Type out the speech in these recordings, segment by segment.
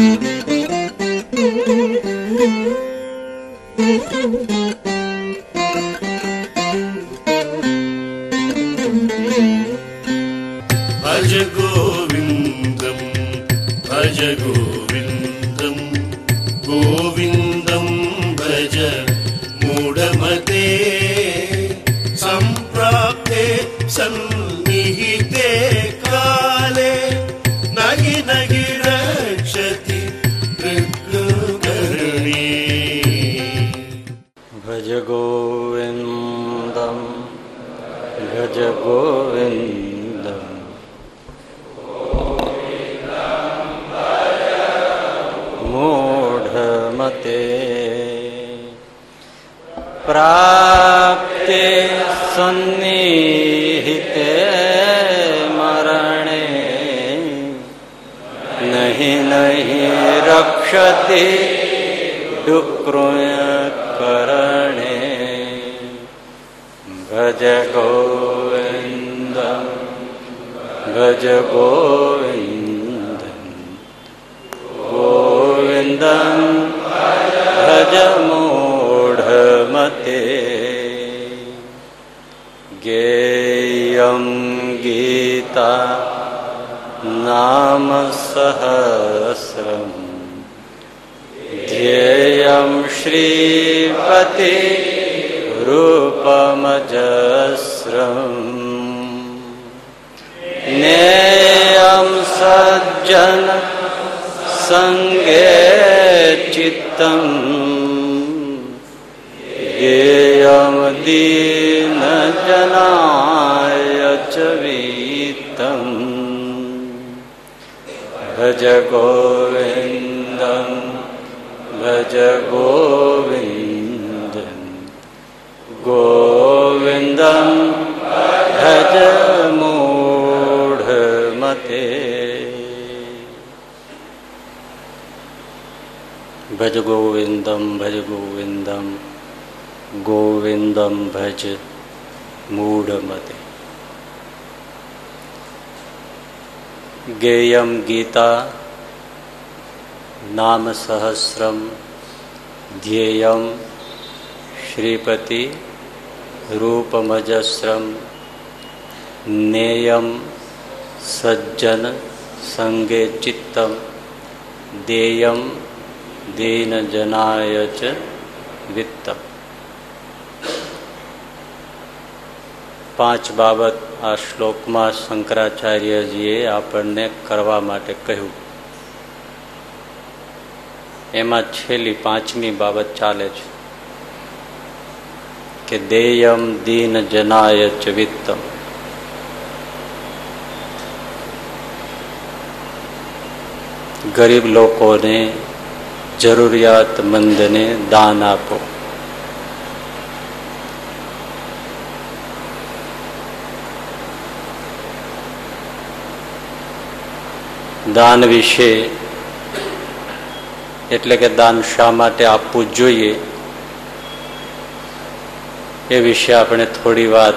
Mm-hmm. સહસ્રમ ધ્યેયમ Shripati રૂપમજસ્રમ નેયમ સજ્જન સંગે ચિત્તમ દેયમ દેન જનાય ચ પાંચ બાબત આ શ્લોકમાં શંકરાચાર્યજીએ આપણને કરવા માટે કહ્યું। એમાં છેલ્લી પાંચમી બાબત ચાલે છે કે દેયમ દીન જનાય ચ ગરીબ લોકોને, જરૂરિયાતમંદને દાન આપો. દાન વિશે એટલે કે દાન શા માટે આપવું જોઈએ એ વિશે આપણે થોડી વાત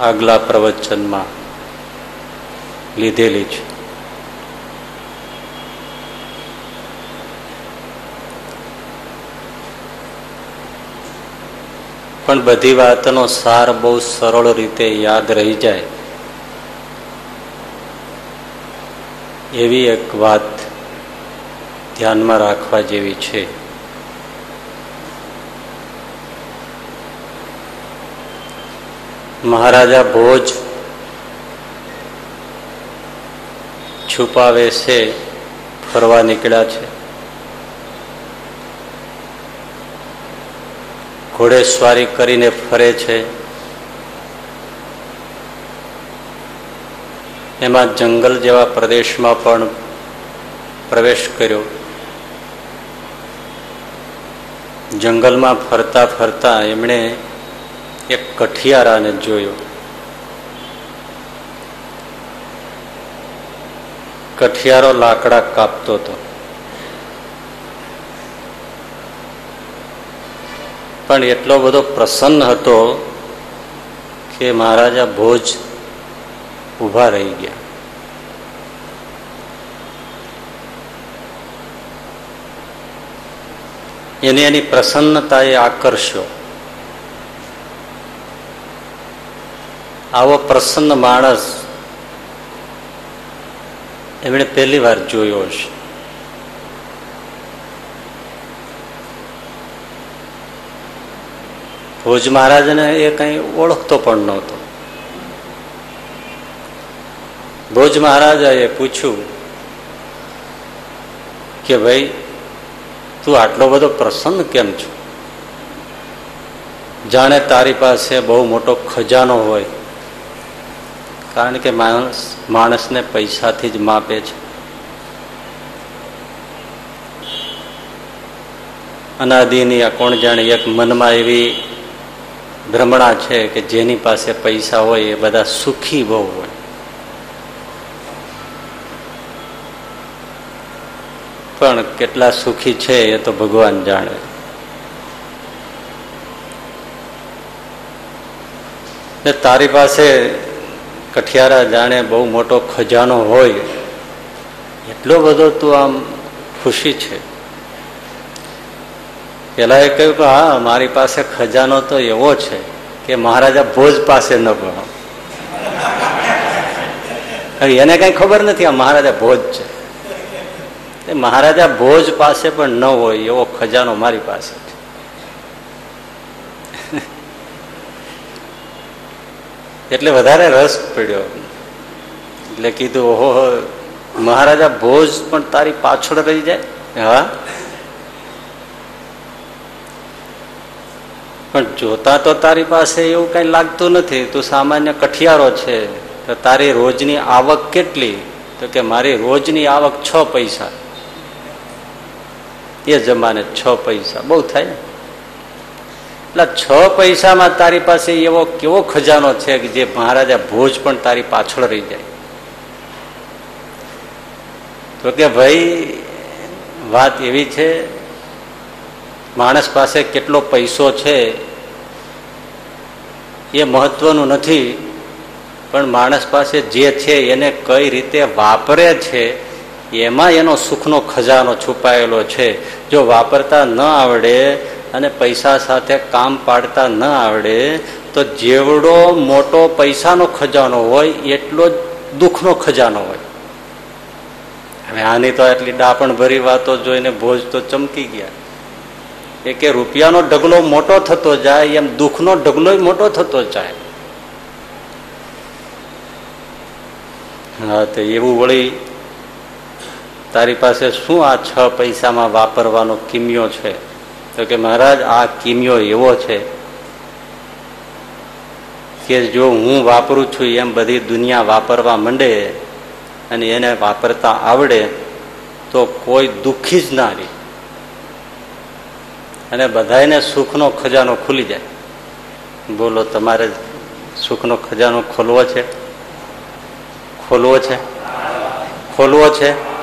આગલા પ્રવચનમાં લીધેલી છે. પણ બધી વાતનો સાર બહુ સરળ રીતે યાદ રહી જાય. એવી એક વાત ધ્યાનમાં રાખવા જેવી છે. મહારાજા ભોજ છુપાવે છે, ફરવા નીકળ્યા છે. ઘોડેસવારી કરીને ફરે છે. એમાં જંગલ જેવા પ્રદેશમાં પણ પ્રવેશ કર્યો. જંગલમાં ફરતા ફરતા એમણે એક કઠિયારાને જોયો. કઠિયારો લાકડા કાપતો હતો. પણ એટલો બધો પ્રસન્ન હતો કે મહારાજા ભોજ ઊભા રહી ગયા. એને એની પ્રસન્નતાએ આકર્ષ્યો. આવો પ્રસન્ન માણસ એમણે પહેલી વાર જોયો છે ભોજ મહારાજને એ કઈ ઓળખતો પણ નહોતો. ભોજ મહારાજાએ પૂછ્યું કે ભાઈ તું આટલો બધો પ્રસન્ન કેમ છો? જાણે તારી પાસે બહુ મોટો ખજાનો હોય. કારણ કે માણસ, માણસને પૈસાથી જ માપે છે. અનાદિની આ કોણ જાણે એક મનમાં એવી ભ્રમણા છે કે જેની પાસે પૈસા હોય એ બધા સુખી બહુ હોય. પણ કેટલા સુખી છે એ તો ભગવાન જાણે. ને તારી પાસે કઠિયારા જાણે બહુ મોટો ખજાનો હોય, એટલો બધો તું આમ ખુશી છે. પેલા એ કહ્યું કે હા, મારી પાસે ખજાનો તો એવો છે કે મહારાજા ભોજ પાસે ન ગણો એને કઈ ખબર નથી, આ મહારાજા ભોજ છે. એ મહારાજા ભોજ પાસે પણ ન હોય એવો ખજાનો મારી પાસે. એટલે વધારે રસ પડ્યો. એટલે કીધું, ઓહો, મહારાજા ભોજ પણ તારી પાછળ રહી જાય? હા. પણ જોતા તો તારી પાસે એવું કઈ લાગતું નથી. તું સામાન્ય કઠિયારો છે. તો તારી રોજની આવક કેટલી? તો કે મારી રોજની આવક છ પૈસા. એ જમાને છ પૈસા. બહુ થાય ને? એટલે છ પૈસામાં તારી પાસે એવો કેવો ખજાનો છે કે જે મહારાજા ભોજ પણ તારી પાછળ રહી જાય. તો કે ભાઈ, વાત એવી છે, માણસ પાસે કેટલો પૈસો છે એ મહત્વનું નથી, પણ માણસ પાસે જે છે એને કઈ રીતે વાપરે છે એમાં એનો સુખનો ખજાનો છુપાયેલો છે. જો વાપરતા ન આવડે અને પૈસા સાથે કામ પાડતા ન આવડે, તો જેવડો મોટો પૈસાનો ખજાનો હોય, એટલો જ દુઃખનો ખજાનો હોય. હવે આની તો એટલી ડાપણ ભરી વાતો જોઈને ભોજ તો ચમકી ગયા. એ કે રૂપિયાનો ઢગલો મોટો થતો જાય, એમ દુઃખનો ઢગલો મોટો થતો જાય. હા, તો એવું વળી તારી પાસે શું આ છ પૈસામાં વાપરવાનો કિમિયો છે? તો કે મહારાજ, આ કિમિયો એવો છે કે જો હું વાપરું છું, એમ બધી દુનિયા વાપરવા માંડે અને એને વાપરતા આવડે, તો કોઈ દુઃખી જ ના રહે. અને બધાને સુખનો ખજાનો ખુલી જાય. બોલો, તમારે સુખનો ખજાનો ખોલવો છે? ખોલવો છે? ખોલવો છે?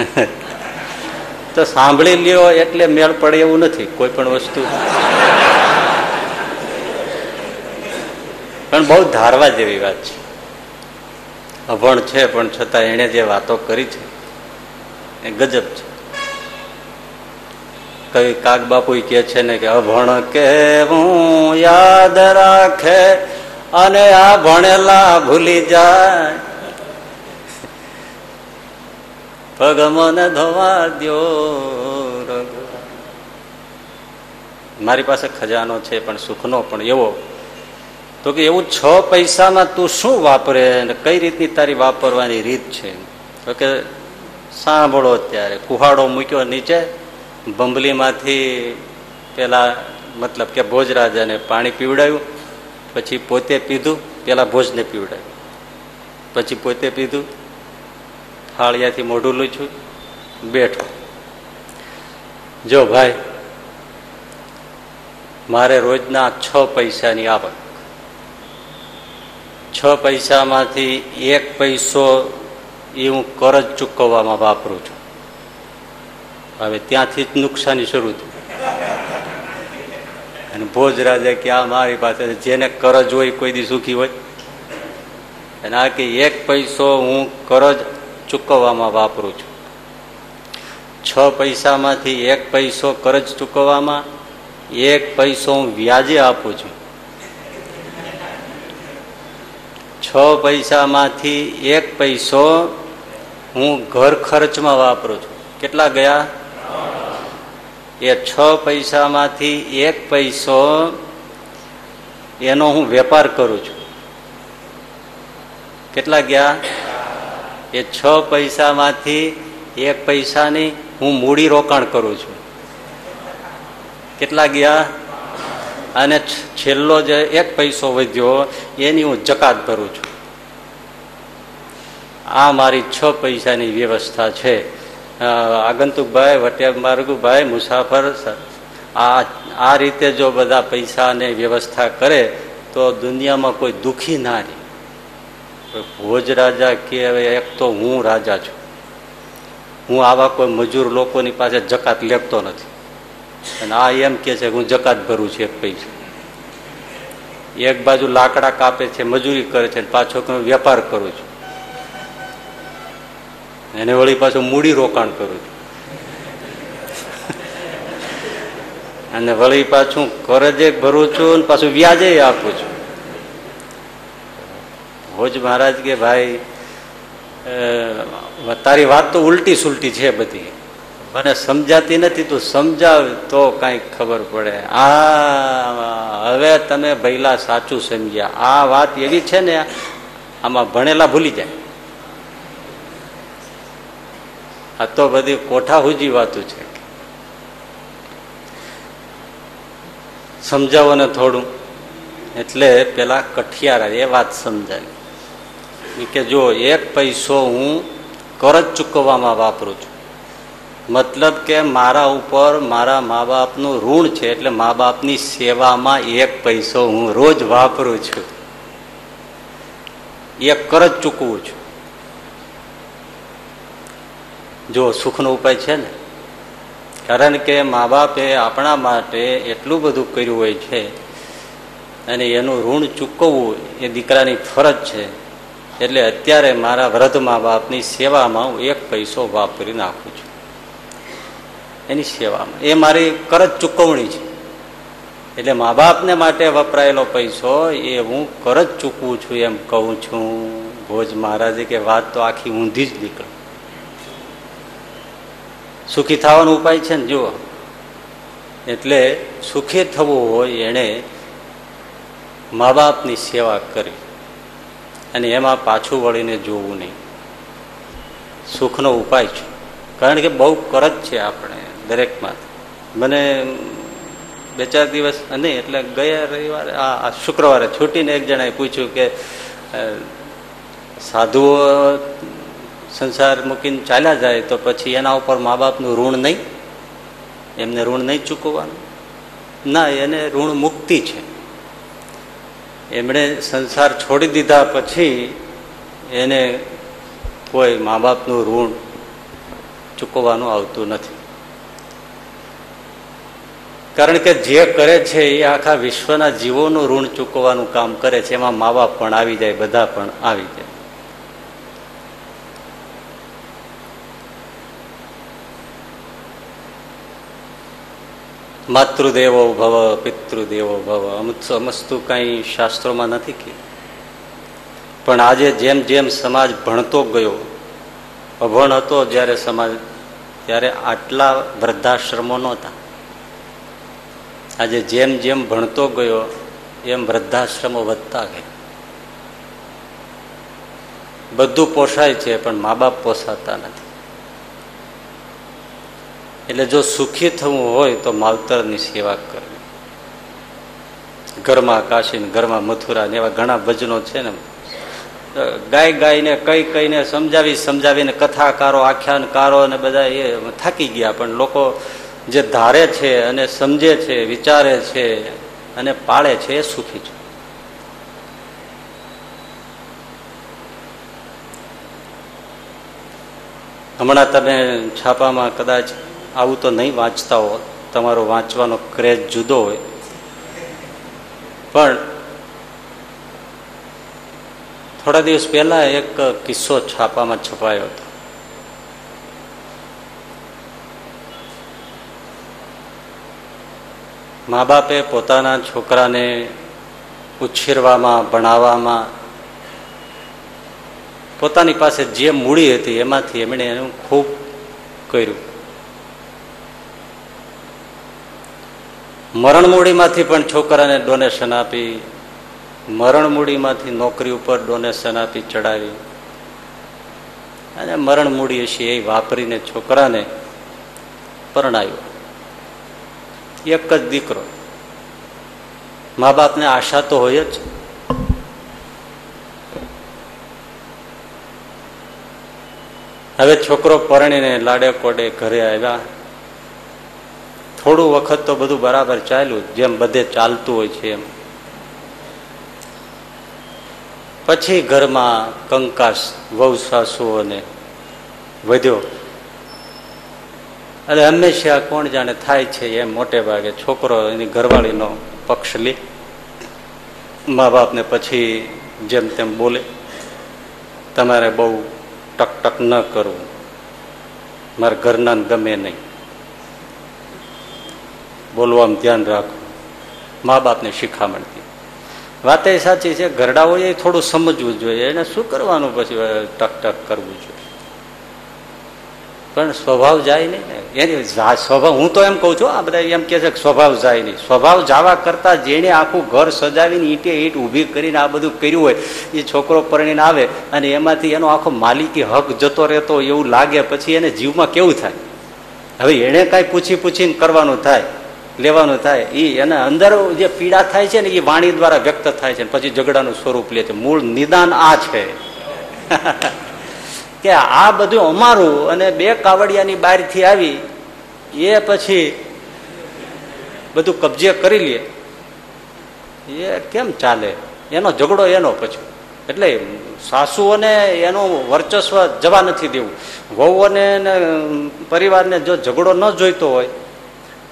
તો સાંભળી લ્યો એટલે મેળ પડે એવું નથી, કોઈ પણ વસ્તુ. પણ બહુ ધારવા જેવી વાત છે. અભણ છે, પણ છતાં એણે જે વાતો કરી છે, એ ગજબ છે. કવિ કાક બાપુ કે છે ને કે, અભણ કે હું યાદ રાખે અને આ ભણેલા ભૂલી જાય. પગ મને ધોવા દો મારી પાસે ખજાનો છે, પણ સુખનો પણ એવો. તો કે એવું છ પૈસામાં તું શું વાપરે અને કઈ રીતની તારી વાપરવાની રીત છે? તો કે સાંભળો ત્યારે કુહાડો મૂક્યો નીચે, બંબલીમાંથી પેલા મતલબ કે ભોજરાજાને પાણી પીવડાવ્યું પછી પોતે પીધું, પેલા ભોજને પીવડાવ્યું પછી પોતે પીધું થાળિયાથી મોઢું લૂછું, બેઠો. જો ભાઈ, મારે રોજના છ પૈસાની આવક. છ પૈસામાંથી એક પૈસો એ હું કરજ ચૂકવવામાં વાપરું છું. હવે ત્યાંથી જ નુકસાની શરૂ થઈ. અને ભોજ રાજા કે આ મારી પાસે જેને કરજ હોય કોઈ દી સુખી હોય. અને આ કે એક પૈસો હું કરજ ચૂકવવામાં વાપરું છું. છ પૈસામાંથી એક પૈસો કરજ ચૂકવવામાં, એક પૈસો હું વ્યાજે આપું છું. છ પૈસામાંથી એક પૈસો હું ઘર ખર્ચમાં વાપરું છું. કેટલા ગયા? એ છ પૈસામાંથી એક પૈસો એનો હું વેપાર કરું છું. કેટલા ગયા? એ છ પૈસામાંથી એક પૈસાની હું મૂડી રોકાણ કરું છું. કેટલા ગયા? અને છેલ્લો જે એક પૈસો વધ્યો, એની હું જકાત ભરું છું. આ મારી છ પૈસાની વ્યવસ્થા છે. આગંતુકભાઈ વટિયા માર્ગુભાઈ, મુસાફર આ આ રીતે જો બધા પૈસાને વ્યવસ્થા કરે, તો દુનિયામાં કોઈ દુખી ના રહે. ભોજ રાજા કે એક તો હું રાજા છું. હું આવા કોઈ મજૂર લોકોની પાસે જકાત લેતો નથી. અને આ એમ કે છે હું જકાત ભરું છું, એક પૈસા. એક બાજુ લાકડા કાપે છે, મજૂરી કરે છે પાછો વેપાર કરું છું. એને વળી પાછું મૂડી રોકાણ કરું છું. અને વળી પાછું કરજે ભરું છું પાછું વ્યાજે આપું છું. ભોજ મહારાજ કે ભાઈ તારી વાત તો ઉલટી સુલટી છે બધી. મને સમજાતી નથી, તું સમજાવ તો કાંઈક ખબર પડે. આ, હવે તમે ભૈલા સાચું સમજ્યા. આ વાત એવી છે ને, આમાં ભણેલા ભૂલી જાય. આ તો બધી કોઠા હુજી વાતું છે. સમજાવો ને થોડું. એટલે પેલા કઠિયારા, એ વાત સમજાવી. કે જો એક પૈસો હું કરજ ચૂકવવામાં વાપરું છું. મતલબ કે મારા ઉપર મારા મા બાપનું ઋણ છે એટલે મા બાપની સેવામાં એક પૈસો હું રોજ વાપરું છું. એક કરજ ચૂકવું છું. જો સુખનો ઉપાય છે ને? કારણ કે મા બાપે આપણા માટે એટલું બધું કર્યું હોય છે અને એનું ઋણ ચૂકવવું એ દીકરાની ફરજ છે. એટલે અત્યારે મારા વૃદ્ધ મા બાપની સેવામાં હું એક પૈસો વાપરી નાખું છું. એની સેવામાં. એ મારી કરજ ચૂકવણી છે. એટલે મા બાપને માટે વપરાયેલો પૈસો એ હું કરજ ચૂકવું છું એમ કહું છું. ભોજ મહારાજે કે વાત તો આખી ઊંધી જ નીકળે. સુખી થવાનો ઉપાય છે ને જુઓ. એટલે સુખી થવું હોય એણે મા બાપની સેવા કરી. અને એમાં પાછું વળીને જોવું નહીં. સુખનો ઉપાય છે. કારણ કે બહુ કરજ છે આપણે દરેકમાં. મને બે ચાર દિવસ નહીં એટલે ગયા રવિવારે, આ શુક્રવારે છૂટીને એક જણાએ પૂછ્યું કે સાધુઓ સંસાર મૂકીને ચાલ્યા જાય તો પછી એના ઉપર મા બાપનું ઋણ નહીં? એમને ઋણ નહીં ચૂકવવાનું? ના, એને ઋણ મુક્તિ છે. એમણે સંસાર છોડી દીધા પછી એને કોઈ મા બાપનું ઋણ ચૂકવવાનું આવતું નથી. કારણ કે જે કરે છે એ આખા વિશ્વના જીવોનું ઋણ ચૂકવવાનું કામ કરે છે. એમાં મા બાપ પણ આવી જાય, બધા પણ આવી જાય. માતૃદેવો ભવ, પિતૃદેવો ભવ. અમુક સમજતું કઈ શાસ્ત્રોમાં નથી કે. પણ આજે જેમ જેમ સમાજ ભણતો ગયો, અભણ હતો જ્યારે સમાજ, ત્યારે આટલા વૃદ્ધાશ્રમો નહોતા. આજે જેમ જેમ ભણતો ગયો, એમ વૃદ્ધાશ્રમો વધતા ગયા. બધું પોષાય છે, પણ મા બાપ પોસાતા નથી. એટલે જો સુખી થવું હોય તો માવતરની સેવા કરવી ઘરમાં કાશી ઘરમાં મથુરા ને એવા ઘણા ભજનો છે ને. ગાય ગાયને કઈ કઈને સમજાવી સમજાવીને કથાકારો, આખ્યાનકારો ને બધા એ થાકી ગયા, પણ લોકો જે ધારે છે અને સમજે છે, વિચારે છે અને પાળે છે એ સુખી છે. હમણાં તમે છાપામાં કદાચ આવું તો નહીં વાંચતા હો તમારો વાંચવાનો ક્રેઝ જુદો હોય. પણ થોડા દિવસ પહેલા એક કિસ્સો છાપામાં છપાયો હતો. મા બાપે પોતાના છોકરાને ઉછેરવામાં, ભણાવવામાં પોતાની પાસે જે મૂડી હતી એમાંથી એમણે એનું ખૂબ કર્યું. મરણ મૂડીમાંથી પણ છોકરાને ડોનેશન આપી મરણમૂડીમાંથી નોકરી ઉપર ડોનેશન આપી, ચડાવી. અને મરણમૂડી હશે એ વાપરીને છોકરાને પરણાયો. એક જ દીકરો. મા બાપને આશા તો હોય જ. હવે છોકરો પરણીને લાડે કોડે ઘરે આવ્યા. થોડું વખત તો બધું બરાબર ચાલ્યું, જેમ બધે ચાલતું હોય છે એમ. પછી ઘરમાં કંકાસ વહુ સાસુઓને વધ્યો. એટલે હંમેશા કોણ જાણે થાય છે એમ મોટે ભાગે છોકરો એની ઘરવાળીનો પક્ષ લે. મા બાપને પછી જેમ તેમ બોલે, તમારે બહુ ટકટક ન કરવું મારા ઘરના ગમે નહીં. બોલવામાં ધ્યાન રાખો. મા બાપને શીખામણથી વાત એ સાચી છે, ઘરડાઓએ થોડું સમજવું જોઈએ એને શું કરવાનું પછી ટક ટક કરવું જોઈએ. પણ સ્વભાવ જાય નહીં ને. એની સ્વભાવ, હું તો એમ કઉ છું, આ બધા એમ કે છે સ્વભાવ જાય નહીં. સ્વભાવ જવા કરતા જેને આખું ઘર સજાવીને ઈટે ઈટ ઊભી કરીને આ બધું કર્યું હોય, એ છોકરો પરણીને આવે અને એમાંથી એનો આખો માલિકી હક જતો રહેતો એવું લાગે, પછી એને જીવમાં કેવું થાય? હવે એને કાંઈ પૂછી પૂછીને કરવાનું થાય. લેવાનું થાય એ એના અંદર જે પીડા થાય છે ને એ વાણી દ્વારા વ્યક્ત થાય છે પછી ઝઘડાનું સ્વરૂપ લે છે. મૂળ નિદાન આ છે. કે આ બધું અમારું અને બે કાવડિયાની બહારથી આવી, એ પછી બધું કબજે કરી લે. એ કેમ ચાલે? એનો ઝઘડો એનો પછી. એટલે સાસુઓને એનું વર્ચસ્વ જવા નથી દેવું. વહુઓને પરિવારને જો ઝઘડો ન જોઈતો હોય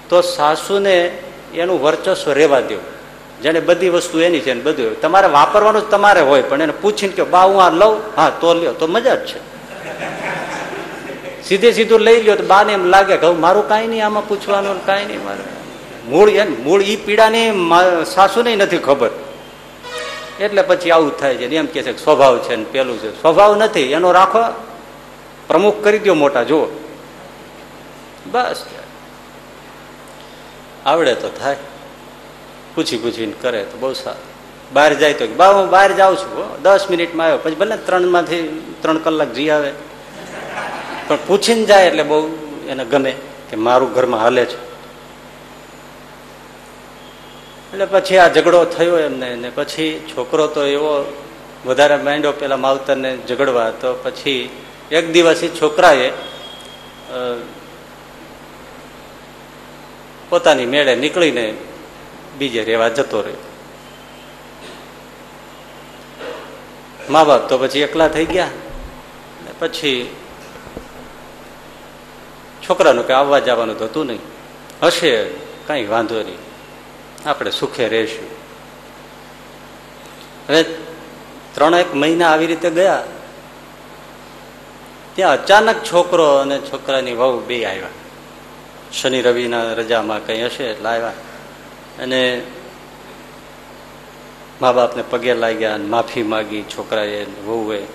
તો સાસુને એનું વર્ચસ્વ રહેવા દેવું જેને બધી વસ્તુ એની છે ને બધું તમારે વાપરવાનું તમારે હોય, પણ એને પૂછીને કે બા, હું આ લઉં? હા, તો લ્યો. તો મજા જ છે. સીધે સીધું લઈ લ્યો, તો બાને એમ લાગે કે મારું કાંઈ નહીં આમાં પૂછવાનું કાંઈ નહીં મારું. મૂળ એમ, મૂળ ઈ પીડાની સાસુને નથી ખબર. એટલે પછી આવું થાય છે એમ કે છે સ્વભાવ છે ને પેલું છે. સ્વભાવ નથી, એનો રાખો. પ્રમુખ કરી દો મોટા, જુઓ. બસ. આવડે તો થાય. પૂછી પૂછીને કરે તો બહુ સારું. બહાર જાય તો બા, હું બહાર જાઉં છું દસ મિનિટમાં આવ્યો. પછી ભલે ત્રણમાંથી ત્રણ કલાક જી આવે. પણ પૂછીને જાય એટલે બહુ એને ગમે કે મારું ઘરમાં હાલે છે. એટલે પછી આ ઝઘડો થયો એમને ને પછી છોકરો તો એવો વધારે માંડ્યો પેલા માવતરને ઝઘડવા. તો પછી એક દિવસ છોકરાએ પોતાની મેળે નીકળીને બીજે રહેવા જતો રહ્યો. મા બાપ તો પછી એકલા થઈ ગયા પછી છોકરાનું કે આવવા જવાનું તો હતું નહીં. હશે, કઈ વાંધો નહીં. આપણે સુખે રહેશું. હવે ત્રણ એક મહિના આવી રીતે ગયા. ત્યાં અચાનક છોકરો અને છોકરાની વહુ બે આવ્યા. શનિ રવિના રજામાં કંઈ હશે એટલે આવ્યા. અને મા બાપને પગે લાગ્યા અને માફી માગી છોકરાએ વહુએ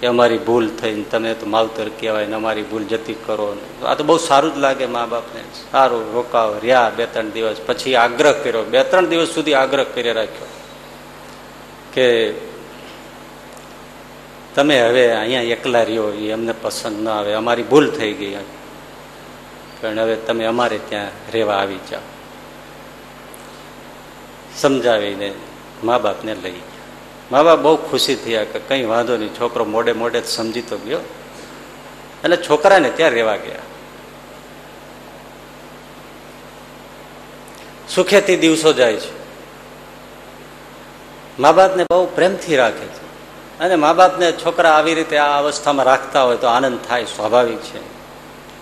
કે અમારી ભૂલ થઈને તમે તો માવતર કહેવાય ને અમારી ભૂલ જતી કરો આ તો બહુ સારું જ લાગે મા બાપને. સારું રોકાવ, રહ્યા બે ત્રણ દિવસ. પછી આગ્રહ કર્યો. બે ત્રણ દિવસ સુધી આગ્રહ કરી રાખ્યો કે તમે હવે અહીંયા એકલા રહ્યો, એ અમને પસંદ ન આવે. અમારી ભૂલ થઈ ગઈ. પણ હવે તમે અમારે ત્યાં રહેવા આવી જાઓ. સમજાવીને મા બાપને લઈ મા બાપ બહુ ખુશી થયા કે કંઈ વાંધો નહીં, છોકરો મોડે મોડે જ સમજી તો ગયો. એટલે છોકરાને ત્યાં રહેવા ગયા. સુખેથી દિવસો જાય છે. મા બાપને બહુ પ્રેમથી રાખે છે. અને મા બાપને છોકરા આવી રીતે આ અવસ્થામાં રાખતા હોય તો આનંદ થાય, સ્વાભાવિક છે.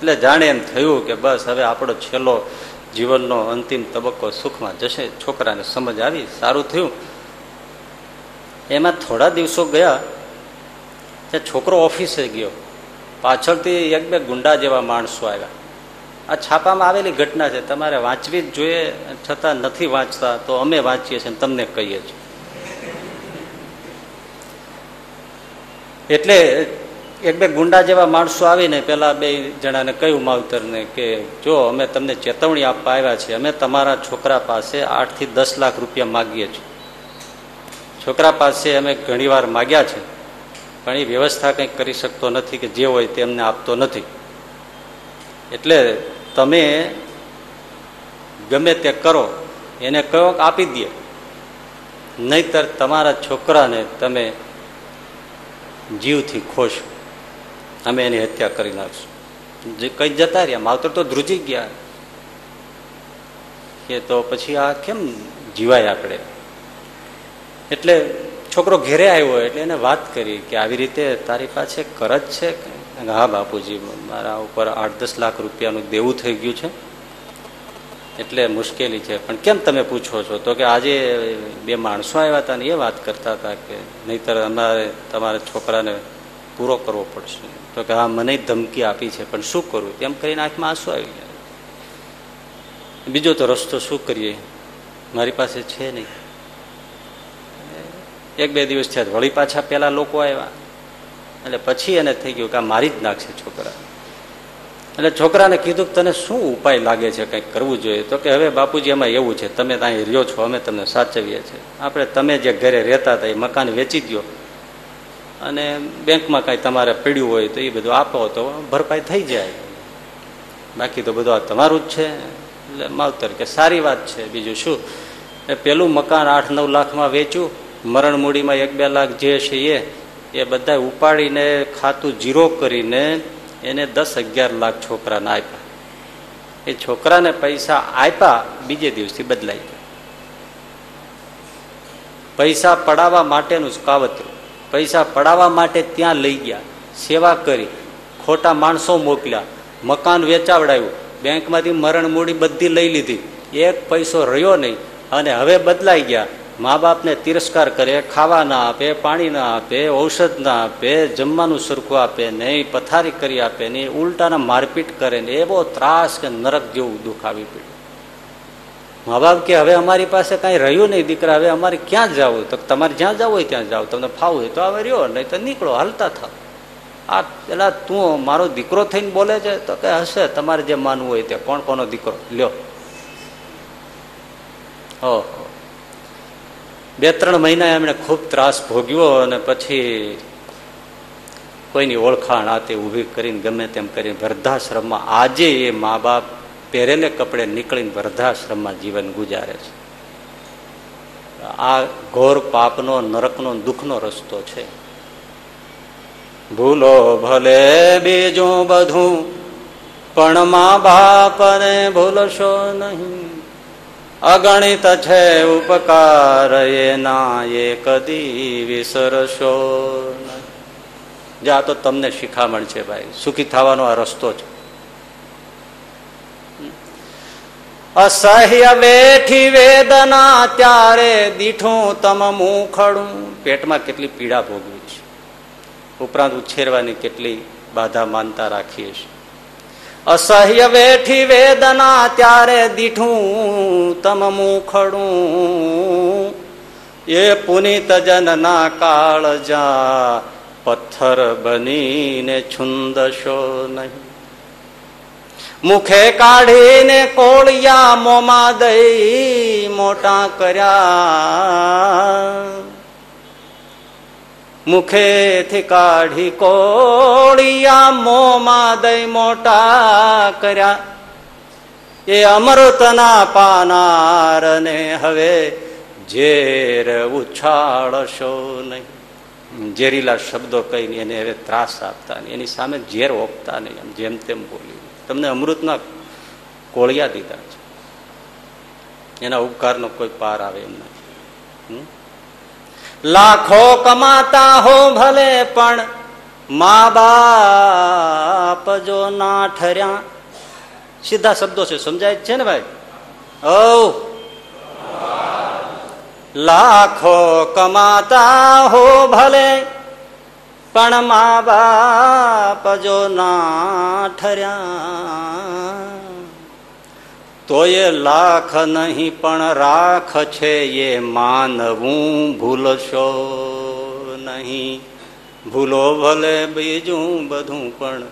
એટલે જાણે એમ થયું કે બસ હવે આપણો છેલ્લો જીવનનો અંતિમ તબક્કો સુખમાં જશે. છોકરાને સમજ આવી, સારું થયું. એમાં થોડા દિવસો ગયા ત્યાં છોકરો ઓફિસે ગયો. પાછળથી એક બે ગુંડા જેવા માણસો આવ્યા. આ છાપામાં આવેલી ઘટના છે, તમારે વાંચવી જ જોઈએ, છતાં નથી વાંચતા, તો અમે વાંચીએ છીએ તમને કહીએ છીએ. એટલે એક બે ગુંડા જેવા માણસો આવીને પેલા બે જણાને કહ્યું માવતરને કે, જો અમે તમને ચેતવણી આપવા આવ્યા છીએ, અમે તમારા છોકરા પાસે આઠથી દસ લાખ રૂપિયા માગીએ છીએ. છોકરા પાસે અમે ઘણીવાર માગ્યા છે, પણ એ વ્યવસ્થા કંઈક કરી શકતો નથી કે જે હોય તેમને આપતો નથી. એટલે તમે ગમે તે કરો, એને કહો આપી દે નહીતર તમારા છોકરાને તમે જીવથી ખોશ. અમે એની હત્યા કરી નાખશું. કઈ જતા રહ્યા, માવતર તો ધ્રુજી ગયા. કે તો પછી આ કેમ જીવાય આપણે એટલે છોકરો ઘેરે આવ્યો એટલે એને વાત કરી કે આવી રીતે તારી પાસે કરજ છે હા, બાપુજી, મારા ઉપર આઠ દસ લાખ રૂપિયાનું દેવું થઈ ગયું છે. એટલે મુશ્કેલી છે. પણ કેમ તમે પૂછો છો? તો કે આજે બે માણસો આવ્યા હતા ને એ વાત કરતા હતા કે નહીતર અમારે તમારા છોકરાને પૂરો કરવો પડશે. તો કે, હા, મને ધમકી આપી છે, પણ શું કરવું તેમ કરીને આંખમાં આંસુ આવી ગયા. બીજો તો રસ્તો શું કરીએ? મારી પાસે છે નહીં. એક બે દિવસ થયા, વળી પાછા પેલા લોકો આવ્યા. એટલે પછી એને થઈ ગયું કે આ મારી જ નાખશે છોકરા. એટલે છોકરાને કીધું કે, તને શું ઉપાય લાગે છે કંઈક કરવું જોઈએ? તો કે, હવે બાપુજી, એમાં એવું છે, તમે ત્યાં રહ્યો છો, અમે તમને સાચવીએ છીએ. આપણે, તમે જે ઘરે રહેતા હતા, એ મકાન વેચી દો અને બેંકમાં કાંઈ તમારે પડ્યું હોય તો એ બધું આપો તો ભરપાઈ થઈ જાય. બાકી તો બધું આ તમારું જ છે. એટલે માવતર કે સારી વાત છે. બીજું શું? એ પેલું મકાન આઠ નવ લાખમાં વેચ્યું, મરણ મૂડીમાં એક બે લાખ જે છે એ એ બધા ઉપાડીને ખાતું જીરો કરીને એને દસ અગિયાર લાખ છોકરાને આપ્યા. એ છોકરાને પૈસા આપ્યા, બીજે દિવસથી બદલાઈ ગયા. પૈસા પડાવવા માટેનું જ કાવતરું. પૈસા પડાવવા માટે ત્યાં લઈ ગયા. સેવા કરી. ખોટા માણસો મોકલ્યા. મકાન વેચાવડાયું. બેંકમાંથી મરણ મૂડી બધી લઈ લીધી. એક પૈસો રહ્યો નહીં અને હવે બદલાઈ ગયા. મા બાપને તિરસ્કાર કરે, ખાવા ના આપે, પાણી ના આપે, ઔષધ ના આપે, જમવાનું સરખું આપે નહીં, પથારી કરી આપે નહીં, ઉલટાના મારપીટ કરે ને એવો ત્રાસ કે નરક જેવું દુઃખ આવી પડ્યું. મા બાપ કે, હવે અમારી પાસે કાંઈ રહ્યું નહીં, દીકરા, હવે અમારે ક્યાં જવું તો તમારે જ્યાં જવું હોય ત્યાં જાવ તમને ફાવું હોય તો હવે રહ્યો, નહીં તો નીકળો, હાલતા થાવ આ પેલા તું મારો દીકરો થઈને બોલે છે, તો કે, હશે, તમારે જે માનવું હોય તે, કોણ કોનો દીકરો? લ્યો. ઓહો. બે ત્રણ મહિના એમણે ખૂબ ત્રાસ ભોગ્યો અને પછી કોઈની ઓળખાણ આ તે ઊભી કરીને ગમે તેમ કરીને વૃદ્ધાશ્રમમાં આજે એ મા બાપ પહેરેલે કપડે નીકળીને વૃદ્ધાશ્રમમાં જીવન ગુજારે છે. આ ઘોર પાપનો, નરકનો, દુઃખનો રસ્તો છે. ભૂલો ભલે બીજું બધું, પણ મા બાપને ભૂલશો નહીં. અગણિત છે ઉપકાર એના એ કદી વિસરશો નહીં. જા, તો તમને શિખામણ છે ભાઈ. સુખી થવાનો આ રસ્તો છે. અસહ્ય વેઠી વેદના ત્યારે દીઠું તમ મુખડું. પેટમાં કેટલી પીડા ભોગવી છે. ઉપરાંત ઉછેરવાની કેટલી બાધા માનતા રાખીએ છીએ અસહ્ય વેઠી વેદના ત્યારે દીઠું તમ મુખડું. એ પુનિત જનના કાળજા પથ્થર બનીને છુંદશો નહીં. મુખે કાઢીને કોળિયા મોમાં દઈ મોટા કર્યા. મુખેથી કાઢી કોળિયા મોમાં દઈ મોટા કર્યા. એ અમૃતના પાનાર ને હવે ઝેર ઉછાળશો નહીં. ઝેરીલા શબ્દો કહીને એને હવે ત્રાસ આપતા નહીં. એની સામે ઝેર ઓપતા નહીં. જેમ તેમ બોલ્યું તમને અમૃતના કોળિયા દીધા છે. એના ઉપકારનો કોઈ પાર આવે એમ નથી. લાખો કમાતા હો ભલે પણ મા બાપ જો ના ઠર્યા. સીધા શબ્દો છે, સમજાય છે ને ભાઈ? ઓ લાખો કમાતા હો ભલે પણ મા બાપ જો ના ઠર્યા, તો એ લાખ નહીં પણ રાખ છે એ માનવું ભૂલશો નહીં ભૂલો ભલે બીજું બધું પણ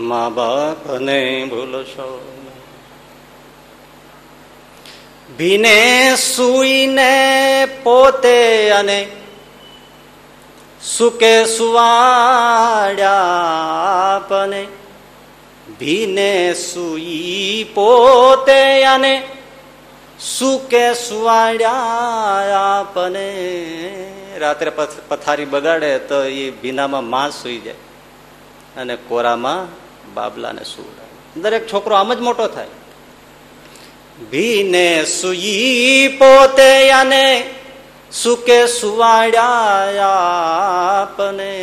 મા બાપને ભૂલશો. ભીને સુઈને પોતે અને સુકે સુવાડ્યા આપને ભીને સુઈ પોતે અને સુકે સુવાડ્યા આપને રાત્રે પથ- પથારી બગાડે તો એ ભીનામાં માં સુઈ જાય અને કોરામાં બાબલાને સુવડાવે. દરેક છોકરો આમ જ મોટો થાય. ભીને સુઈ પોતે અને સુકે સુવાડ્યા આપને.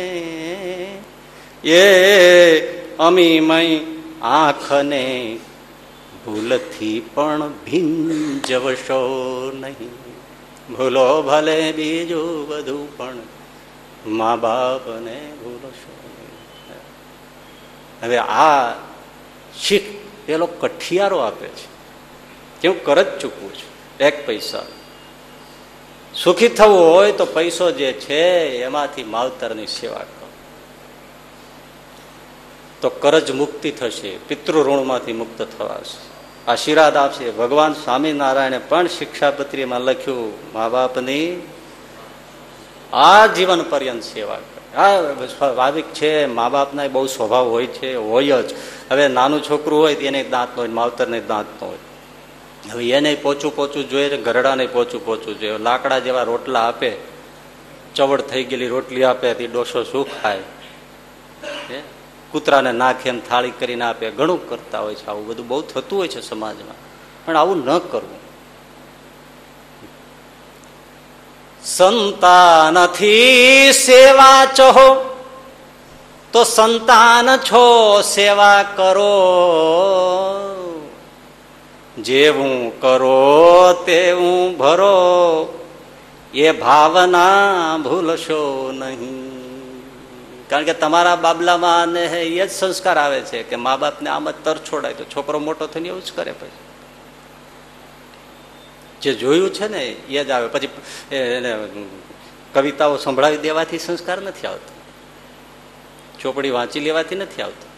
એ અમીમય આંખને ભૂલથી પણ ભીંજવશો નહીં. ભૂલો ભલે બીજું બધું પણ મા બાપને ભૂલશો હવે આ શીખ પેલો કઠિયારો આપે છે. કે હું કરજ ચૂકવું છું? એક પૈસા. સુખી થવું હોય તો પૈસો જે છે એમાંથી માવતરની સેવા કરો. તો કરજ મુક્તિ થશે પિતૃ ઋણમાંથી મુક્ત થવાશે. આશીર્વાદ આપશે. ભગવાન સ્વામિનારાયણે પણ શિક્ષાપત્રીમાં લખ્યું, મા બાપની આ જીવન પર્યંત સેવા આ સ્વાભાવિક છે, મા બાપના બહુ સ્વભાવ હોય છે, હોય જ. હવે નાનું છોકરું હોય એને દાંત હોય, માવતરને દાંત ન હોય. હવે એને પોચું પોચું જોઈએ ગરડાને પોચું પોચું જોઈએ. લાકડા જેવા રોટલા આપે ચવડ થઈ ગયેલી રોટલી આપે તે ડોસો શું ખાય? કૂતરાને નાખે એમ થાળી કરીને આપે, ઘણું કરતા હોય છે આવું બધું. બહુ થતું હોય છે સમાજમાં. પણ આવું ન કરવું. સંતાનથી સેવા ચહો, તો સંતાન છો સેવા કરો. જેવું કરો તેવું ભરો. એ ભાવના ભૂલશો નહીં. કારણ કે તમારા બાબલામાં ને એ જ સંસ્કાર આવે છે કે મા બાપને આમ જ તર છોડાય તો છોકરો મોટો થઈને એવું જ કરે પછી. જે જોયું છે ને એ જ આવે. પછી કવિતાઓ સંભળાવી દેવાથી સંસ્કાર નથી આવતો. ચોપડી વાંચી લેવાથી નથી આવતો.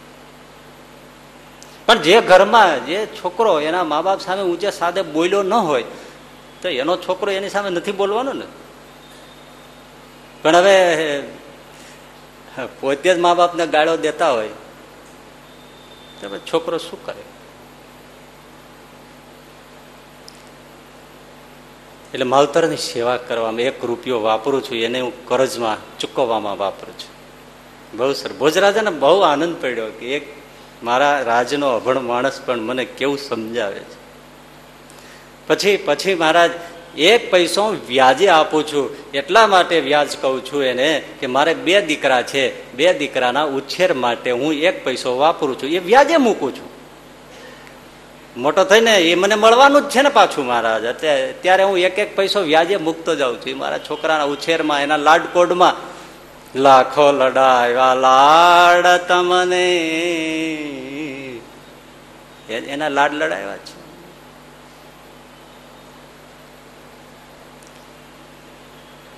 પણ જે ઘરમાં જે છોકરો એના મા બાપ સામે ઊંચે સાદે બોલ્યો ન હોય, તો એનો છોકરો એની સામે નથી બોલવાનો ને. પણ હવે પોતે જ મા બાપને ગાળો દેતા હોય, તો છોકરો શું કરે? એટલે માવતરની સેવા કરવામાં એક રૂપિયો વાપરું છું, એને હું કરજમાં ચૂકવવામાં વાપરું છું. બહુ સર, ભોજરાજાને બહુ આનંદ પડ્યો કે એક મારા રાજનો અભણ માણસ પણ મને કેવું સમજાવે છે? પછી પછી મહારાજ, એક પૈસો વ્યાજે આપું છું. એટલા માટે વ્યાજ કહું છું એને કે મારે બે દીકરા છે. બે દીકરાના ઉછેર માટે હું એક પૈસો વાપરું છું. એ વ્યાજે મૂકું છું. મોટો થઈને એ મને મળવાનું જ છે ને પાછું મહારાજ. અત્યારે ત્યારે હું એક એક પૈસો વ્યાજે મૂકતો જાઉં છું. મારા છોકરાના ઉછેરમાં, એના લાડકોડમાં લાખો લડાવ્યા લાડ તમને. એના લાડ લડાવ્યા છે.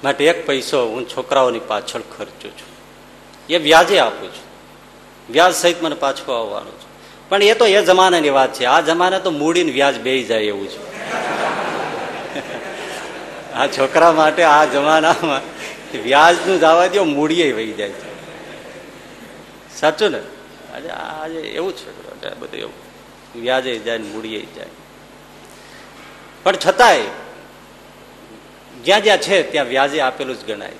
માટે એક પૈસો હું છોકરાઓની પાછળ ખર્ચું છું. એ વ્યાજે આપું છું. વ્યાજ સહિત મને પાછું આવવાનું છે. પણ એ તો એ જમાનાની વાત છે. આ જમાને તો મૂડીને વ્યાજ બે જાય એવું છે. આ છોકરા માટે આ જમાનામાં વ્યાજનું જવા દો, મૂડીએ વહી જાય છે. સાચું ને? આજે આજે એવું છે. બધું એવું. વ્યાજે જાય ને મૂડીએ જાય. પણ છતાંય, જ્યાં જ્યાં છે ત્યાં વ્યાજે આપેલું જ ગણાય.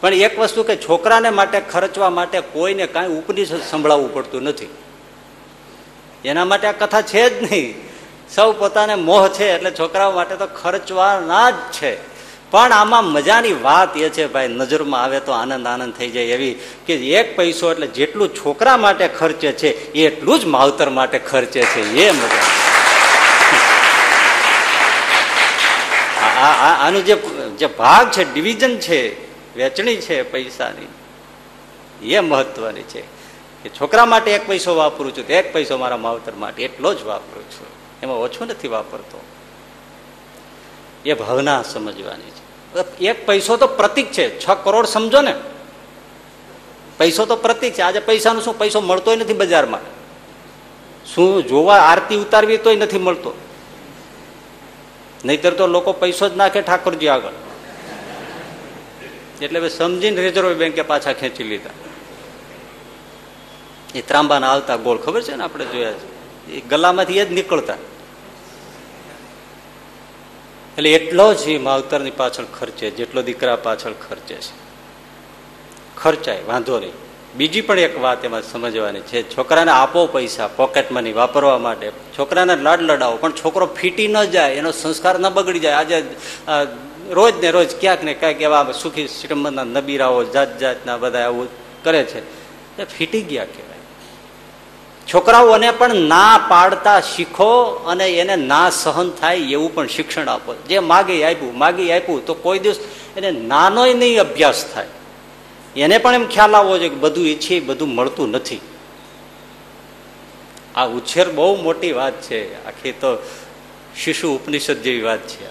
પણ એક વસ્તુ કે છોકરાને માટે ખર્ચવા માટે કોઈને કાંઈ ઉપનિષદ સંભળાવવું પડતું નથી. એના માટે આ કથા છે જ નહીં. સૌ પોતાને મોહ છે એટલે છોકરાઓ માટે તો ખર્ચવાના જ છે. પણ આમાં મજાની વાત એ છે, ભાઈ, નજરમાં આવે તો આનંદ આનંદ થઈ જાય એવી કે એક પૈસો એટલે જેટલું છોકરા માટે ખર્ચે છે એટલું જ માવતર માટે ખર્ચે છે, એ મજા. આનું જે જે ભાગ છે, ડિવિઝન છે, વેચણી છે પૈસાની, એ મહત્વની છે. કે છોકરા માટે એક પૈસો વાપરું છું એક પૈસો મારા માવતર માટે એટલો જ વાપરું છું. એમાં ઓછો નથી વાપરતો. એ ભાવના સમજવાની છે. એક પૈસો તો પ્રતિક છે. છ કરોડ સમજો ને. પૈસો તો પ્રતિક છે. આજે પૈસાનું શું? પૈસો મળતો નથી બજારમાં. શું જોવા આરતી ઉતારવી તોય નથી મળતો. નહીતર તો લોકો પૈસો જ નાખે ઠાકોરજી આગળ. એટલે સમજીને રિઝર્વ બેંકે પાછા ખેંચી લીધા. એ ત્રાંબાના આવતા ગોળ ખબર છે ને આપણે જોયા છે? એ ગલામાંથી એ જ નીકળતા. એટલે એટલો જ એ માવતરની પાછળ ખર્ચે, જેટલો દીકરા પાછળ ખર્ચે છે. ખર્ચાય, વાંધો નહીં. બીજી પણ એક વાત એમાં સમજવાની છે, છોકરાને આપો પૈસા પોકેટ મની વાપરવા માટે. છોકરાને લાડ લડાવો, પણ છોકરો ફીટી ન જાય, એનો સંસ્કાર ન બગડી જાય. આજે રોજ ને રોજ ક્યાંક ને ક્યાંક એવા સુખી શ્રીમંતના નબીરાઓ જાત જાતના બધા આવું કરે છે. એ ફીટી ગયા કહેવાય છોકરાઓને પણ ના પાડતા શીખો અને એને ના સહન થાય એવું પણ શિક્ષણ આપો. જે માગે આપ્યું, માગી આપ્યું, તો કોઈ દિવસ એને નાનોય નહીં અભ્યાસ થાય. એને પણ એમ ખ્યાલ આવવો જોઈએ કે બધું ઈચ્છીએ બધું મળતું નથી. આ ઉછેર બહુ મોટી વાત છે. આખી તો શિશુ ઉપનિષદ જેવી વાત છે.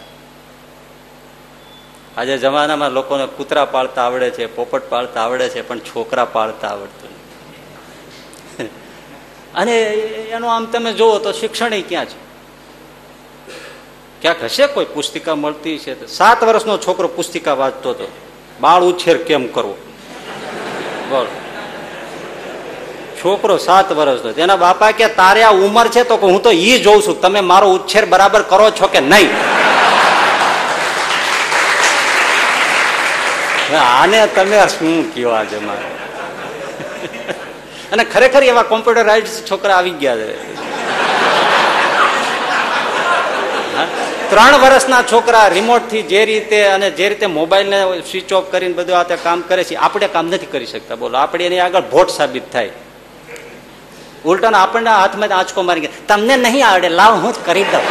આજે જમાનામાં લોકોને કૂતરા પાળતા આવડે છે, પોપટ પાળતા આવડે છે, પણ છોકરા પાળતા આવડતું અને એનું આમ તમે જુઓ તો શિક્ષણ ક્યાં છે? ક્યાંક હશે કોઈ પુસ્તિકા મળતી છે? સાત વર્ષનો છોકરો પુસ્તિકા વાંચતો હતો બાળ ઉછેર કેમ કરવો? બોલ. છોકરો સાત વર્ષનો, તેના બાપા કે તારે આ ઉંમર છે તો હું તો ઈ જોઉં છું, તમે મારો ઉછેર બરાબર કરો છો કે નહીં? આને તમે શું કયો આજે મારે અને ખરેખર એવા કોમ્પ્યુટરાઇઝ છોકરા આવી ગયા છે. ત્રણ વર્ષના છોકરા રિમોટથી જે રીતે અને જે રીતે મોબાઈલ ને સ્વિચ ઓફ કરીને બધું આ કામ કરે છે, આપણે કામ નથી કરી શકતા. બોલો, આપણે એની આગળ ભોટ સાબિત થાય. ઉલટાનો આપણને હાથમાં આંચકો મારી ગયા. તમને નહીં આવડે, લાવ, હું જ કરી દઉં.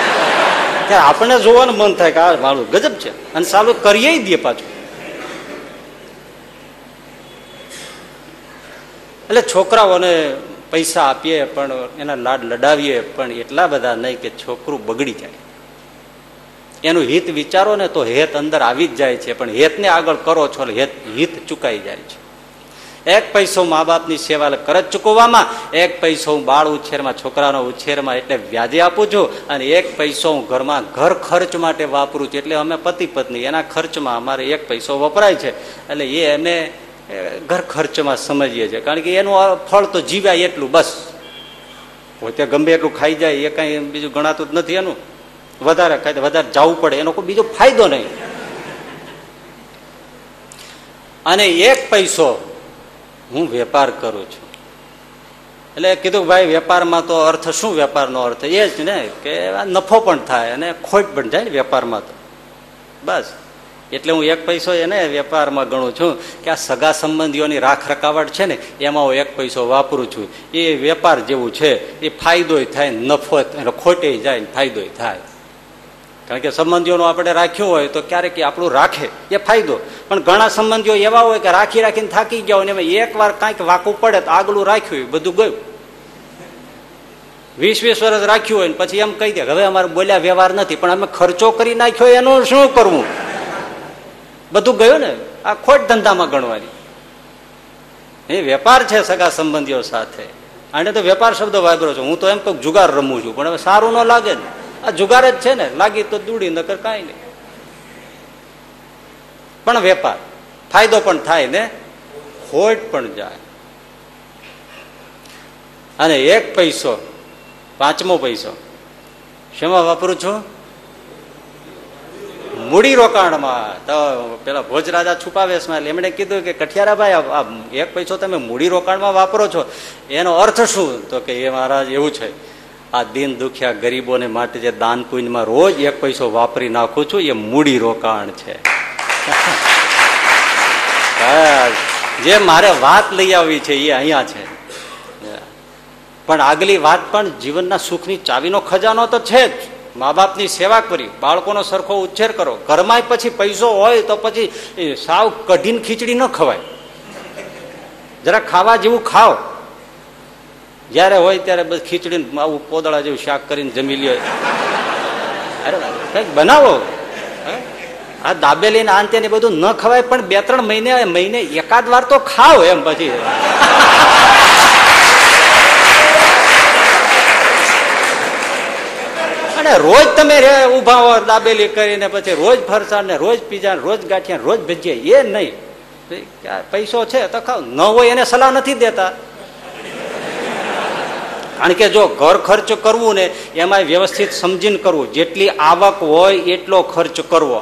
ત્યારે આપણને જોવાનું મન થાય કે આ મારું ગજબ છે. અને સારું, કરીએ દઈએ પાછું. એટલે છોકરાઓને પૈસા આપીએ પણ એના લાડ લડાવીએ પણ એટલા બધા નહીં કે છોકરું બગડી જાય. એનું હિત વિચારો ને તો હેત અંદર આવી જ જાય છે, પણ હેતને આગળ કરો છો હેત, હિત ચુકાઈ જાય છે. એક પૈસો મા બાપની સેવા કરજ ચૂકવવામાં, એક પૈસો હું બાળ ઉછેરમાં, છોકરાનો ઉછેરમાં એટલે વ્યાજે આપું છું, અને એક પૈસો હું ઘરમાં ઘર ખર્ચ માટે વાપરું છું, એટલે અમે પતિ પત્ની એના ખર્ચમાં અમારે એક પૈસો વપરાય છે. એટલે એ અમે ઘર ખર્ચમાં સમજીએ છીએ. કારણ કે એનું ફળ તો જીવ્યા એટલું, બસ. પોતે ગમે એટલું ખાઈ જાય, એ કઈ બીજું ગણાતું જ નથી એનું. વધારે ખાય વધારે જવું પડે, એનો કોઈ બીજો ફાયદો નહીં. અને એક પૈસો હું વેપાર કરું છું. એટલે કીધું ભાઈ, વેપારમાં તો અર્થ, શું વેપારનો અર્થ? એ જ ને, કે નફો પણ થાય અને ખોટ પણ જાય ને વેપારમાં તો. બસ. એટલે હું એક પૈસો એને વેપારમાં ગણું છું કે આ સગા સંબંધીઓની રાખ રકાવટ છે ને, એમાં હું એક પૈસો વાપરું છું. એ વેપાર જેવું છે, એ ફાયદોય થાય, નફો ખોટે જાય ને ફાયદોય થાય. કારણ કે સંબંધીઓનો આપણે રાખ્યો હોય તો ક્યારેક આપણું રાખે, એ ફાયદો. પણ ઘણા સંબંધીઓ એવા હોય કે રાખી રાખીને થાકી ગયા હોય ને એમાં એક વાર કાંઈક વાંકું પડે તો આગલું રાખ્યું બધું ગયું. વીસ વીસ વર્ષ રાખ્યું હોય ને પછી એમ કહી દે હવે અમારે બોલ્યા વ્યવહાર નથી, પણ અમે ખર્ચો કરી નાખ્યો, એનું શું કરવું? બધું ગયું ને, આ ખોટ ધંધામાં ગણવાની. એ વેપાર છે સગા સંબંધીઓ સાથે. આને તો વેપાર શબ્દ વાપરો છું. હું તો એમ કહું, જુગાર રમું છું, પણ હવે સારું ન લાગે ને. આ જુગાર જ છે ને, લાગી તો દૂડી, નકર કાંઈ નહીં. પણ વેપાર, ફાયદો પણ થાય ને, ખોટ પણ જાય. અને એક પૈસો, પાંચમો પૈસો, શેમાં વાપરું છું? મૂડી રોકાણમાં તો પેલા ભોજરાજા છુપાવેશમાં એમણે કીધું કે કઠિયારાભાઈ આ એક પૈસો તમે મૂડી રોકાણમાં વાપરો છો. એનો અર્થ શું? તો કે, એ મહારાજ, એવું છે. આ દિન દુખ્યા ગરીબોને માટે જે દાન પુણ્યમાં રોજ એક પૈસો વાપરી નાખું છું, એ મૂડી રોકાણ છે જે મારે વાત લઈ આવી છે, એ અહીંયા છે. પણ આગલી વાત પણ જીવનના સુખની ચાવીનો ખજાનો તો છે જ. મા બાપની સેવા કરી, બાળકોનો સરખો ઉછેર કરો. ઘરમાં પછી પૈસો હોય તો પછી સાવ કઢીને ખીચડી ન ખવાય. જરા ખાવા જેવું ખાઓ. જ્યારે હોય ત્યારે બસ ખીચડી આવું પોદળા જેવું શાક કરીને જમી લ્યો. અરે કંઈક બનાવો? આ દાબેલી ને આંતે ને બધું ન ખવાય, પણ બે ત્રણ મહિને મહિને એકાદ વાર તો ખાવ એમ પછી. અને રોજ તમે ઊભા હો, દાબેલી કરીને પછી રોજ ફરસાણ ને રોજ પીઝા રોજ ગાંઠિયા રોજ ભજીયા, એ નહીં. પૈસો છે તો ખાવ ન હોય એને સલાહ નથી દેતા. કારણ કે જો ઘર ખર્ચ કરવું ને, એમાં વ્યવસ્થિત સમજીને કરવું. જેટલી આવક હોય, એટલો ખર્ચ કરવો.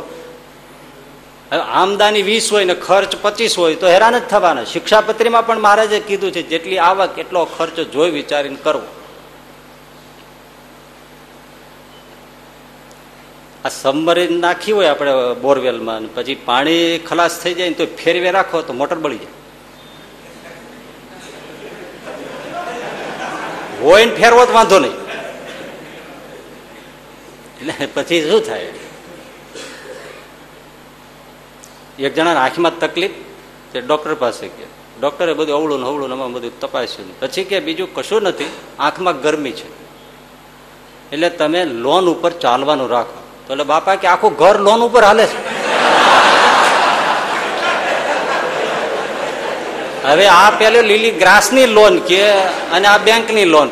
આમદાની વીસ હોય ને ખર્ચ પચીસ હોય, તો હેરાન જ થવાના. શિક્ષાપત્રીમાં પણ મહારાજે કીધું છે, જેટલી આવક, એટલો ખર્ચ જોઈ વિચારીને કરવો. આ સબમરીન નાખી હોય આપણે બોરવેલમાં પછી પાણી ખલાસ થઈ જાય ને તો ફેરવે રાખો તો મોટર બળી જાય. હોય ને ફેરવો તો વાંધો નહીં. એટલે પછી શું થાય? એક જણાના આંખમાં તકલીફ તે ડોક્ટર પાસે ગયા ડોક્ટરે બધું અવળું ને હવળું ને આમાં બધું તપાસ્યું પછી કે, બીજું કશું નથી, આંખમાં ગરમી છે. એટલે તમે લોન ઉપર ચાલવાનું રાખો. તો એટલે બાપા કે આખું ઘર લોન ઉપર હાલે છે. હવે આ પેલું લીલી ગ્રાસની લોન કે અને આ બેંકની લોન.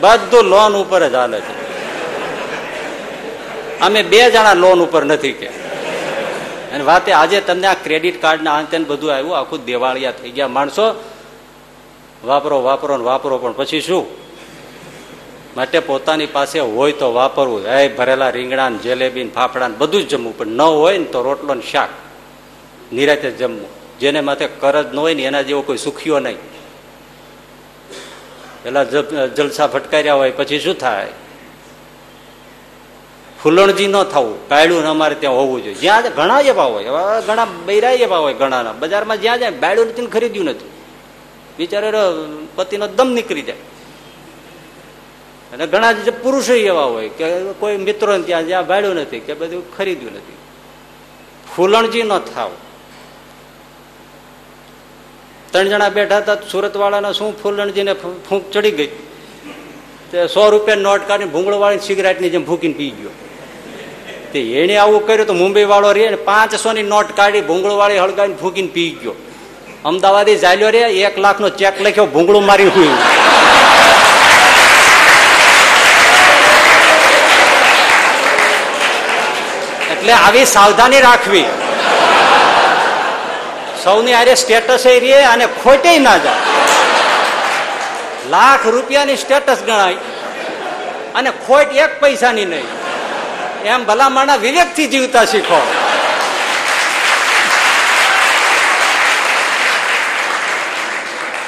બધું લોન ઉપર જ હાલે છે. અમે બે જણા લોન ઉપર નથી કે. અને વાતે આજે તમને આ ક્રેડિટ કાર્ડ ના અંતે બધું આવ્યું, આખું દેવાળિયા થઈ ગયા. માણસો, વાપરો વાપરો ને વાપરો, પણ પછી શું? માટે પોતાની પાસે હોય તો વાપરવું એ ભરેલા રીંગણા ને જલેબી ને ફાફડા ને બધું જ જમવું. પણ ન હોય ને તો રોટલો ને શાક નિરાતે જમવું. જેને માથે કરજ ન હોય ને એના જેવો કોઈ સુખીઓ નહીં. પેલા જલસા ફટકાર્યા હોય પછી શું થાય? ફૂલણજી ન થવું. બાયડું અમારે ત્યાં હોવું જોઈએ. જ્યાં ઘણા એવા હોય. એવા ઘણા બૈરા એવા હોય ઘણાના. બજારમાં જ્યાં જાય બાયડું નથી ખરીદ્યું નથી. બિચારો પતિનો દમ નીકળી જાય. અને ઘણા જ પુરુષો એવા હોય કે કોઈ મિત્રો ત્યાં જ્યાં ભાડ્યું નથી કે બધું ખરીદ્યું નથી. ફૂલણજી ન થાવ. ત્રણ જણા બેઠા હતા સુરત વાળાને શું ફૂલણજીને ફૂંક ચડી ગઈ? તે સો રૂપિયા નોટ કાઢીને ભૂંગળો વાળી સિગરેટની જેમ ભૂકીને પી ગયો. તે એને આવું કર્યું તો મુંબઈ વાળો રે ને પાંચસો ની નોટ કાઢી ભૂંગળો વાળી હળગાવીને ફૂકીને પી ગયો. અમદાવાદી ચાલ્યો રે એક લાખ નો ચેક લખ્યો, ભૂંગળું મારી હુઈ એટલે આવી સાવધાની રાખવી. સૌની આરે સ્ટેટસ રે અને ખોટે ના જાય. લાખ રૂપિયાની સ્ટેટસ ગણાય અને ખોટ એક પૈસાની નહીં. એમ ભલામણા વિવેકથી જીવતા શીખો.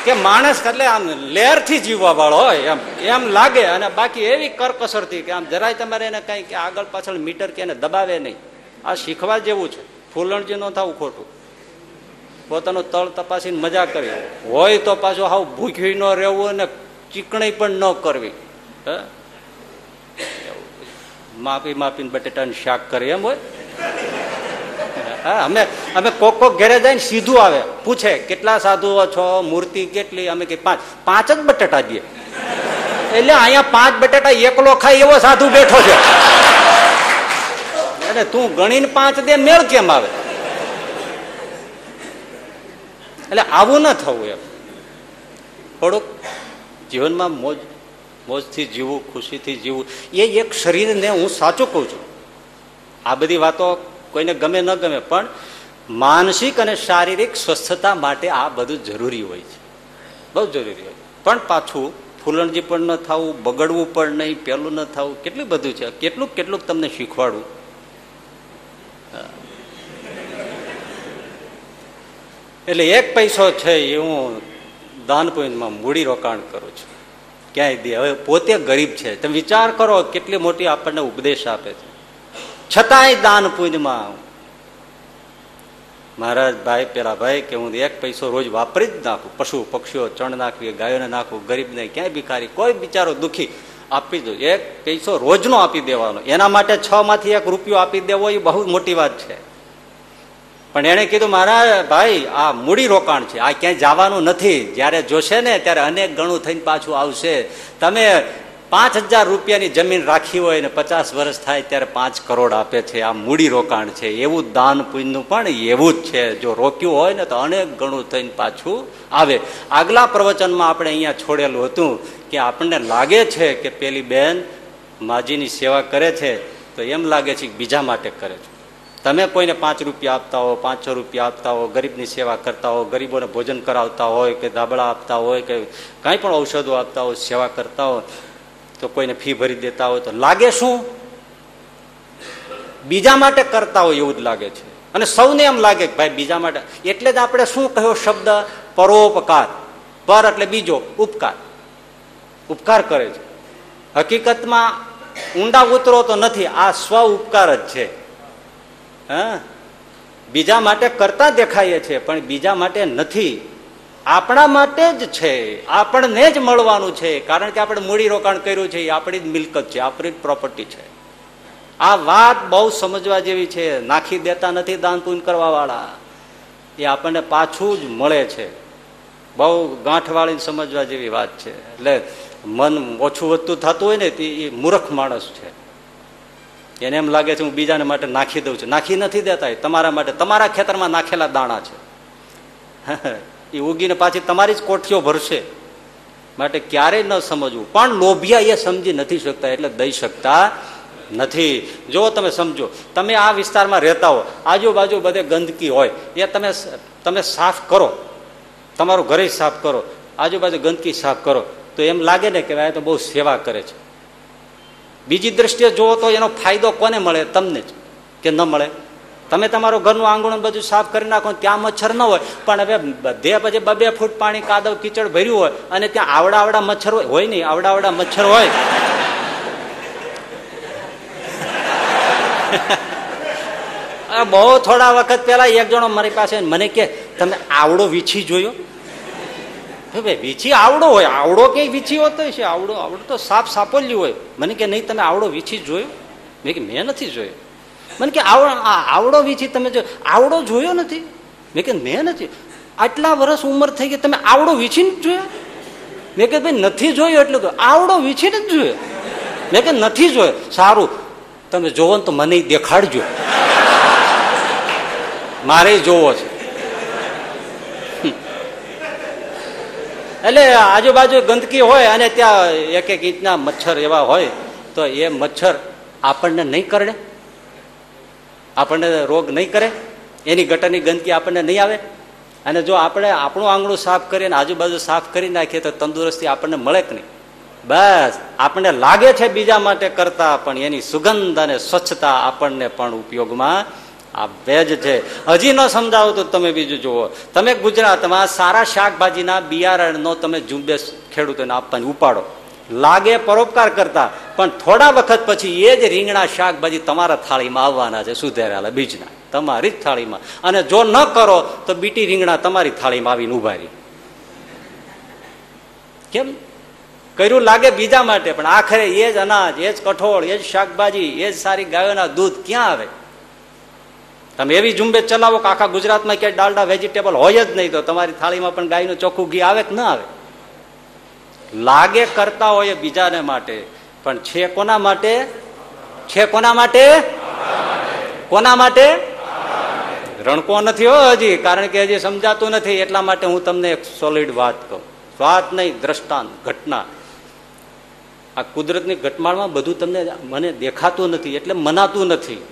કે માણસ એટલે આમ લેરથી જીવવા વાળો હોય, એમ એમ લાગે અને બાકી એવી કરકસરથી કે આમ જરાય તમારે એને કઈ કે આગળ પાછળ મીટર કે એને દબાવે નહીં. આ શીખવા જેવું છે. ફૂલણજી નો થવું ખોટું. પોતાનું તળ તપાસીને મજા કરવી. હોય તો પાછું હાવ ભૂખ્યું ન રહેવું અને ચીકણી પણ ન કરવી? માપી માપીને બટેટાનું શાક કરે એમ હોય. હા, અમે અમે કોક કોક ઘેરે જઈને સીધું આવે. પૂછે, કેટલા સાધુઓ છો? મૂર્તિ કેટલી? અમે કે, પાંચ. પાંચ જ બટેટા દઈએ. એટલે અહીંયા પાંચ બટેટા એકલો ખાય એવો સાધુ બેઠો છે. અને તું ગણીને પાંચ દે, મેળ કેમ આવે? એટલે આવું ન થવું એમ. થોડુંક જીવનમાં મોજ, મોજથી જીવવું, ખુશીથી જીવવું, એ એક શરીરને હું સાચું કહું છું. આ બધી વાતો કોઈને ગમે ન ગમે, પણ માનસિક અને શારીરિક સ્વસ્થતા માટે આ બધું જરૂરી હોય છે. બહુ જરૂરી હોય. પણ પાછું ફૂલણજી પણ ન થવું, બગડવું પણ નહીં, પેલું ન થવું, કેટલું બધું છે. કેટલું કેટલું તમને શીખવાડવું એટલે એક પૈસો છે એ હું દાન પુણ્યમાં મૂડી રોકાણ કરું છું. ક્યાંય દે. હવે પોતે ગરીબ છે. તમે વિચાર કરો કેટલી મોટી આપણને ઉપદેશ આપે છે. છતાંય દાન પુણ્યમાં. મહારાજ ભાઈ, પેલા ભાઈ કે હું એક પૈસો રોજ વાપરી જ નાખું. પશુ, પક્ષીઓ, ચણ નાખવી, ગાયોને નાખું ગરીબને ક્યાંય ભિખારી, કોઈ બિચારો દુઃખી, આપી દો. એક પૈસો રોજનો આપી દેવાનો. એના માટે છ માંથી એક રૂપિયો આપી દેવો એ બહુ મોટી વાત છે. પણ એણે કીધું મારા ભાઈ, આ મૂડી રોકાણ છે. આ ક્યાંય જવાનું નથી. જ્યારે જોશે ને, ત્યારે અનેક ગણું થઈને પાછું આવશે. તમે પાંચ હજાર રૂપિયાની જમીન રાખી હોય ને પચાસ વર્ષ થાય ત્યારે પાંચ કરોડ આપે છે. આ મૂડી રોકાણ છે. એવું દાન પુણ્યનું પણ એવું જ છે. જો રોક્યું હોય ને તો અનેક ગણું થઈને પાછું આવે. આગલા પ્રવચનમાં આપણે અહીંયા છોડેલું હતું કે આપણને લાગે છે કે પેલી બેન માજીની સેવા કરે છે, તો એમ લાગે છે કે બીજા માટે કરે છે. તમે કોઈને પાંચ રૂપિયા આપતા હો પાંચસો રૂપિયા આપતા હો, ગરીબની સેવા કરતા હો, ગરીબોને ભોજન કરાવતા હોય કે દાબળા આપતા હોય કે કાંઈ પણ ઔષધો આપતા હોય સેવા કરતા હોય તો કોઈને ફી ભરી દેતા હોય તો લાગે શું? બીજા માટે કરતા હોય એવું જ લાગે છે. અને સૌને એમ લાગે કે ભાઈ બીજા માટે, એટલે જ આપણે શું કહ્યો શબ્દ? પરોપકાર. પર એટલે બીજો, ઉપકાર. ઉપકાર કરે છે. હકીકતમાં ઊંડા ઉતરો તો નથી, આ સ્વ ઉપકાર જ છે. હા? બીજા માટે કરતા દેખાઈએ છે પણ બીજા માટે નથી. આપણા માટે જ છે, આપણને જ મળવાનું છે, કારણ કે આપણે મૂડી રોકાણ કર્યું છે, એ આપણી જ મિલકત છે, આપણી જ પ્રોપર્ટી છે. આ વાત બહુ સમજવા જેવી છે, નાખી દેતા નથી દાન પૂન કરવા વાળા એ આપણને પાછું જ મળે છે. બહુ ગાંઠવાળી સમજવા જેવી વાત છે. એટલે મન ઓછું વધતું થતું હોય ને, તે એ મૂર્ખ માણસ છે. એને એમ લાગે છે, હું બીજાને માટે નાખી દઉં છું. નાખી નથી દેતા તમારા માટે. તમારા ખેતરમાં નાખેલા દાણા છે. એ ઉગીને પાછી તમારી જ કોઠીઓ ભરશે. માટે ક્યારેય ન સમજવું. પણ લોભિયા એ સમજી નથી શકતા, એટલે દઈ શકતા નથી. જો તમે સમજો, તમે આ વિસ્તારમાં રહેતા હો, આજુબાજુ બધે ગંદકી હોય, એ તમે તમે સાફ કરો. તમારું ઘરે સાફ કરો. આજુબાજુ ગંદકી સાફ કરો. તો એમ લાગે ને કે આ તો બહુ સેવા કરે છે. બીજી દ્રષ્ટિએ જુઓ તો એનો ફાયદો કોને મળે? તમને જ, કે ન મળે? તમે તમારું ઘરનું આંગણું બધું સાફ કરી નાખો, ત્યાં મચ્છર ન હોય. પણ હવે બધે પછી બબે ફૂટ પાણી, કાદવ, કીચડ ભર્યું હોય અને ત્યાં આવડા આવડા મચ્છર હોય. નહીં, આવડા આવડા મચ્છર હોય. બહુ થોડા વખત પેલા એક જણો મારી પાસે મને કે, તમે આવડો વીછી જોયો? ભાઈ, વીછી આવડો હોય. આવડો કઈ વીછી હોતો છે આવડો આવડો તો સાપ સાપોલ્યું હોય. મને કે, નહીં, તમે આવડો વીછી જોયો? મેં કે, મેં નથી જોયો. મને કે આવડો વીછી તમે જો, આવડો જોયો નથી. મેં કે, મેં નથી. આટલા વર્ષ ઉંમર થઈ ગઈ, તમે આવડો વીછી જ જોયો? મેં કે, ભાઈ, નથી જોયો એટલે આવડો વીછી જ જોયો? મેં કે, નથી જોયો. સારું, તમે જોવો ને તો મને દેખાડજો. મારે જોવો છે. એટલે આજુબાજુ ગંદકી હોય અને ત્યાં એક એક ઇંચના મચ્છર એવા હોય, તો એ મચ્છર આપણને નહીં કરડે. આપણને રોગ નહીં કરે, એની ગટરની ગંદકી આપણને નહીં આવે. અને જો આપણે આપણું આંગણું સાફ કરીને આજુબાજુ સાફ કરી નાખીએ તો તંદુરસ્તી આપણને મળે કે નહીં. બસ, આપણને લાગે છે બીજા માટે કરતા, પણ એની સુગંધ અને સ્વચ્છતા આપણને પણ ઉપયોગમાં આ જ છે. હજી ન સમજાવો તો તમે બીજું જુઓ. તમે ગુજરાતમાં સારા શાકભાજીના બિયારણનો તમે ઝુંબેશ ખેડૂતોને આપવાની ઉપાડો. લાગે પરોપકાર કરતા. પણ થોડા વખત પછી એ જ રીંગણા શાકભાજી તમારા થાળીમાં આવવાના છે, સુધેરેલા બીજના. તમારી જ થાળીમાં. અને જો ન કરો, તો બીટી રીંગણા તમારી થાળીમાં આવીને ઊભા રહી. કેમ? કર્યું લાગે બીજા માટે, પણ આખરે એ જ અનાજ, એ જ કઠોળ, એ જ શાકભાજી, એ જ સારી ગાયોના દૂધ ક્યાં આવે? તમે એવી ઝુંબેશ ચલાવો કે આખા ગુજરાતમાં ક્યાંય ડાલડા વેજીટેબલ હોય જ નહીં, તો તમારી થાળીમાં પણ ગાયનું ચોખ્ખું ઘી આવે કે ના આવે? લાગે કરતા હોય બીજાને માટે. પણ છે કોના માટે? છે કોના માટે? કોના માટે? રણકો નથી હો હજી, કારણ કે હજી સમજાતું નથી. એટલા માટે હું તમને એક સોલિડ વાત કહું. વાત નહીં, દ્રષ્ટાંત, ઘટના. આ કુદરતની ઘટમાળમાં બધું તમને મને દેખાતું નથી, એટલે મનાતું નથી.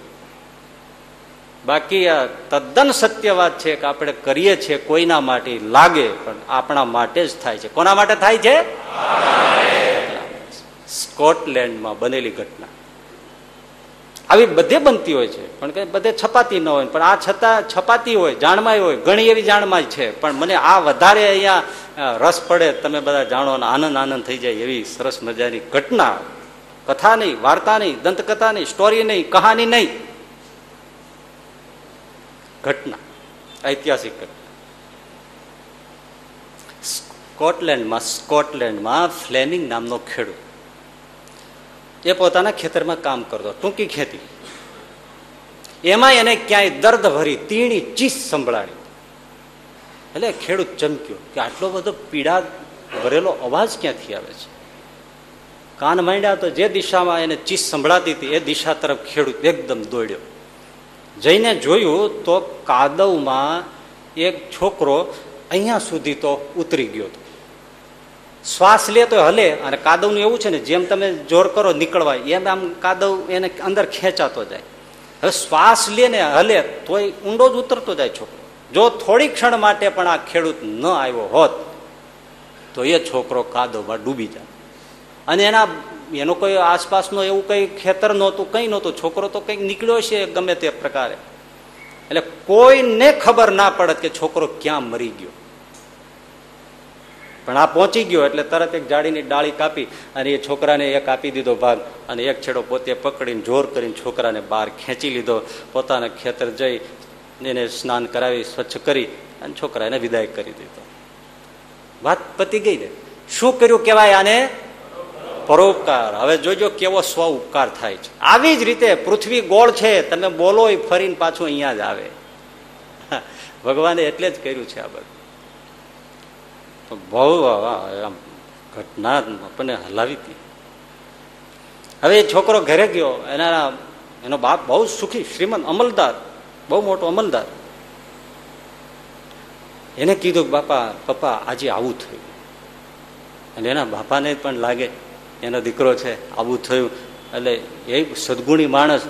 બાકી આ તદ્દન સત્ય વાત છે કે આપણે કરીએ છીએ, કોઈના માટે લાગે, પણ આપણા માટે જ થાય છે. કોના માટે થાય છે? સ્કોટલેન્ડમાં બનેલી ઘટના. આવી બધે બનતી હોય છે, પણ કઈ બધે છપાતી ન હોય, પણ આ છતાં છપાતી હોય, જાણમાય હોય, ઘણી એવી જાણમાય છે, પણ મને આ વધારે અહીંયા રસ પડે, તમે બધા જાણો અને આનંદ આનંદ થઈ જાય એવી સરસ મજાની ઘટના. કથા નહીં, વાર્તા નહીં, દંતકથા નહીં સ્ટોરી નહીં, કહાની નહીં. ઘટના, ઐતિહાસિક ઘટના. સ્કોટલેન્ડમાં સ્કોટલેન્ડમાં ફ્લેમિંગ નામનો ખેડૂત એ પોતાના ખેતરમાં કામ કરતો, ટૂંકી ખેતી. એમાં એને ક્યાંય દર્દ ભરી, તીણી, ચીસ સંભળાવી એટલે ખેડૂત ચમક્યો કે આટલો બધો પીડા ભરેલો અવાજ ક્યાંથી આવે છે? કાન માંડ્યા તો જે દિશામાં એને ચીસ સંભળાતી હતી, એ દિશા તરફ ખેડૂત એકદમ દોડ્યો. જઈને જોયું તો કાદવમાં એક છોકરો અહીંયા સુધી તો ઉતરી ગયો હતો. શ્વાસ લે તો હલે, અને કાદવનું એવું છે ને, જેમ તમે જોર કરો નીકળવા એમ આમ કાદવ એને અંદર ખેંચાતો જાય. હવે શ્વાસ લે ને હલે, તોય ઊંડો જ ઉતરતો જાય છોકરો. જો થોડી ક્ષણ માટે પણ આ ખેડૂત ન આવ્યો હોત, તો એ છોકરો કાદવમાં ડૂબી જાય અને એના એનો કોઈ આસપાસનો એવું કંઈ ખેતર નહોતું, કંઈ નહોતું. છોકરો તો કંઈક નીકળ્યો છે ગમે તે પ્રકારે. એટલે કોઈને ખબર ના પડત કે છોકરો ક્યાં મરી ગયો. પણ આ પહોંચી ગયો એટલે તરત એક જાડીની ડાળી કાપી અને એ છોકરાને એક આપી દીધો ભાગ અને એક છેડો પોતે પકડીને જોર કરીને છોકરાને બહાર ખેંચી લીધો. પોતાના ખેતર જઈ એને સ્નાન કરાવી, સ્વચ્છ કરી અને છોકરાને વિદાય કરી દીધો. વાત પતી ગઈ ને. શું કર્યું કેવાય આને? પરોપકાર. હવે જોજો કેવો સ્વ ઉપકાર થાય છે. આવી જ રીતે પૃથ્વી ગોળ છે, તમે બોલો એ ફરીને પાછું અહીંયા જ આવે. ભગવાને એટલે જ કર્યું છે આ બધું. બહુ આમ ઘટના આપણને હલાવી હતી. હવે એ છોકરો ઘરે ગયો, એના એનો બાપ બહુ સુખી, શ્રીમંત, અમલદાર, બહુ મોટો અમલદાર. એને કીધું બાપા, પપ્પા, આજે આવું થયું. અને એના બાપાને પણ લાગે એનો દીકરો છે આવું થયું. એટલે એ સદગુણી માણસ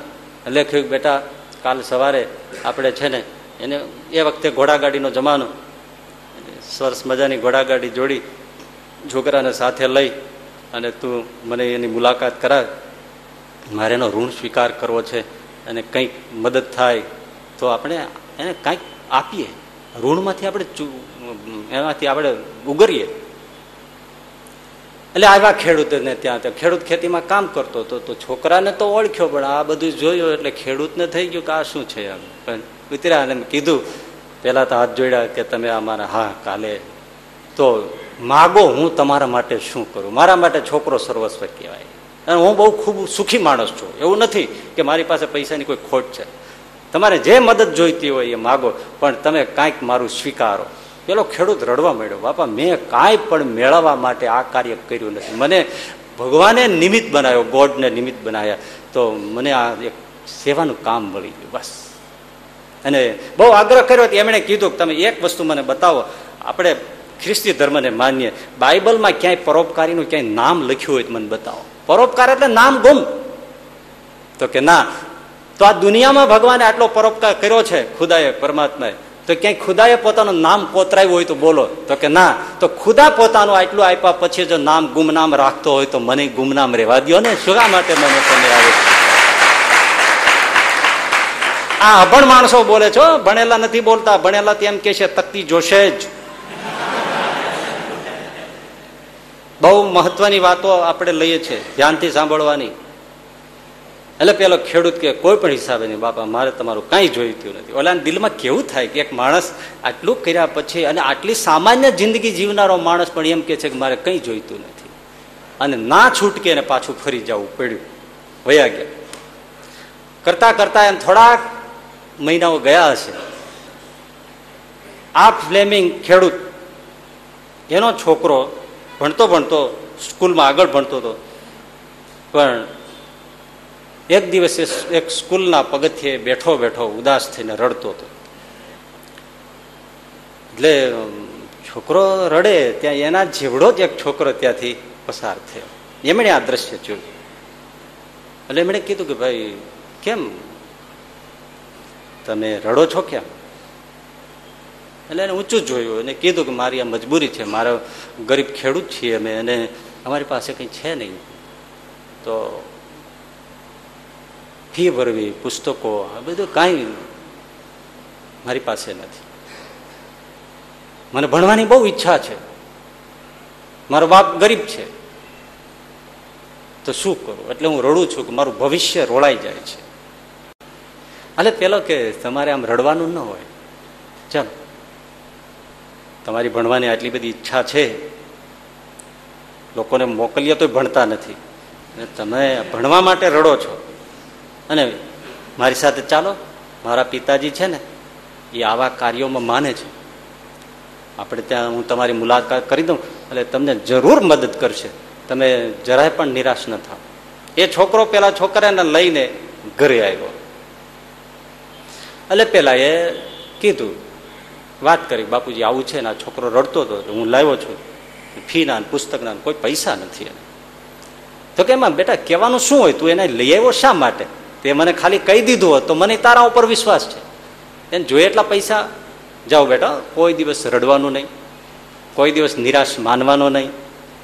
એટલે કહ્યું બેટા, કાલ સવારે આપણે છે ને, એને એ વખતે ઘોડાગાડીનો જમાનો. સરસ મજાની ઘોડાગાડી જોડી છોકરાને સાથે લઈ અને તું મને એની મુલાકાત કરાવ. મારે એનો ઋણ સ્વીકાર કરવો છે અને કંઈક મદદ થાય તો આપણે એને કંઈક આપીએ. ઋણમાંથી આપણે એમાંથી આપણે ઉગરીએ. એટલે આવ્યા ખેડૂતને ત્યાં તો ખેડૂત ખેતીમાં કામ કરતો હતો, તો છોકરાને તો ઓળખ્યો, પણ આ બધું જોયું એટલે ખેડૂતને થઈ ગયું કે આ શું છે એમ. પણ ઉતર્યા અને કીધું પેલા તો હાથ જોડ્યા કે તમે અમારા, હા, કાલે તો માગો હું તમારા માટે શું કરું? મારા માટે છોકરો સર્વસ્વ કહેવાય. અને હું બહુ ખૂબ સુખી માણસ છું. એવું નથી કે મારી પાસે પૈસાની કોઈ ખોટ છે. તમારે જે મદદ જોઈતી હોય એ માગો, પણ તમે કાંઈક મારું સ્વીકારો. પેલો ખેડૂત રડવા માંડ્યો, બાપા, મેં કાંઈ પણ મેળવવા માટે આ કાર્ય કર્યું નથી. મને ભગવાને નિમિત્ત બનાવ્યો, ગોડને નિમિત્ત બનાવ્યા. તો મને આ એક સેવાનું કામ મળી ગયું, બસ. અને બહુ આગ્રહ કર્યો એમણે કીધું કે, તમે એક વસ્તુ મને બતાવો. આપણે ખ્રિસ્તી ધર્મને માનીએ. બાઇબલમાં ક્યાંય પરોપકારીનું ક્યાંય નામ લખ્યું હોય તો મને બતાવો. પરોપકાર એટલે નામ ગુમ. તો કે, ના, તો આ દુનિયામાં ભગવાને આટલો પરોપકાર કર્યો છે, ખુદાએ, પરમાત્માએ. તો ક્યાંય ખુદાએ પોતાનું નામ કોતરાયું હોય તો બોલો. તો કે ના, તો ખુદા પોતાનું આટલું આપ્યા પછી જો નામ ગુમનામ રાખતો હોય તો મને ગુમનામ રહેવા દો ને? શું માટે મને તમે આવે આ અભણ માણસો બોલે છો, ભણેલા નથી બોલતા, ભણેલા તેમ કે છે, તકતી જોશે જ. બહુ મહત્વની વાતો આપણે લઈએ છીએ, ધ્યાનથી સાંભળવાની. એટલે પેલો ખેડૂત કે કોઈ પણ હિસાબે નહીં, બાપા, મારે તમારું કાંઈ જોઈતું નથી. ઓલા દિલમાં કેવું થાય કે એક માણસ આટલું કર્યા પછી અને આટલી સામાન્ય જિંદગી જીવનારો માણસ પણ એમ કે છે કે મારે કંઈ જોઈતું નથી. અને ના છૂટકે એને પાછું ફરી જવું પડ્યું. વયા ગયા. કરતા કરતા એમ થોડાક મહિનાઓ ગયા હશે. આ ફ્લેમિંગ ખેડૂત, એનો છોકરો ભણતો ભણતો સ્કૂલમાં આગળ ભણતો હતો. પણ એક દિવસે એક સ્કૂલના પગથિયે બેઠો બેઠો ઉદાસ થઈને રડતો હતો. એટલે છોકરો રડે ત્યાં એના જેવડો જ એક છોકરો ત્યાંથી પસાર થયો. એમણે આ દ્રશ્ય જોયું. એટલે એમણે કીધું કે, ભાઈ, કેમ? તમે રડો છો કેમ? એટલે એને ઊંચું જોયું અને કીધું કે, મારી આ મજબૂરી છે. મારો ગરીબ ખેડૂત છીએ અમે અને અમારી પાસે કંઈ છે નહીં. તો ફી ભરવી પુસ્તકો, આ બધું કાંઈ મારી પાસે નથી. મને ભણવાની બહુ ઈચ્છા છે. મારો બાપ ગરીબ છે. તો શું કરું? એટલે હું રડું છું કે મારું ભવિષ્ય રોળાઈ જાય છે. એટલે પેલો કે, તમારે આમ રડવાનું ન હોય. ચાલો. તમારી ભણવાની આટલી બધી ઈચ્છા છે. લોકોને મોકલીએ તો ભણતા નથી. તમે ભણવા માટે રડો છો. અને મારી સાથે ચાલો, મારા પિતાજી છે ને, એ આવા કાર્યોમાં માને છે. આપણે ત્યાં હું તમારી મુલાકાત કરી દઉં, એટલે તમને જરૂર મદદ કરશે. તમે જરાય પણ નિરાશ ન થાવ. એ છોકરો પેલા છોકરાને લઈને ઘરે આવ્યો. એટલે પેલા એ કીધું, વાત કરી, બાપુજી આવું છે ને, આ છોકરો રડતો હતો હું લાવ્યો છું. ફીના પુસ્તકના કોઈ પૈસા નથી તો કે, એમાં બેટા, કહેવાનું શું હોય? તું એને લઈ આવ્યો શા માટે? તે મને ખાલી કહી દીધું હોત તો મને તારા ઉપર વિશ્વાસ છે. એને જોઈએ એટલા પૈસા, જાઓ બેટા, કોઈ દિવસ રડવાનું નહીં, કોઈ દિવસ નિરાશ માનવાનો નહીં,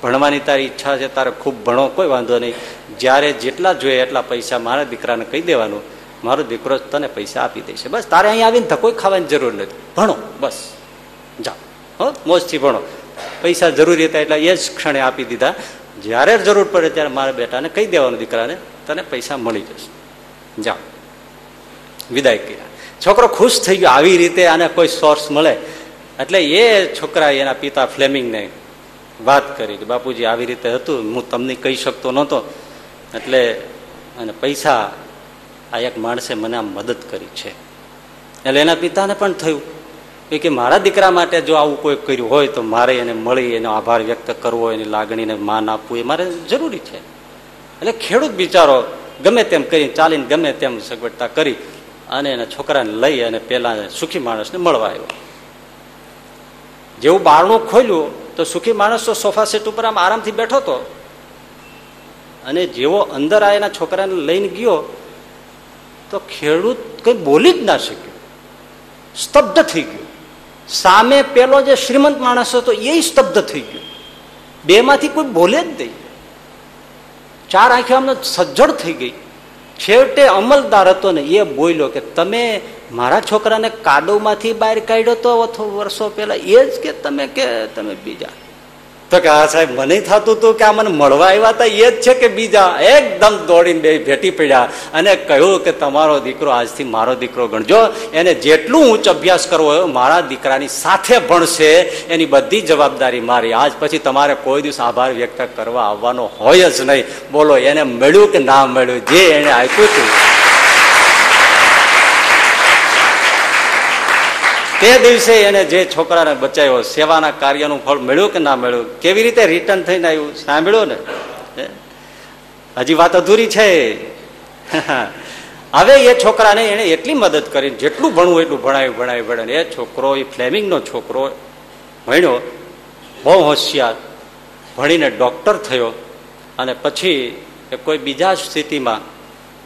ભણવાની તારી ઈચ્છા છે, તારે ખૂબ ભણો, કોઈ વાંધો નહીં. જ્યારે જેટલા જોઈએ એટલા પૈસા મારા દીકરાને કહી દેવાનું, મારો દીકરો તને પૈસા આપી દેશે. બસ, તારે અહીં આવીને ધક્કોઈ ખાવાની જરૂર નથી. ભણો, બસ, જાઓ. હો, મોજથી ભણો. પૈસા જરૂરી હતા એટલે એ જ ક્ષણે આપી દીધા. જ્યારે જરૂર પડે ત્યારે મારા બેટાને કહી દેવાનું દીકરાને, તને પૈસા મળી જશે. જાઓ. વિદાય કર્યા. છોકરો ખુશ થઈ ગયો. આવી રીતે આને કોઈ સોર્સ મળે. એટલે એ છોકરા એના પિતા ફ્લેમિંગને વાત કરી કે, બાપુજી, આવી રીતે હતું. હું તમને કહી શકતો નહોતો. એટલે અને પૈસા આ એક માણસે મને આમ મદદ કરી છે. એટલે એના પિતાને પણ થયું. કે, મારા દીકરા માટે જો આવું કોઈ કર્યું હોય તો મારે એને મળી, એનો આભાર વ્યક્ત કરવો, એની લાગણીને માન આપવું એ મારે જરૂરી છે. એટલે ખેડૂત બિચારો ગમે તેમ કરી, ચાલીને ગમે તેમ સગવડતા કરી અને એના છોકરાને લઈ અને પેલા સુખી માણસને મળવા આવ્યો. જેવું બારણું ખોલ્યું, તો સુખી માણસ તો સોફા સેટ ઉપર આમ આરામથી બેઠો હતો. અને જેવો અંદર આ એના છોકરાને લઈને ગયો, તો ખેડૂત કઈ બોલી જ ના શક્યો. સ્તબ્ધ થઈ ગયો. સામે પેલો જે શ્રીમંત માણસ હતો, એ સ્તબ્ધ થઈ ગયો. બેમાંથી કોઈ બોલે જ નહીં. ચાર આંખે અમને સજ્જડ થઈ ગઈ. છેવટે અમલદાર હતો ને એ બોલ્યો કે તમે મારા છોકરાને કાદવમાંથી બહાર કાઢ્યો તો વર્ષો પહેલા એ જ કે તમે કે તમે બીજા? તો કે હા સાહેબ, મને થતું હતું કે આ મને મળવા આવ્યા હતા એ જ છે કે બીજા એકદમ દોડીને બે ભેટી પડ્યા અને કહ્યું કે તમારો દીકરો આજથી મારો દીકરો ગણજો, એને જેટલું ઉચ્ચ અભ્યાસ કરવો મારા દીકરાની સાથે ભણશે, એની બધી જવાબદારી મારી. આજ પછી તમારે કોઈ દિવસ આભાર વ્યક્ત કરવા આવવાનો હોય જ નહીં. બોલો, એને મળ્યું કે ના મળ્યું, જે એને આપ્યું હતું. તે દિવસે એને જે છોકરાને બચાવ્યો, સેવાના કાર્યનું ફળ મળ્યું કે ના મળ્યું, કેવી રીતે રિટર્ન થઈને આવ્યું, સાંભળ્યો ને? હજી વાત અધૂરી છે. હવે એ છોકરાને એને એટલી મદદ કરી જેટલું ભણવું એટલું ભણાવ્યું ભણાવ્યું ભણાવ્યું એ છોકરો, એ ફ્લેમિંગનો છોકરો ભણ્યો, બહુ હોશિયાર, ભણીને ડૉક્ટર થયો અને પછી એ કોઈ બીજા સ્થિતિમાં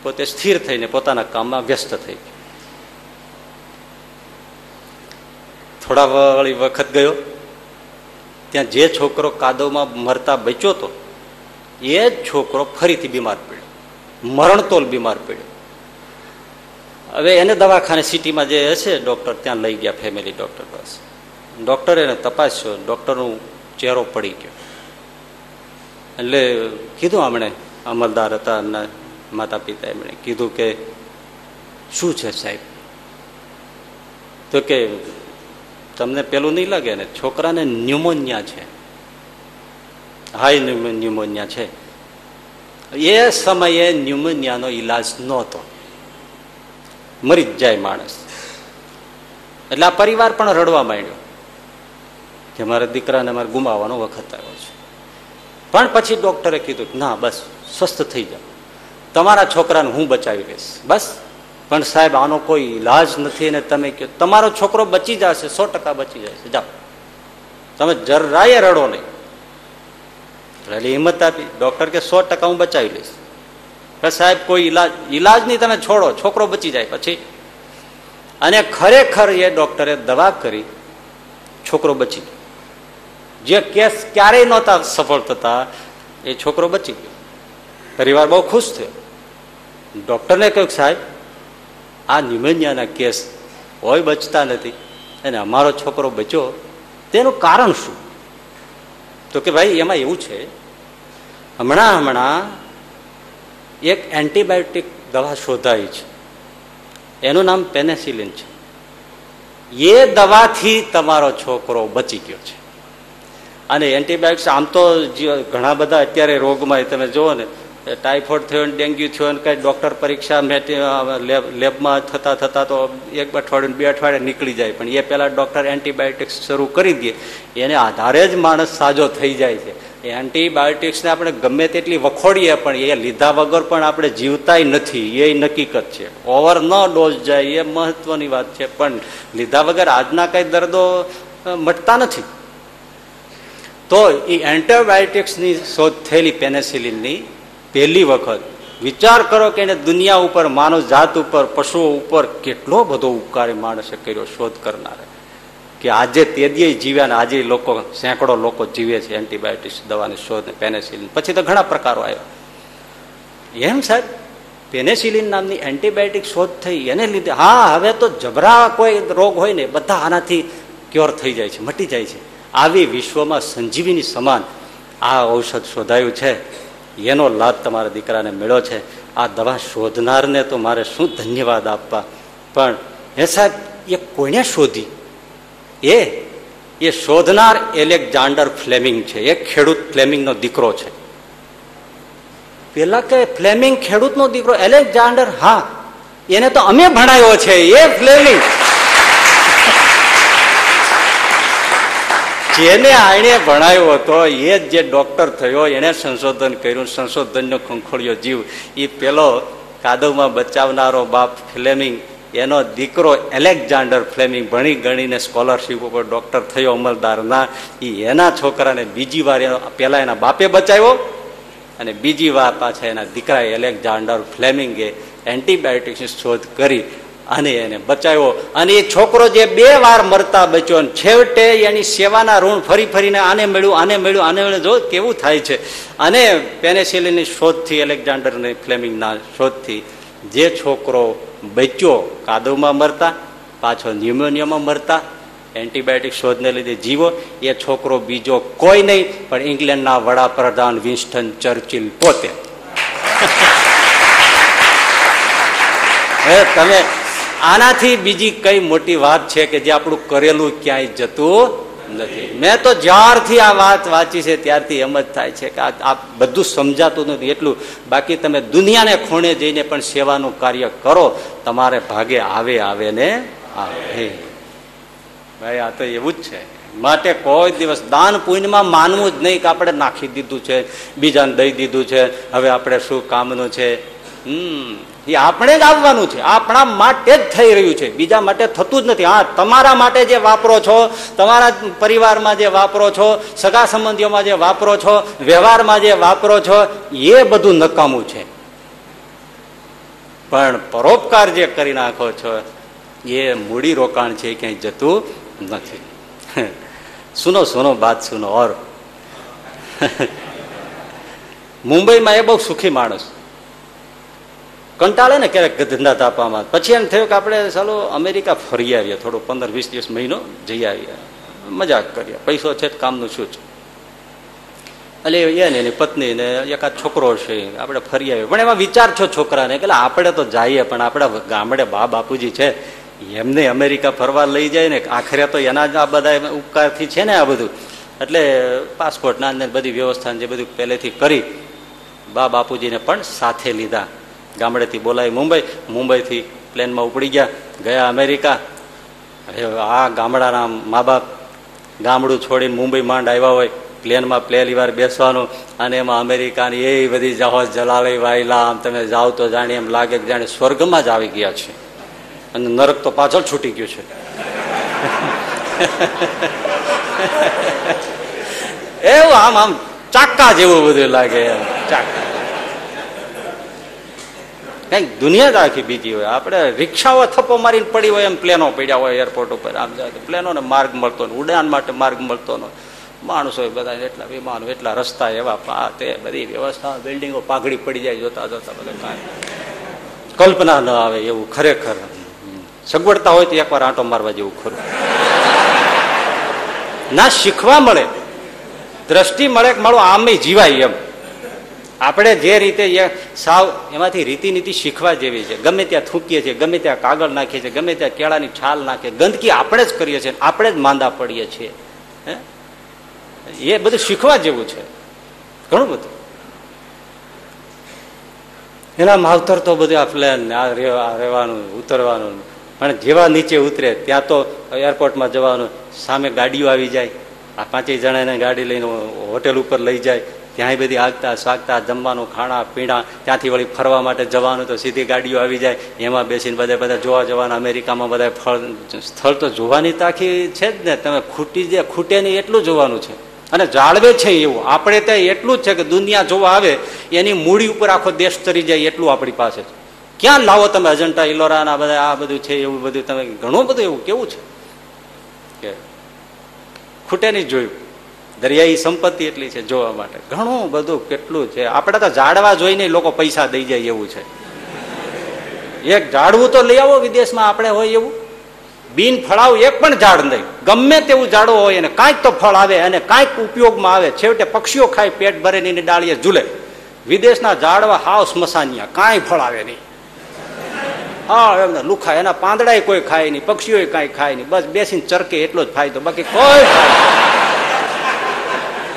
પોતે સ્થિર થઈને પોતાના કામમાં વ્યસ્ત થઈ ગયો. થોડા વાળી વખત ગયો. ત્યાં જે છોકરો કાદવમાં મરતા બચ્યો હતો એ જ છોકરો ફરીથી બીમાર પડ્યો. મરણતોલ બીમાર પડ્યો. હવે એને દવાખાને સિટીમાં જે હશે, ડૉક્ટર ત્યાં લઈ ગયા, ફેમિલી ડૉક્ટર પાસે. ડોક્ટરે એને તપાસ્યો, ડૉક્ટરનું ચહેરો પડી ગયો. એટલે કીધું આમણે, અમલદાર હતા એમના માતા પિતા એમણે કીધું કે, શું છે સાહેબ? તો કે તમને પેલું નહીં લાગે ને, છોકરાને ન્યુમોનિયા છે. હાઈ ન્યુમોનિયા છે. એ સમયે ન્યુમોનિયાનો ઈલાજ નહોતો. મરી જ જાય માણસ. એટલે આ પરિવાર પણ રડવા માંડ્યો કે મારા દીકરાને મારે ગુમાવવાનો વખત આવ્યો છે. પણ પછી ડોક્ટરે કીધું, ના, બસ, સ્વસ્થ થઈ જાઓ તમારા છોકરાને હું બચાવી લઈશ. બસ. પણ સાહેબ, આનો કોઈ ઈલાજ નથી અને તમે કહો, તમારો છોકરો બચી જશે, સો ટકા બચી જશે. જાઓ. તમે જરાય રડો નહીં. એટલે હિંમત આપી. ડોક્ટર કે સો ટકા હું બચાવી લઈશ. પણ સાહેબ, કોઈ ઈલાજ ઈલાજ નહીં, તમે છોડો. છોકરો બચી જાય પછી. અને ખરેખર એ ડોક્ટરે દવા કરી, છોકરો બચી ગયો. જે કેસ ક્યારેય નહોતા સફળ થતા, એ છોકરો બચી ગયો. પરિવાર બહુ ખુશ થયો. ડોક્ટરને કહ્યું સાહેબ આ ન્યુમોનિયાના કેસ હોય બચતા નથી. અને અમારો છોકરો બચ્યો, તેનું કારણ શું? તો કે ભાઈ, એમાં એવું છે, હમણાં હમણાં એક એન્ટીબાયોટિક દવા શોધાઈ છે. એનું નામ પેનેસિલિન છે. એ દવાથી તમારો છોકરો બચી ગયો છે. અને એન્ટીબાયોટિક્સ, આમ તો ઘણા બધા અત્યારે રોગમાં તમે જુઓ ને ટાઈફોઇડ થયો ને ડેન્ગ્યુ થયો ને કઈ ડોક્ટર પરીક્ષા લેબમાં થતા થતા તો એક અઠવાડિયું બે અઠવાડિયે નીકળી જાય. પણ એ પહેલા ડોક્ટર એન્ટીબાયોટિક્સ શરૂ કરી દે. એને આધારે જ માણસ સાજો થઈ જાય છે. એન્ટીબાયોટિક્સને આપણે ગમે તેટલી વખોડીએ, પણ એ લીધા વગર પણ આપણે જીવતાય નથી. એ નક્કીકત છે. ઓવર ન ડોઝ જાય એ મહત્વની વાત છે. પણ લીધા વગર આજના કઈ દર્દો મટતા નથી. તો એ એન્ટીબાયોટિક્સની શોધ થયેલી પેનેસિલિનની પહેલી વખત. વિચાર કરો કે એને દુનિયા ઉપર, માનવ જાત ઉપર, પશુઓ ઉપર કેટલો બધો ઉપકાર માણસે કર્યો શોધ કરનારે. કે આજે તેદીએ જીવ્યા ને આજે લોકો, સેંકડો લોકો જીવે છે એન્ટીબાયોટિક્સ દવાની શોધ પેનેસિલિન. પછી તો ઘણા પ્રકારો આવ્યા. એમ સાહેબ, પેનેસિલિન નામની એન્ટીબાયોટિક શોધ થઈ, એને લીધે, હા, હવે તો જબરા કોઈ રોગ હોય ને, બધા આનાથી ક્યોર થઈ જાય છે, મટી જાય છે. આવી વિશ્વમાં સંજીવીની સમાન આ ઔષધ શોધાયું છે. એનો લાભ તમારા દીકરાને મળ્યો છે. આ દવા શોધનારને તો મારે શું ધન્યવાદ આપવા? પણ હે સાહેબ, એ કોને શોધી? એ એ શોધનાર એલેક્ઝાન્ડર ફ્લેમિંગ છે. એ ખેડૂત ફ્લેમિંગનો દીકરો છે. પેલા કે ફ્લેમિંગ ખેડૂતનો દીકરો? એલેક્ઝાન્ડર હા. એને તો અમે ભણાયો છે. એ ફ્લેમિંગ. જેને આણે ભણાયો હતો, એ જ જે ડોક્ટર થયો એને સંશોધન કર્યું. સંશોધનનો ખંખોળ્યો જીવ. એ પેલો કાદવમાં બચાવનારો બાપ ફ્લેમિંગ, એનો દીકરો એલેક્ઝાન્ડર ફ્લેમિંગ ભણી ગણીને સ્કોલરશીપ ઉપર ડોક્ટર થયો અમલદારના. એ એના છોકરાને બીજી વાર પેલા એના બાપે બચાવ્યો અને બીજી વાર પાછા એના દીકરા એલેક્ઝાન્ડર ફ્લેમિંગે એન્ટીબાયોટિક્સની શોધ કરી અને એને બચાવ્યો. અને એ છોકરો જે બે વાર મરતા બચ્યો અને છેવટે એની સેવાના ઋણ ફરી ફરીને આને મળ્યું આને મળ્યું આને મળ્યું. જો કેવું થાય છે. અને પેનેસિલિનની શોધથી, એલેક્ઝાન્ડરની ફ્લેમિંગના શોધથી જે છોકરો બચ્યો, કાદવમાં મરતા, પાછો ન્યુમોનિયામાં મરતા, એન્ટીબાયોટિક શોધને લીધે જીવો, એ છોકરો બીજો કોઈ નહીં, પણ ઇંગ્લેન્ડના વડાપ્રધાન વિન્સ્ટન ચર્ચિલ પોતે. તમે આનાથી બીજી કઈ મોટી વાત છે કે જે આપણું કરેલું ક્યાંય જતું નથી. મેં તો જ્યારથી આ વાત વાંચી છે ત્યારથી એમ જ થાય છે કે આ બધું સમજાતું નથી. એટલું બાકી તમે દુનિયાને ખૂણે જઈને પણ સેવાનું કાર્ય કરો, તમારે ભાગે આવે આવે ને આવે. ભાઈ, આ તો એવું જ છે. માટે કોઈ દિવસ દાન પુણ્યમાં માનવું જ નહીં કે આપણે નાખી દીધું છે, બીજાને દઈ દીધું છે, હવે આપણે શું કામનું છે? હમ. એ આપણે જ આવવાનું છે. આપણા માટે જ થઈ રહ્યું છે. બીજા માટે થતું જ નથી. હા તમારા માટે જે વાપરો છો, તમારા પરિવારમાં જે વાપરો છો, સગા સંબંધીઓમાં જે વાપરો છો, વ્યવહારમાં જે વાપરો છો, એ બધું નકામું છે. પણ પરોપકાર જે કરી નાખો છો, એ મૂડી રોકાણ છે ક્યાંય જતું નથી. સુનો સુનો બાદ સુનો. ઓર. મુંબઈમાં એ બહુ સુખી માણસ. કંટાળે ને ક્યારેક ધંધા તાપવામાં. પછી એમ થયું કે આપણે ચાલો અમેરિકા ફરી આવીએ. થોડું પંદર, વીસ દિવસ મહિનો જઈ આવીએ. મજાક કરીએ પૈસો છે કામનું શું છે? એટલે એ ને એની પત્ની ને એકાદ છોકરો છે. આપણે ફરી આવીએ. પણ એમાં વિચાર છો છોકરાને કે આપણે તો જઈએ, પણ આપણા ગામડે બા, બાપુજી છે. એમને અમેરિકા ફરવા લઈ જાય ને આખરે તો એના જ આ બધા ઉપકારથી છે ને આ બધું. એટલે પાસપોર્ટના અંદર બધી વ્યવસ્થા જે બધું પહેલેથી કરી બા, બાપુજીને પણ સાથે લીધા. ગામડેથી બોલાવી મુંબઈ, મુંબઈથી પ્લેનમાં ઉપડી ગયા ગયા અમેરિકા. હવે આ ગામડાના મા બાપ ગામડું છોડીને મુંબઈ માંડ આવ્યા હોય, પ્લેનમાં પહેલી વાર બેસવાનું, અને એમાં અમેરિકાની એ બધી જહાજ જલાલય વાયલા, આમ તમે જાઓ તો જાણે એમ લાગે કે જાણે સ્વર્ગમાં જ આવી ગયા છે. અને નરક તો પાછળ છૂટી ગયું છે. એવું આમ આમ ચાક્કા જેવું બધું લાગે એમ, ચાક્કા. કંઈક દુનિયા જ આખી બીજી હોય? આપણે રિક્ષાઓ થપ્પો મારીને પડી હોય એમ પ્લેનો પડ્યા હોય એરપોર્ટ ઉપર. આમ જાય પ્લેનોને માર્ગ મળતો ને ઉડાન માટે માર્ગ મળતો ન માણસો બધા એટલા વિમાનો, એટલા રસ્તા, એવા પા તે બધી વ્યવસ્થા, બિલ્ડિંગો પાઘડી પડી જાય જોતા જોતા બધા કાંઈ. કલ્પના ન આવે એવું ખરેખર. સગવડતા હોય તો એકવાર આંટો મારવા જેવું ખરું. ના શીખવા મળે. દ્રષ્ટિ મળે કે મારું આમે જીવાય એમ. આપણે જે રીતે સાવ એમાંથી રીતિ નીતિ શીખવા જેવી છે. ગમે ત્યાં થૂંકીએ છીએ, ગમે ત્યાં કાગળ નાખીએ છીએ, ગમે ત્યાં કેળાની છાલ નાખીએ, ગંદકી આપણે જ કરીએ છીએ, આપણે જ માંદા પડીએ છીએ. એ બધું શીખવા જેવું છે. ઘણું બધું. એના માવતર તો બધું આ પ્લેન રહેવાનું, ઉતરવાનું. પણ જેવા નીચે ઉતરે, ત્યાં તો એરપોર્ટમાં જવાનું, સામે ગાડીઓ આવી જાય. આ પાંચેય જણાને ગાડી લઈને હોટેલ ઉપર લઈ જાય. ત્યાંય બધી આગતા સ્વાગતા જમવાનું, ખાણા, પીણા, ત્યાંથી વળી ફરવા માટે જવાનું તો સીધી ગાડીઓ આવી જાય. એમાં બેસીને બધા બધા જોવા જવાના, અમેરિકામાં બધા ફળ, સ્થળ તો જોવાની તાખી છે જ ને. તમે ખૂટી જે ખૂટે નહીં એટલું જોવાનું છે. અને જાળવે છે એવું. આપણે ત્યાં એટલું જ છે કે દુનિયા જોવા આવે, એની મૂડી ઉપર આખો દેશ તરી જાય એટલું આપણી પાસે છે. ક્યાં લાવો તમે અજંટા ઇલોરા ના બધા, આ બધું છે, એવું બધું તમે, ઘણું બધું એવું કેવું છે? કે ખૂટે નહીં જોયું. દરિયાઈ સંપત્તિ એટલી છે જોવા માટે. ઘણું બધું કેટલું છે. આપણે તો જાડવા જોઈને લોકો પૈસા દઈ જાય એવું છે. એક ઝાડવું તો લઈ આવો વિદેશમાં આપણે હોય એવું. બિન ફળાવ એક પણ ઝાડ નહીં. ગમે તેવું ઝાડવું હોય અને કાંઈક તો ફળ આવે અને કાંઈક ઉપયોગમાં આવે. છેવટે પક્ષીઓ ખાય, પેટ ભરે ને ડાળીએ ઝૂલે. વિદેશના ઝાડવા હાવ સ્મશાનિયા કાંઈ ફળ આવે નહીં. હા એમને લુખા. એના પાંદડાય કોઈ ખાય નહીં પક્ષીઓ કાંઈ ખાય નહીં. બસ બેસીને ચરકે એટલો જ ફાયદો. બાકી કોઈ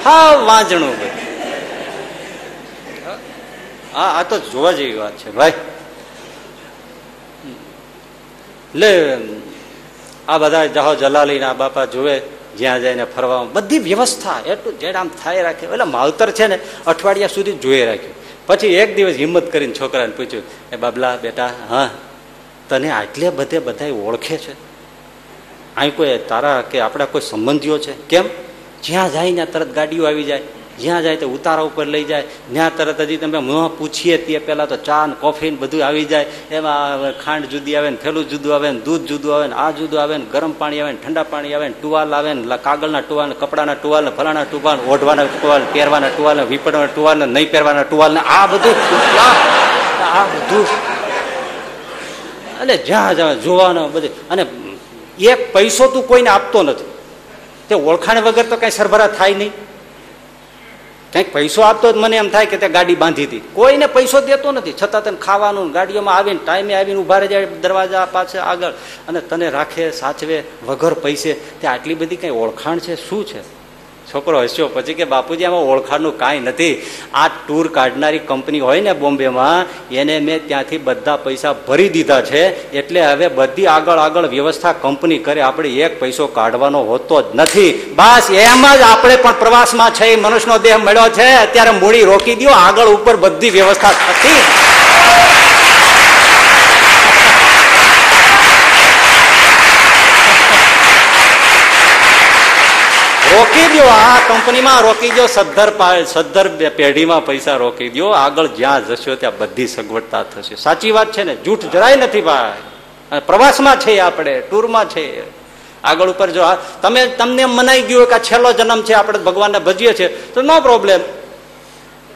ખાય હા વાંજણું ભાઈ હા? આ તો જોવા જેવી વાત છે ભાઈ. લે આ બધા જહો જલાલીના બાપા જુએ જ્યાં જઈને ફરવા બધી વ્યવસ્થા એટલું જેડ આમ થાય રાખે. એટલે માવતર છે ને અઠવાડિયા સુધી જોઈ રાખ્યું. પછી એક દિવસ હિંમત કરીને છોકરાને પૂછ્યું એ બાબલા બેટા હા તને આટલે બધે બધા ઓળખે છે? અહીં કોઈ તારા કે આપણા કોઈ સંબંધીઓ છે? કેમ? જ્યાં જાય ત્યાં તરત ગાડીઓ આવી જાય. જ્યાં જાય તો ઉતારા ઉપર લઈ જાય. ત્યાં તરત હજી તમે મોં પૂછીએ તે પહેલાં તો ચા ને કોફી ને બધું આવી જાય. એમાં ખાંડ જુદી આવે ને થેલું જુદું આવે ને દૂધ જુદું આવે ને આ જુદું આવે ને ગરમ પાણી આવે ને ઠંડા પાણી આવે ને ટુવાલ આવે ને કાગળના ટુવાલ કપડાના ટુવાલ ને ફલાણા ટુવાલ ઓઢવાના ટુવાલ પહેરવાના ટુવાલ ને વીપડવાના ટુવાલ ને નહીં પહેરવાના ટુવાલ ને આ બધું આ બધું. એટલે જ્યાં જ્યાં જોવાનો બધે. અને એક પૈસો તું કોઈને આપતો નથી. તે ઓળખાણ વગર તો કઈ સરભરા થાય નહીં. કંઈક પૈસો આપતો જ મને એમ થાય કે તે ગાડી બાંધી હતી. કોઈને પૈસો દેતો નથી. છતાં તને ખાવાનું ગાડીઓમાં આવીને ટાઈમે આવીને ઊભા રહી જાય દરવાજા પાસે આગળ. અને તને રાખે, સાચવે, વગર પૈસે. તે આટલી બધી કઈ ઓળખાણ છે? શું છે? છોકરો હસ્યો. પછી કે બાપુજી, આમાં ઓળખાણનું કાંઈ નથી. આ ટૂર કાઢનારી કંપની હોય ને બોમ્બેમાં, એને મેં ત્યાંથી બધા પૈસા ભરી દીધા છે. એટલે હવે બધી આગળ આગળ વ્યવસ્થા કંપની કરે. આપણે એક પૈસો કાઢવાનો હોતો જ નથી. બસ, એમ જ આપણે પણ પ્રવાસમાં છે. મનુષ્યનો દેહ મળ્યો છે. અત્યારે મૂડી રોકી દો આગળ ઉપર બધી વ્યવસ્થા થતી. રોકી દો આ કંપનીમાં રોકી દો સદ્ધર સદ્ધર પેઢીમાં પૈસા રોકી દો આગળ જ્યાં જશો ત્યાં બધી સગવડતા થશે. સાચી વાત છે ને? જૂઠ જરાય નથી ભાઈ. પ્રવાસમાં છે આપણે, ટૂરમાં છે. આગળ ઉપર જો તમે તમને મનાઈ ગયું કે આ છેલ્લો જન્મ છે, આપણે ભગવાનને ભજીએ છીએ, તો નો પ્રોબ્લેમ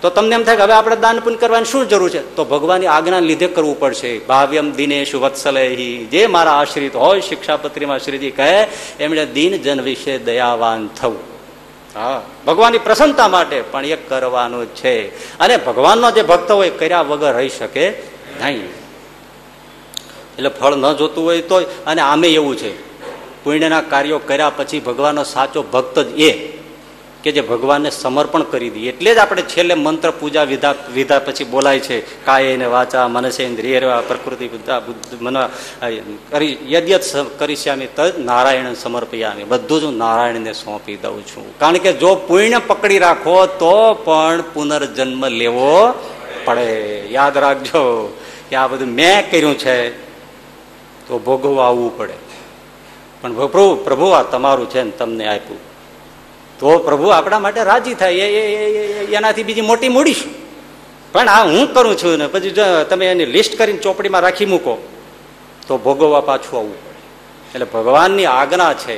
તો તમને એમ થાય કે હવે આપણે દાન પુન કરવાની શું જરૂર છે? તો ભગવાનની આજ્ઞા લીધે કરવું પડશે. ભાવ્યમ દિનેશ વત્સલેહી. જે મારા આશ્રિત હોય, શિક્ષાપત્રીમાં શ્રીજી કહે, એમણે દિન જન વિશે દયાવાન થવું. હા, ભગવાનની પ્રસન્નતા માટે પણ એ કરવાનું છે. અને ભગવાનનો જે ભક્ત હોય કર્યા વગર રહી શકે નહીં. એટલે ફળ ન જોતું હોય તો અને આમે એવું છે. પુણ્યના કાર્યો કર્યા પછી ભગવાનનો સાચો ભક્ત જ એ. કે જે ભગવાનને સમર્પણ કરી દઈએ. એટલે જ આપણે છેલ્લે મંત્ર પૂજા વિધા વિધા પછી બોલાય છે કાય ને વાચા મનસે ઇન્દ્રિય પ્રકૃતિ મન કરી યદ્યત કરીશ્યામી તદ નારાયણ સમર્પયામી. બધું જ હું નારાયણને સોંપી દઉં છું. કારણ કે જો પુણ્ય પકડી રાખો, તો પણ પુનર્જન્મ લેવો પડે. યાદ રાખજો કે આ બધું મેં કર્યું છે, તો ભોગવવા આવવું પડે. પણ પ્રભુ પ્રભુ આ તમારું છે ને તમને આપ્યું. તો પ્રભુ આપણા માટે રાજી થાય. એનાથી બીજી મોટી મૂડીશું પણ આ હું કરું છું ને, પછી તમે એની લિસ્ટ કરીને ચોપડીમાં રાખી મૂકો, તો ભોગવવા પાછું આવવું પડે. એટલે ભગવાનની આજ્ઞા છે,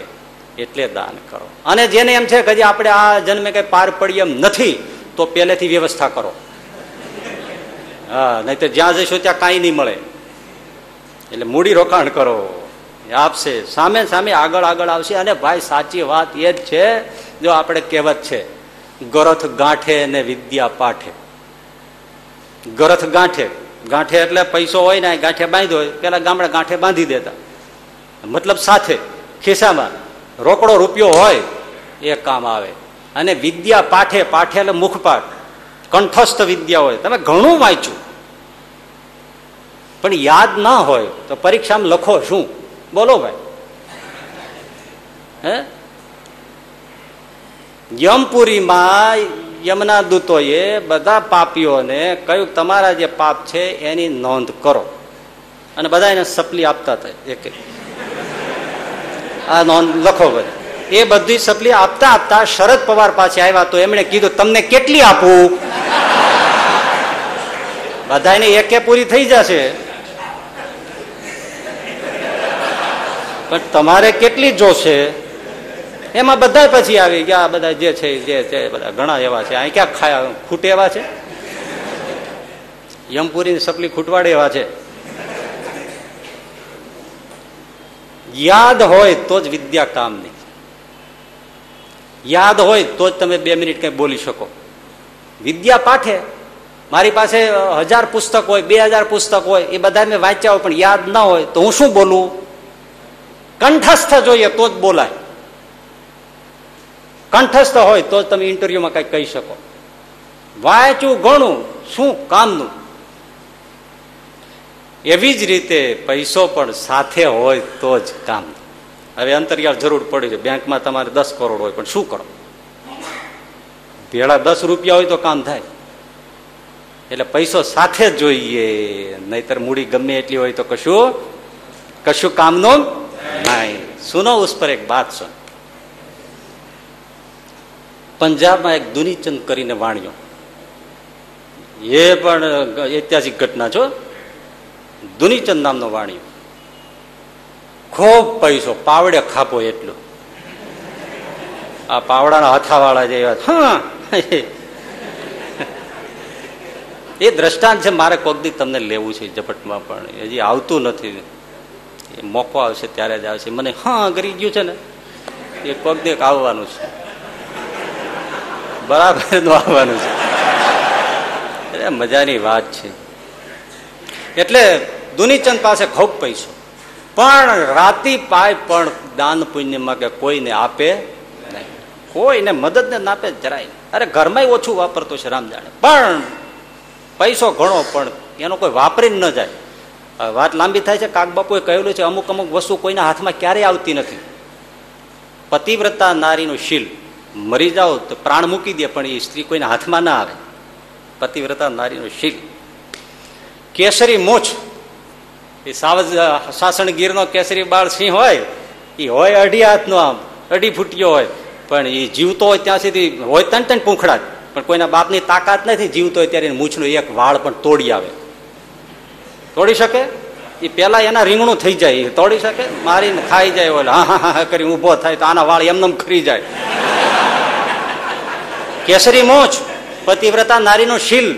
એટલે દાન કરો. અને જેને એમ છે કે આપણે આ જન્મે કઈ પાર પડી એમ નથી, તો પહેલેથી વ્યવસ્થા કરો. હા નહીં તો જ્યાં જઈશું ત્યાં કાંઈ નહીં મળે. એટલે મૂડી રોકાણ કરો. આપશે. સામે સામે આગળ આગળ આવશે. અને ભાઈ, સાચી વાત એ જ છે જો આપણે કહેવત છે, ગરથ ગાંઠે ને વિદ્યા પાઠે. ગરથ ગાંઠે. ગાંઠે એટલે પૈસો હોય ને, ગાંઠે બાંધ્યો હોય, પેલા ગામડા ગાંઠે બાંધી દેતા. મતલબ સાથે, ખિસ્સામાં રોકડો રૂપિયો હોય, એ કામ આવે. અને વિદ્યા પાઠે પાઠે એટલે મુખપાઠ. કંઠસ્થ વિદ્યા હોય. તમે ઘણું વાંચ્યું. પણ યાદ ના હોય, તો પરીક્ષામાં લખો શું? બોલો ભાઈ. હે? યમપુરીમાં યમના દૂતોએ બધા પાપીઓને કહ્યું, તમારા જે પાપ છે એની નોંધ કરો. અને બધા એને સપલી આપતા હતા, એક. આ નોંધ લખો બધા. એ બધી સપલી આપતા આપતા શરદ પવાર પાસે આવ્યા તો એમણે કીધું, તમને કેટલી આપું? બધાને એકે પૂરી થઈ જશે. પણ તમારે કેટલી જોશે? એમાં બધા પછી આવી ગયા બધા જે છે જે છે, બધા ઘણા એવા છે. અહીં ક્યાં ખાયા, ખૂટે એવા છે? યમપુરી સપલી ખૂટવાડે એવા છે. યાદ હોય તો જ વિદ્યા કામની યાદ હોય તો જ તમે બે મિનિટ કઈ બોલી શકો. વિદ્યા પાઠે મારી પાસે હજાર પુસ્તક હોય, બે હજાર પુસ્તક હોય, એ બધા મેં વાંચ્યા હોય, પણ યાદ ના હોય તો હું શું બોલું? કંઠસ્થ જોઈએ તો જ બોલાય. કંઠસ્થ હોય તો જ તમે ઇન્ટરવ્યુમાં કઈ કહી શકો. વાંચું ગણું શું કામનું? એવી જ રીતે પૈસો પણ સાથે હોય તો જ કામ. હવે અંતરિયાળ જરૂર પડી છે બેંકમાં તમારે દસ કરોડ હોય પણ શું કરો? ભેળા દસ રૂપિયા હોય તો કામ થાય. એટલે પૈસો સાથે જોઈએ. નહીતર મૂડી ગમે એટલી હોય તો કશું કશું કામનું નહીં. સુનો ઉસ પર એક વાત સુન. પંજાબમાં એક દુનીચંદ કરીને વાણ્યો. એ પણ ઐતિહાસિક ઘટના છો દુનીચંદ નામનો વાણ્યો. ખૂબ પૈસો, પાવડે ખાપો એટલો. આ પાવડાના હાથાવાળા જેવા. હા. એ દ્રષ્ટાંત છે, મારે કોકદી તમને લેવું છે ઝપટમાં, પણ હજી આવતું નથી. એ મોકો આવશે, ત્યારે જ આવશે. મને, હા કરી ગયું છે ને. એ કોકદી આવવાનું છે. બરાબર આવવાનું છે. એટલે મજાની વાત છે. એટલે દુનીચંદ પાસે ખૂબ પૈસો. પણ રાતી પાય પણ દાન પુણ્યમાં કે કોઈને આપે નહીં. કોઈને મદદ ને આપે જરાય અરે ઘરમાં ઓછું વાપરતો છે રામ જાણે. પણ પૈસો ઘણો, પણ એનો કોઈ વાપરી ન જાય. વાત લાંબી થાય છે કાક બાપુએ કહેલું છે, અમુક અમુક વસ્તુ કોઈના હાથમાં ક્યારેય આવતી નથી. પતિવ્રતા નારીનું શીલ. મરી જાઓ તો પ્રાણ મૂકી દે, પણ એ સ્ત્રી કોઈના હાથમાં ના આવે. પતિવ્રતા નારીનો શીલ. કેસરી મોછ. એ સાવજ સાસણ ગીરનો કેસરી બાળ સિંહ હોય, એ હોય અઢી હાથનો આમ, અઢી ફૂટ્યો હોય, પણ એ જીવતો હોય ત્યાં સુધી હોય તન તન પૂંખડા પણ કોઈના બાપની તાકાત નથી, જીવતો હોય ત્યારે મૂછનો એક વાળ પણ તોડી આવે. તોડી શકે? એ પેલા એના રીંગણું થઈ જાય તોડી શકે? મારીને ખાઈ જાય, ઓલે, હા હા હા કરી ઊભો થાય, તો આના વાળ એમને ખરી જાય. કેસરી મોચ, પતિવ્રતા નારીનો શીલ.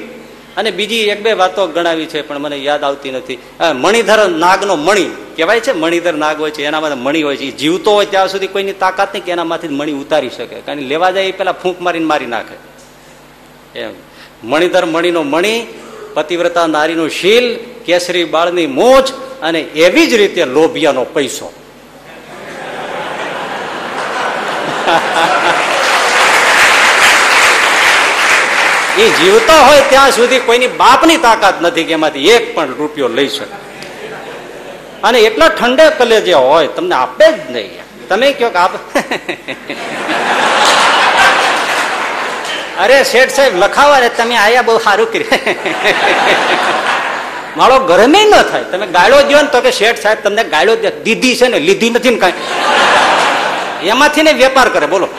અને બીજી એક બે વાતો ગણાવી છે, પણ મને યાદ આવતી નથી. મણિધર નાગનો મણી. કહેવાય છે, મણિધર નાગ હોય છે એનામાં મણી હોય છે. એ જીવતો હોય ત્યાં સુધી કોઈની તાકાત નહીં કે એનામાંથી મણી ઉતારી શકે. કારણ લેવા જાય એ પેલા ફૂંક મારીને મારી નાખે. એમ. મણિધર મણીનો મણી, પતિવ્રતા નારીનો શીલ, કેસરી બાળની મોજ અને એવી જ રીતે લોભિયાનો પૈસો. એ જીવતો હોય ત્યાં સુધી કોઈની બાપની તાકાત નથી કે એમાંથી એક પણ રૂપિયો લઈ શકે. અને એટલા ઠંડે કલે જે હોય, તમને આપે જ નહીં. તમે કયો આપ અરે, શેઠ સાહેબ, લખાવા રે તમે આયા બહુ સારું કર્યું. મારો ગરમે ન થાય. તમે ગાળો દો ને તો કે શેઠ સાહેબ, તમને ગાળો દીધી છે ને, લીધી નથી ને કાંઈ. એમાંથી ને વેપાર કરે, બોલો.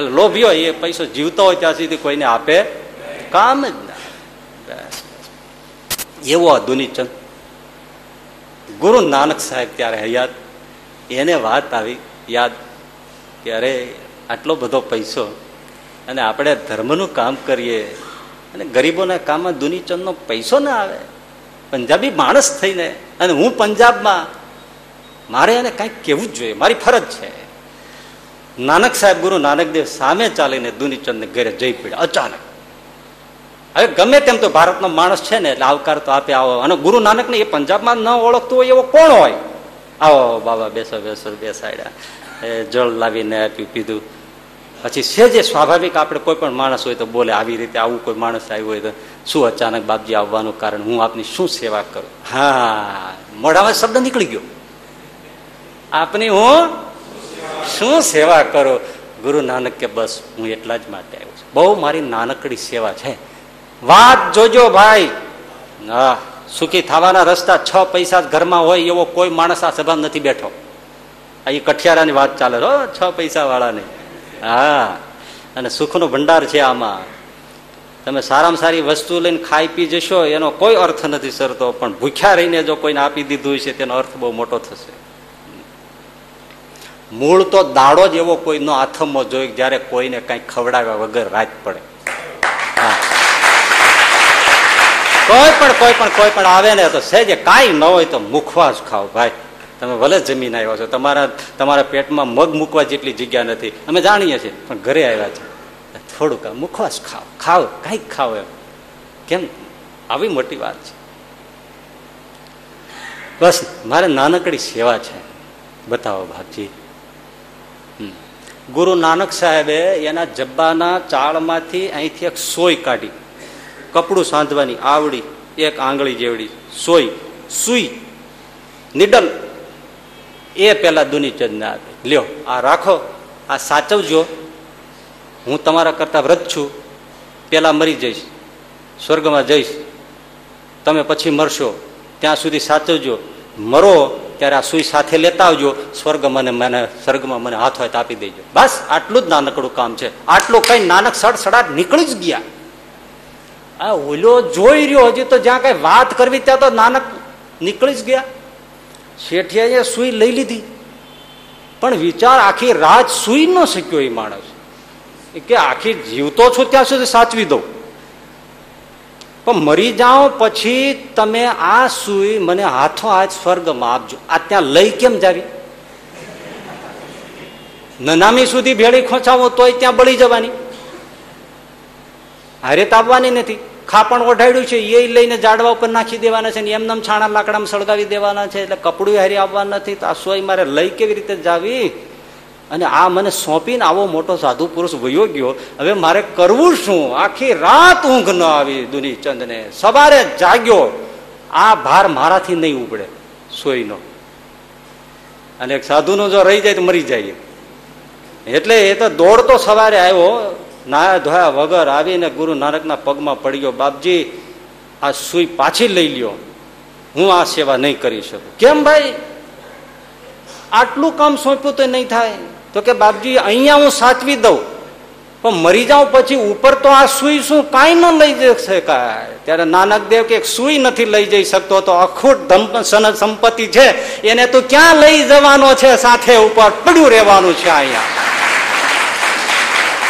એટલે લોભ્યો એ પૈસો જીવતો હોય ત્યાં સુધી કોઈને આપે કામ જ ના. બસ. એવો દુનીચંદ ગુરુ નાનક સાહેબ ત્યારે હયાત, એને વાત આવી, યાદ કે અરે, આટલો બધો પૈસો અને આપણે ધર્મનું કામ કરીએ અને ગરીબોના કામમાં દુનિચંદનો પૈસો ના આવે. પંજાબી માણસ થઈને, અને હું પંજાબમાં, મારે એને કાંઈક કહેવું જ જોઈએ. મારી ફરજ છે. નાનક સાહેબ ગુરુ, નાનકદેવ સામે ચાલીને દુનીચંદને ઘરે જઈ પડ્યા અચાનક. હવે ગમે તેમ તો ભારતનો માણસ છે ને, એટલે આવકાર તો આપે આવો. અને ગુરુ નાનકને એ પંજાબમાં ન ઓળખતું હોય એવો કોણ હોય? આવો, બાબા બેસો બેસો, બેસાડ્યા. એ જળ લાવીને આપ્યું, પીધું. પછી છે જે સ્વાભાવિક આપણે કોઈ પણ માણસ હોય તો બોલે, આવી રીતે આવું કોઈ માણસ આવ્યું હોય તો શું અચાનક બાપજી આવવાનું કારણ? હું આપની શું સેવા કરું? હા, મોઢામાં શબ્દ નીકળી ગયો. આપની હું શું સેવા કરો? ગુરુ નાનક કે બસ, હું એટલા જ માટે આવ્યો છું. બહુ મારી નાનકડી સેવા છે. વાત જોજો ભાઈ. હા, સુખી થવાના રસ્તા છ પૈસા ઘરમાં હોય એવો કોઈ માણસ આ સભા નથી બેઠો. આ એ કઠિયારાની વાત ચાલે હો, છ પૈસા વાળાની હા, અને સુખનો ભંડાર છે આમાં. તમે સારામાં સારી વસ્તુ લઈને ખાઈ પી જશો, એનો કોઈ અર્થ નથી સરતો પણ ભૂખ્યા રહીને જો કોઈને આપી દીધું છે તેનો અર્થ બહુ મોટો થશે. મૂળ તો દાડો જ એવો કોઈનો આથમો જોઈ જયારે કોઈને કઈ ખવડાવ્યા વગર રાત પડે. કોઈ પણ કોઈ પણ કોઈ પણ આવે ને તો સહેજે કાંઈ ન હોય તો મુખવાસ ખાઓ, ભાઈ. તમે ભલે જમીન આવ્યા છો, તમારા તમારા પેટમાં મગ મૂકવા જેટલી જગ્યા નથી. અમે જાણીએ છીએ, પણ ઘરે આવ્યા છે. થોડુંક મુખવાસ ખાઓ. ખાઓ કાંઈક ખાઓ એમ. કેમ? આવી મોટી વાત છે. બસ, મારે નાનકડી સેવા છે. બતાવો, બાપજી. ગુરુ નાનક સાહેબે એના જબ્બાના ચાળમાંથી અહીંથી એક સોય કાઢી. કપડું સાંધવાની આવડી, એક આંગળી જેવડી સોય, સુઈ. નિડલ. એ પેલા દુનિચંદને આપી. લ્યો, આ રાખો, આ સાચવજો. હું તમારા કરતા વ્રત છું. પેલા મરી જઈશ, સ્વર્ગમાં જઈશ. તમે પછી મરશો. ત્યાં સુધી સાચવજો. મરો ત્યારે આ સુઈ સાથે લેતા આવજો. સ્વર્ગ મને મને સ્વર્ગમાં મને હાથ હોય આપી દેજો. બસ, આટલું જ નાનકડું કામ છે. આટલું કઈ નાનક સડસડાટ નીકળી જ ગયા. આ ઓલો જોઈ રહ્યો હજી તો જ્યાં કઈ વાત કરવી ત્યાં તો નાનક નીકળી જ ગયા. શેઠિયાએ સુઈ લઈ લીધી. પણ વિચાર આખી રાત સુઈ ન શક્યો એ માણસ. કે આખી જીવતો છું ત્યાં સુધી સાચવી દઉં. પણ મરી જાઓ પછી તમે આ સુઈ મને હાથો હાથ સ્વર્ગમાં આપજો. આ ત્યાં લઈ કેમ જાવી? નનામી સુધી ભેળી ખોંચાવો તોય ત્યાં બળી જવાની. હારે તાપવાની નથી. ખાપણ ઓઢાડ્યું છે એ લઈને જાડવા ઉપર નાખી દેવાના છે ને એમને છાણા લાકડામાં સળગાવી દેવાના છે, એટલે કપડું હારી આવવા નથી. તો આ સોય મારે લઈ કેવી રીતે જાવી? અને આ મને સોંપીને આવો મોટો સાધુ પુરુષ વયો ગયો. હવે મારે કરવું શું? આખી રાત ઊંઘ ન આવી દુનીચંદ ને સવારે જાગ્યો. આ ભાર મારાથી નહીં ઉપડે સોયનો. અને એક સાધુનો જો રહી જાય તો મરી જાય. એટલે એ તો દોડતો સવારે આવ્યો. નાયા ધોયા વગર આવીને ગુરુ નાનકના પગમાં પડી ગયો બાપજી, આ સુઈ પાછી લઈ લ્યો. હું આ સેવા નહીં કરી શકું. કેમ ભાઈ? આટલું કામ સોંપ્યું તો નહીં થાય. તો કે બાપજી, અહીંયા હું સાચવી દઉં. પણ મરી જાઉં પછી ઉપર તો આ સુઈ શું કાંઈ ન લઈ જઈ શકાય. ત્યારે નાનકદેવ કે સુઈ નથી લઈ જઈ શકતો તો અખૂટ સંપત્તિ છે. એને તું ક્યાં લઈ જવાનો છે? સાથે ઉપર પડ્યું રહેવાનું છે અહીંયા.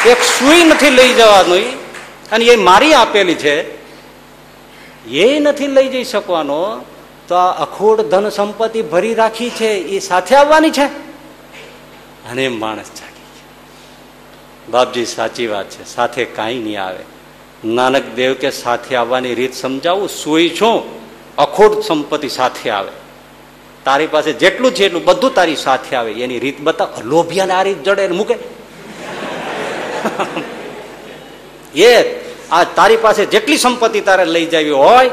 એક સુઈ નથી લઈ જવાનું અને એ મારી આપેલી છે. એ નથી લઈ જઈ શકવાનો. તો આ અખૂટ ધન સંપત્તિ ભરી રાખી છે. એ સાથે આવવાની છે? અને માણસ જાગી બાપજી, સાચી વાત છે. સાથે કાંઈ નહીં આવે. નાનક દેવ કે સાથે આવવાની રીત સમજાવું, સુઈ છું, અખોટ સંપત્તિ સાથે આવે. તારી પાસે જેટલું છે એટલું બધું તારી સાથે આવે. એની રીત બતાવ. લોભિયાને આ રીત જડે મૂકે. એ આ તારી પાસે જેટલી સંપત્તિ તારે લઈ જવી હોય,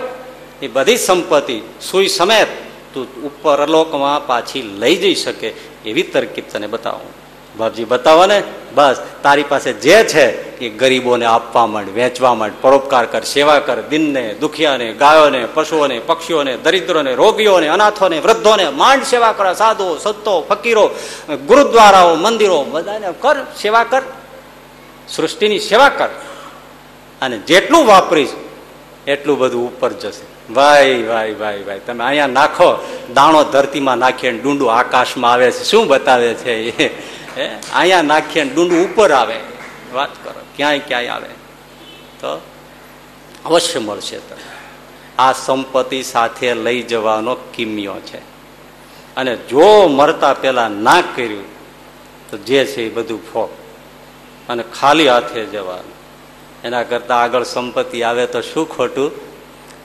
એ બધી સંપત્તિ સુઈ સમેત તું ઉપર અલોકમાં પાછી લઈ જઈ શકે એવી તરકીબ તને બતાવું. બાપજી, બતાવો ને? બસ, તારી પાસે જે છે એ ગરીબોને આપવા માંડ, વેચવા માંડ, પરોપકાર કર, સેવા કર, દિનને, દુખિયાને, ગાયોને, પશુઓને, પક્ષીઓને, દરિદ્રોને, રોગીઓને, અનાથોને, વૃદ્ધોને, માંડ સેવા કર સાધુઓ સંતો, ફકીરો, ગુરુદ્વારાઓ, મંદિરો, બધાને કર, સેવા કર, સૃષ્ટિની સેવા કર. અને જેટલું વાપરીશ, એટલું બધું ઉપર જશે. ભાઈ ભાઈ ભાઈ ભાઈ, તમે અહીંયા નાખો. દાણો ધરતીમાં નાખીએ ડુંડું આકાશમાં આવે છે. શું બતાવે છે એ? અહીંયા નાખીએ ડુંડું ઉપર આવે. વાત કરો, ક્યાંય ક્યાંય આવે. તો અવશ્ય મળશે તમે આ સંપત્તિ સાથે લઈ જવાનો કિમિયો છે. અને જો મરતા પહેલા ના કર્યું, તો જે છે એ બધું ફોક અને ખાલી હાથે જવાનું. એના કરતા આગળ સંપત્તિ આવે તો શું ખોટું?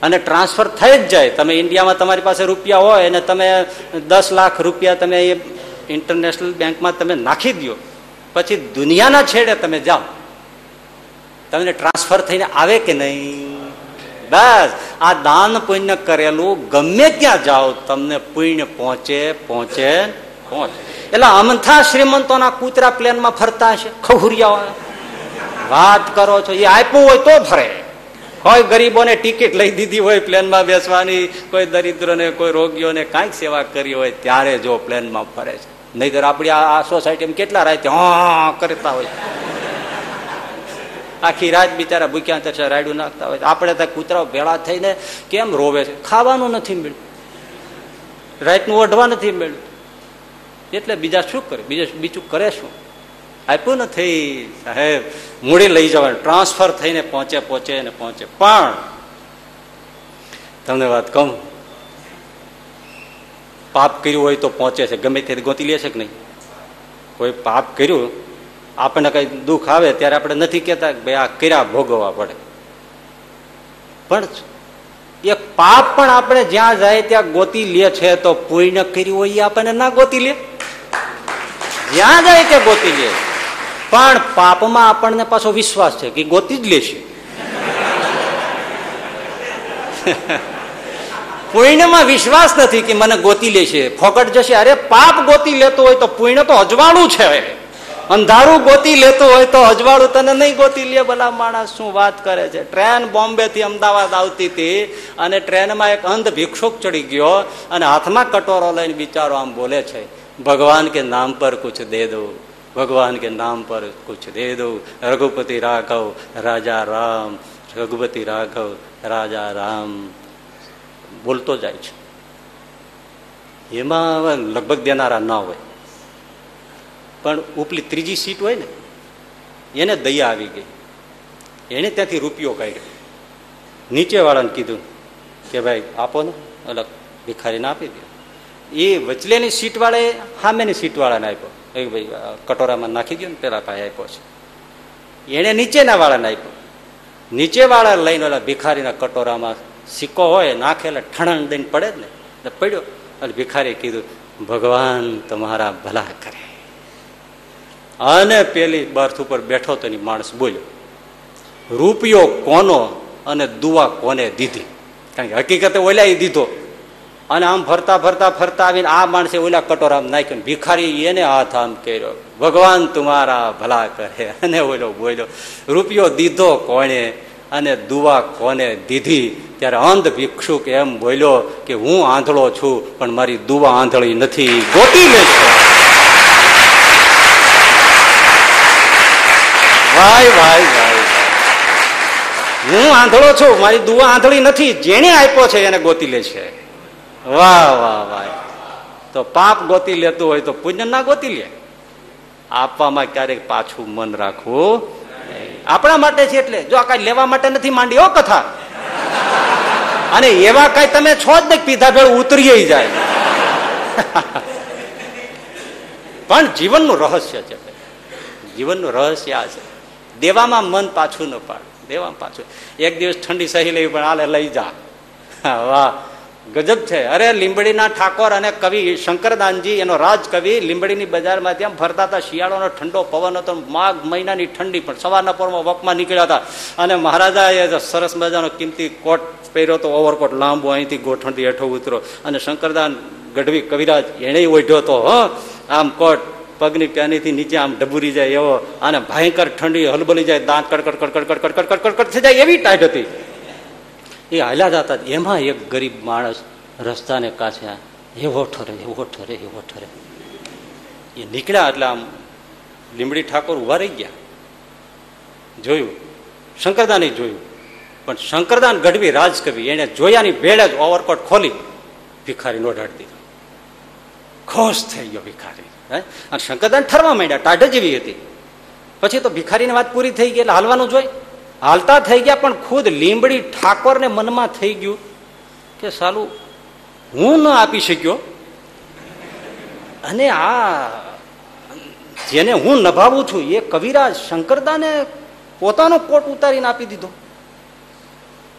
અને ટ્રાન્સફર થઈ જ જાય. તમે ઇન્ડિયામાં તમારી પાસે રૂપિયા હોય અને તમે દસ લાખ રૂપિયા તમે એ ઇન્ટરનેશનલ બેંકમાં તમે નાખી દો પછી દુનિયાના છેડે તમે જાઓ. તમને ટ્રાન્સફર થઈને આવે કે નહીં? બસ. આ દાન પુણ્ય કરેલું ગમે ત્યાં જાઓ, તમને પુણ્ય પહોંચે પહોંચે પહોંચે. એટલે અમથા શ્રીમંતોના કૂતરા પ્લેનમાં ફરતા હશે. ખહુરિયા વાત કરો છો, એ આપ્યું હોય તો ફરે કોઈ ગરીબોને ટિકિટ લઈ દીધી હોય પ્લેનમાં બેસવાની, કોઈ દરિદ્રને, કોઈ રોગીઓને કાંઈક સેવા કરી હોય, ત્યારે જો પ્લેનમાં ફરે છે. નહીતર આપણી આ સોસાયટીમાં કેટલા રાતે હા કરતા હોય. આખી રાત બિચારા ભૂખ્યા તરસા રાયડું નાખતા હોય આપણે ત્યાં કૂતરાઓ ભેળા થઈને કેમ રોવે છે? ખાવાનું નથી મળ્યું. રાતનું ઓઢવા નથી મળ્યું. એટલે બીજા શું કરે? બીજા બીજું કરે શું? આપ્યું નથી, સાહેબ. મૂડી લઈ જવાનું, ટ્રાન્સફર થઈને પહોંચે પહોંચે ને પહોંચે. પણ, તમને વાત કહું, પાપ કર્યું હોય તો પહોંચે છે. ગમે ત્યારે ગોતી લે છે કે નહીં? કોઈ પાપ કર્યું, આપણને કઈ દુઃખ આવે ત્યારે આપણે નથી કહેતા ભાઈ આ કર્યા ભોગવવા પડે. પણ એ પાપ પણ આપણે જ્યાં જાય ત્યાં ગોતી લે છે તો પુણ્ય કર્યું હોય એ આપણને ના ગોતી લે. જ્યાં જાય ત્યાં ગોતી લે. પણ પાપમાં આપણને પાછો વિશ્વાસ છે કે ગોતી જ લેશે. પુણ્યમાં વિશ્વાસ નથી કે મને ગોતી લેશે. ફોકટ જશે, અરે, પાપ ગોતી લેતો હોય તો પુણ્ય તો અજવાળું છે અંધારું ગોતી લેતું હોય તો અજવાળું, તને નહીં ગોતી લે ભલા માણસ, શું વાત કરે છે? ટ્રેન બોમ્બે થી અમદાવાદ આવતી હતી અને ટ્રેનમાં એક અંધ ભિક્ષુક ચડી ગયો અને હાથમાં કટોરો લઈને બિચારો આમ બોલે છે, ભગવાન કે નામ પર કુછ દે દો. ભગવાન કે નામ પર કુછ દે દઉં. રઘુપતિ રાઘવ, રાજા રામ, રઘુપતિ રાઘવ, રાજા રામ. બોલતો જાય છે. એમાં લગભગ દેનારા ના હોય. પણ ઉપલી ત્રીજી સીટ હોય ને, એને દયા આવી ગઈ. એને ત્યાંથી રૂપિયો કાઢ્યો. નીચે વાળાને કીધું કે ભાઈ આપો ને, અલગ ભિખારીને આપી દો એ વચલેની સીટવાળાએ સામેની સીટ વાળાને આપ્યો. એ ભાઈ કટોરામાં નાખી દો ને પેલા ભાઈ આપ્યો છે. એને નીચેના વાળાને આપ્યો. નીચેવાળા લઈને ઓલા ભિખારીના કટોરામાં સિક્કો હોય, નાખે એટલે ઠણણ દઈને પડે જ ને. એટલે પડ્યો. એટલે ભિખારીએ કીધું, ભગવાન તમારા ભલા કરે. અને પેલી બર્થ ઉપર બેઠો તો માણસ બોલ્યો, રૂપિયો કોનો અને દુવા કોને દીધી? કારણ કે હકીકતે ઓલા દીધો. અને આમ ફરતા ફરતા ફરતા આવીને આ માણસે ઓલા કટોરામ નાખ્યો ભિખારી એને હાથ આમ કર્યો. ભગવાન તુમારા ભલા કરે. અને ઓલો બોલ્યો, રૂપિયો દીધો કોણે અને દુવા કોને દીધી? ત્યારે અંધ ભિક્ષુક એમ બોલ્યો કે, હું આંધળો છું, પણ મારી દુવા આંધળી નથી. ગોતી લે છે ભાઈ ભાઈ ભાઈ હું આંધળો છું, મારી દુવા આંધળી નથી. જેને આપ્યો છે એને ગોતી લે છે વાહ વાહ વાહ. તો પાપ ગોતી લેતું હોય તો પુણ્ય ના ગોતી લે. આપવામાં ક્યારેક પાછું મન રાખવું આપણા માટે છે એટલે, જો આ કઈ લેવા માટે નથી માંડી, ઓ કથા. અને એવા કઈ તમે છો જ ને પીધા ભેળ ઉતરી જાય. પણ જીવનનું રહસ્ય છે જીવનનું રહસ્ય આ છે. દેવામાં મન પાછું ન પાડ. દેવામાં પાછું. એક દિવસ ઠંડી સહી લેવી, પણ આલે લઈ જા. વાહ. ગજબ છે અરે લીંબડીના ઠાકોર અને કવિ શંકરદાનજી એનો રાજ કવિ લીંબડીની બજારમાં ત્યાં ફરતા હતા શિયાળોનો ઠંડો પવન હતો માઘ મહિનાની ઠંડી પણ સવારના પોરમાં વકમાં નીકળ્યા હતા અને મહારાજાએ સરસ મજાનો કિંમતી કોટ પહેર્યો તો ઓવરકોટ લાંબો અહીંથી ગોઠણથી હેઠો ઉતરો અને શંકરદાન ગઢવી કવિરાજ એને ઓઢ્યો હતો હ આમ કોટ પગની પ્યાનીથી નીચે આમ ડબુરી જાય એવો અને ભયંકર ઠંડી હલબલી જાય દાંત કડકડ કડકડ કડકડ કડકડ કડકડ થઈ જાય એવી ટાઈટ હતી એ હાલ્યા જતા એમાં એક ગરીબ માણસ રસ્તાને કાছে એવો ઠરે એવો ઠરે એવો ઠરે. એ નીકળ્યા એટલે આમ લીમડી ઠાકોર ઊભા રહી ગયા. જોયું. શંકરદાને જોયું. પણ શંકરદાન ગઢવી રાજકવિ, એને જોયાની વેળે જ ઓવરકોટ ખોલી ભિખારી નોઢાડી દીધો. ખુશ થઈ ગયો ભિખારી. હે? અને શંકરદાન ઠરવા માંડ્યા. ટાઢ જેવી હતી. પછી તો ભિખારીની વાત પૂરી થઈ ગઈ એટલે હાલવાનું જોઈ હાલતા થઈ ગયા, પણ ખુદ લીંબડી ઠાકોરને મનમાં થઈ ગયું કે સાલું, હું ન આપી શક્યો. અને આ, જેને હું નભાવું છું, એ કવિરાજ શંકરદાને પોતાનો કોટ ઉતારીને આપી દીધો.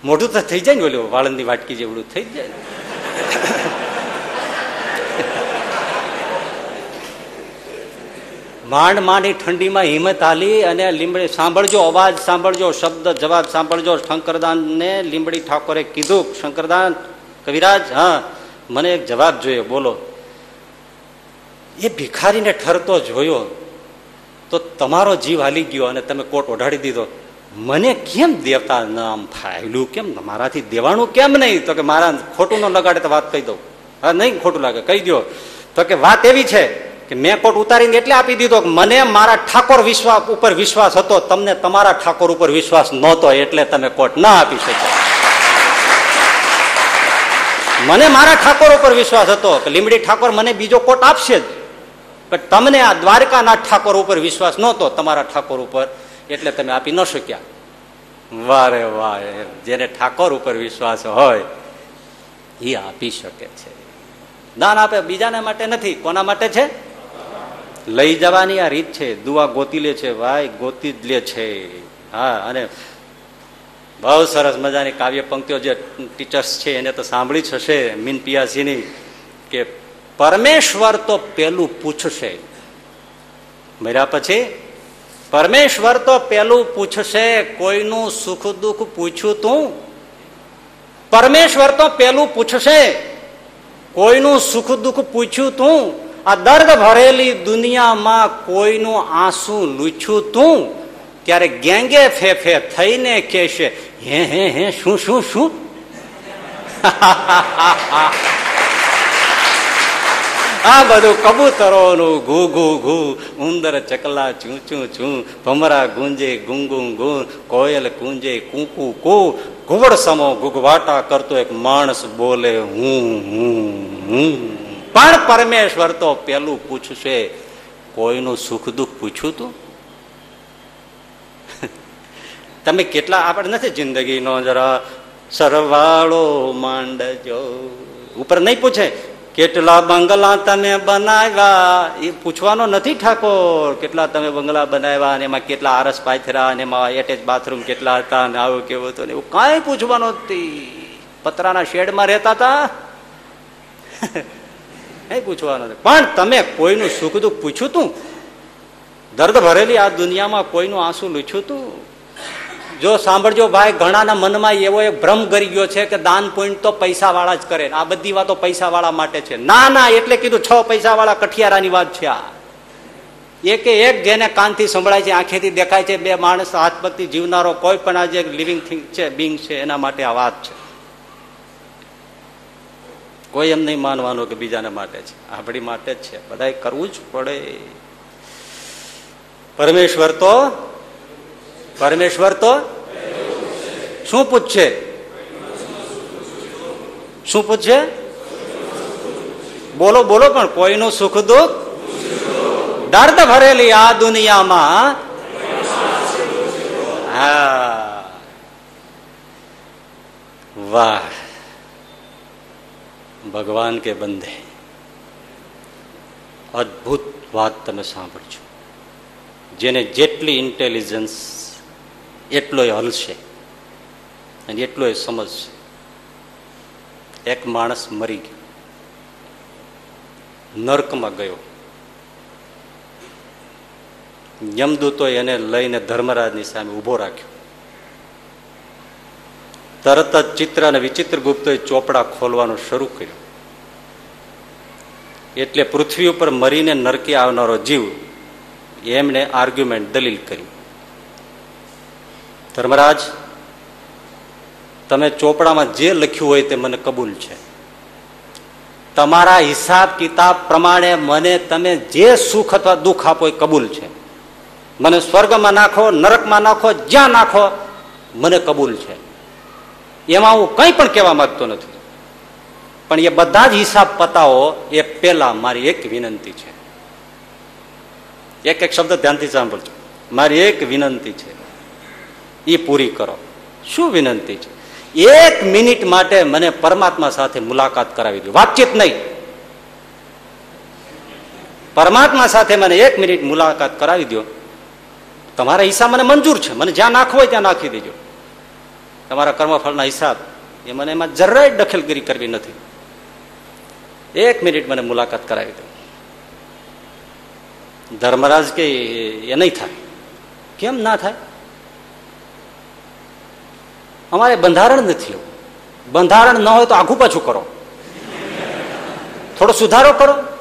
મોઢું તો થઈ જાય ને ઓલું વાળંદની વાટકી જેવડું થઈ જાય. માંડ માંડી ઠંડીમાં હિંમત હાલી અને લીમડી સાંભળજો, અવાજ સાંભળજો, શબ્દ જવાબ સાંભળજો. શંકરદાન ને લીમડી ઠાકોરે કીધું, શંકરદાન, કવિરાજ, હા, મને એક જવાબ જોઈએ, બોલો. એ ભિખારીને ઠરતો જોયો, તો તમારો જીવ હાલી ગયો અને તમે કોટ ઓઢાડી દીધો. મને કેમ દેવતા નામ ફાયલું? કેમ મારાથી દેવાનું કેમ નહીં? તો કે, મારા ખોટું ન લગાડે તો વાત કહી દઉં. હા, નહીં ખોટું લાગે, કહી દો તો કે, વાત એવી છે કે મેં કોટ ઉતારીને એટલે આપી દીધો કે મને મારા ઠાકોર વિશ્વાસ ઉપર વિશ્વાસ હતો, તમને તમારા ઠાકોર ઉપર વિશ્વાસ નહોતો, એટલે તમે કોટ ના આપી શક્યા. મને મારા ઠાકોર ઉપર વિશ્વાસ હતો કે લીમડી ઠાકોર મને બીજો કોટ આપશે જ. પણ તમને આ દ્વારકાના ઠાકોર ઉપર વિશ્વાસ નહોતો, તમારા ઠાકોર ઉપર, એટલે તમે આપી ન શક્યા. વારે વાહ જેને ઠાકોર ઉપર વિશ્વાસ હોય એ આપી શકે છે. દાન આપે બીજાના માટે નથી, કોના માટે છે? લઈ જવાની આ રીત છે. દુઆ ગોતી લે છે, ભાઈ, ગોતી જ લે છે. હા, અને બહુ સરસ મજાની કાવ્ય પંક્તિઓ જે ટીચર્સ છે એને તો સાંભળી જ હશે મીન પિયાસીની કે પરમેશ્વર તો પેલું પૂછશે. મર્યા પછી, પરમેશ્વર તો પેલું પૂછશે, કોઈનું સુખ દુઃખ પૂછ્યું તું? પરમેશ્વર તો પેલું પૂછશે, કોઈનું સુખ દુઃખ પૂછ્યું તું? આ દર્દ ભરેલી દુનિયામાં કોઈનું આંસુ લૂછું તું? ત્યારે ગેંગે ફેફે થઈને કહેશે, હે હે હે, શું શું શું? આ બધું કબૂતરોનું ઘુ ઘુ ઘુ, ઉંદર, ચકલા, ચૂં ચૂં ચૂં, ભમરા ગુંજે ગુંગું ગું કોયલ કુંજે કુકુ કુ ઘુવડ સમો ગુગવાટા કરતો એક માણસ બોલે, હું હું હું. પણ પરમેશ્વર તો પેલું પૂછશે, કોઈનું સુખ દુઃખ પૂછ્યું તું? તમે કેટલા આપણે નથી જિંદગીનો જરા સરવાળો માંડજો. ઉપર નહીં પૂછે, કેટલા બંગલા તમે બનાવ્યા? એ પૂછવાનો નથી ઠાકોર. કેટલા તમે બંગલા બનાવ્યા અને એમાં કેટલા આરસ પાથરા અને એમાં એટેચ બાથરૂમ કેટલા હતા અને આવું કેવું હતું? એવું કાંઈ પૂછવાનું નથી. પતરાના શેડમાં રહેતા હતા નહીં પૂછવાનું પણ તમે કોઈનું સુખ દુઃખ પૂછ્યું તું? દર્દ ભરેલી આ દુનિયામાં કોઈનું આંસુ લૂછ્યું તું? જો સાંભળજો ભાઈ, ઘણાના મનમાં એવો એક ભ્રમ કરી ગયો છે કે દાન પુણ્ય તો પૈસા વાળા જ કરે. આ બધી વાતો પૈસા વાળા માટે છે. ના ના, એટલે કીધું છ પૈસા વાળા કઠિયારાની વાત છે આ. એક એક જેને કાનથી સંભળાય છે, આંખેથી દેખાય છે, બે માણસ હાથપતિ જીવનારો કોઈ પણ આજે લિવિંગ થિંગ છે બિંગ છે, એના માટે આ વાત છે. કોઈ એમ નહીં માનવાનું કે બીજાના માટે છે. આપણી માટે જ છે. બધા કરવું જ પડે. પરમેશ્વર તો પરમેશ્વર તો શું પૂછશે શું પૂછશે બોલો બોલો પણ કોઈનું સુખ દુઃખ? દર્દ ભરેલી આ દુનિયામાં હા. વાહ. ભગવાન કે બંધે. અદ્ભુત વાત તમે સાંભળજો. જેને જેટલી ઇન્ટેલિજન્સ એટલો હલશે અને એટલો સમજશે. એક માણસ મરી ગયો. નર્કમાં ગયો. યમદૂતો એને લઈને ધર્મરાજની સામે ઊભો રાખ્યો. તરત જ ચિત્ર અને વિચિત્ર ગુપ્તોએ ચોપડા ખોલવાનું શરૂ કર્યું. એટલે પૃથ્વી ઉપર મરીને નરકી આવનારો જીવ એમણે આર્ગ્યુમેન્ટ દલીલ કરી. ધર્મરાજ, તમે ચોપડામાં જે લખ્યું હોય તે મને કબૂલ છે. તમારા હિસાબ કિતાબ પ્રમાણે મને તમે જે સુખ અથવા દુઃખ આપો એ કબૂલ છે. મને સ્વર્ગમાં નાખો, નરકમાં નાખો, જ્યાં નાખો, મને કબૂલ છે. એમાં હું કંઈ પણ કહેવા માંગતો નથી. પણ એ બધા જ હિસાબ પતાવો, એ પહેલા મારી એક વિનંતી છે. એક એક શબ્દ ધ્યાનથી સાંભળજો. મારી એક વિનંતી છે. એ પૂરી કરો. શું વિનંતી છે? એક મિનિટ માટે મને પરમાત્મા સાથે મુલાકાત કરાવી દો. વાતચીત નહીં. પરમાત્મા સાથે મને એક મિનિટ મુલાકાત કરાવી દો. તમારા હિસાબ મને મંજૂર છે. મને જ્યાં નાખવો હોય ત્યાં નાખી દેજો. તમારા કર્મફળના હિસાબ એ મને એમાં જરાય દખલગીરી કરવી નથી. એક મિનિટ મને મુલાકાત કરાવી દો. ધર્મરાજ કે એ નહીં થાય. કેમ ના થાય? અમારે બંધારણ નથી બંધારણ ન હોય તો આઘું પાછું કરો. થોડો સુધારો કરો.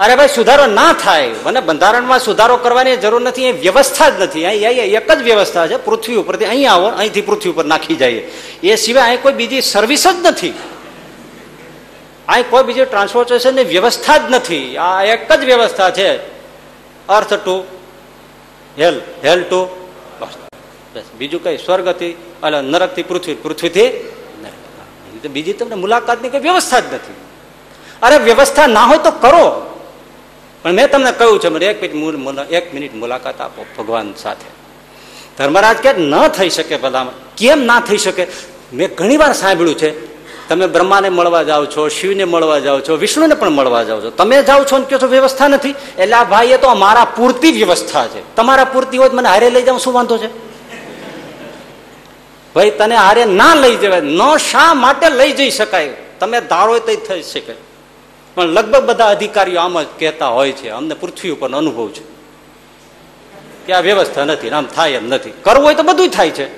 અરે ભાઈ, સુધારો ના થાય. મને બંધારણમાં સુધારો કરવાની જરૂર નથી, એ વ્યવસ્થા જ નથી. અહીં એક જ વ્યવસ્થા છે, પૃથ્વી ઉપરથી અહીં આવો, અહીંથી પૃથ્વી ઉપર નાખી જઈએ. એ સિવાય અહીં કોઈ બીજી સર્વિસ જ નથી. અહીં કોઈ બીજી ટ્રાન્સપોર્ટેશનની વ્યવસ્થા જ નથી. આ એક જ વ્યવસ્થા છે. Earth to hell hell to બસ. બીજું કઈ સ્વર્ગથી, એટલે નરકથી, પૃથ્વી, પૃથ્વીથી બીજી તમને મુલાકાતની કોઈ વ્યવસ્થા જ નથી. અરે વ્યવસ્થા ના હોય તો કરો. પણ મેં તમને કહ્યું છે, મને એક મિનિટ એક મિનિટ મુલાકાત આપો ભગવાન સાથે. ધર્મરાજ કે ન થઈ શકે ભલામાં કેમ ના થઈ શકે? મેં ઘણી વાર સાંભળ્યું છે, તમે બ્રહ્માને મળવા જાઓ છો, શિવને મળવા જાઓ છો, વિષ્ણુને પણ મળવા જાઓ છો. તમે જાઓ છો ને કહો છો, વ્યવસ્થા નથી. એટલે આ ભાઈ એ તો મારા પૂરતી વ્યવસ્થા છે. તમારા પૂરતી હોય મને હારે લઈ જાઉં શું વાંધો છે? ભાઈ, તને હારે ના લઈ જવાય. ન શા માટે લઈ જઈ શકાય? તમે ધારો તો થઈ શકે. પણ લગભગ બધા અધિકારીઓ આમ જ કહેતા હોય છે, અમને પૃથ્વી ઉપરનો અનુભવ છે. કે આ વ્યવસ્થા નથી આમ થાય એમ નથી. કરવું હોય તો બધું થાય છે.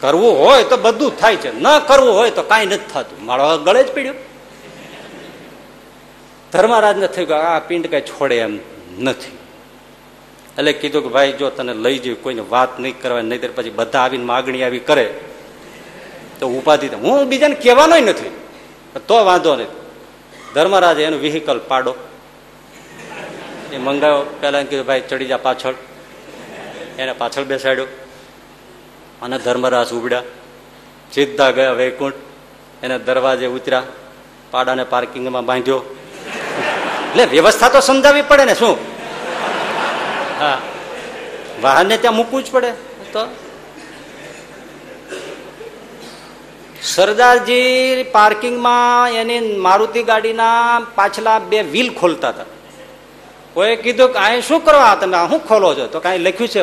કરવું હોય તો બધું થાય છે. ન કરવું હોય તો કાંઈ નથી થતું. મારો ગળે જ પીડ્યો. ધર્મરાજને થયું કે આ પિંડ કઈ છોડે એમ નથી. એટલે કીધું કે ભાઈ જો તને લઈ જઈ, કોઈને વાત નહીં કરવા નહીં પછી બધા આવીને માગણી આવી કરે. તો ઉપાધિ હું બીજાને કહેવાનો નથી. તો વાંધો નહીં ધર્મરાજે એનું વ્હીકલ પાડો. એ મંગાવ્યો પેલા કીધું, ભાઈ, ચડી જા પાછળ. એને પાછળ બેસાડ્યો. અને ધર્મરાજ ઉબડ્યા સીધા ગયા વૈકુંઠ. એને દરવાજે ઉતર્યા. પાડાને પાર્કિંગમાં બાંધ્યો. એટલે વ્યવસ્થા તો સમજાવવી પડે ને, શું? હા. વાહનને ત્યાં મૂકવું જ પડે. તો સરદારજી પાર્કિંગમાં એની મારુતિ ગાડીના પાછલા બે વ્હીલ ખોલતા હતા. કોઈ કીધું કે, અહીં શું કરવા તમે? શું ખોલો છો? તો કાંઈ લખ્યું છે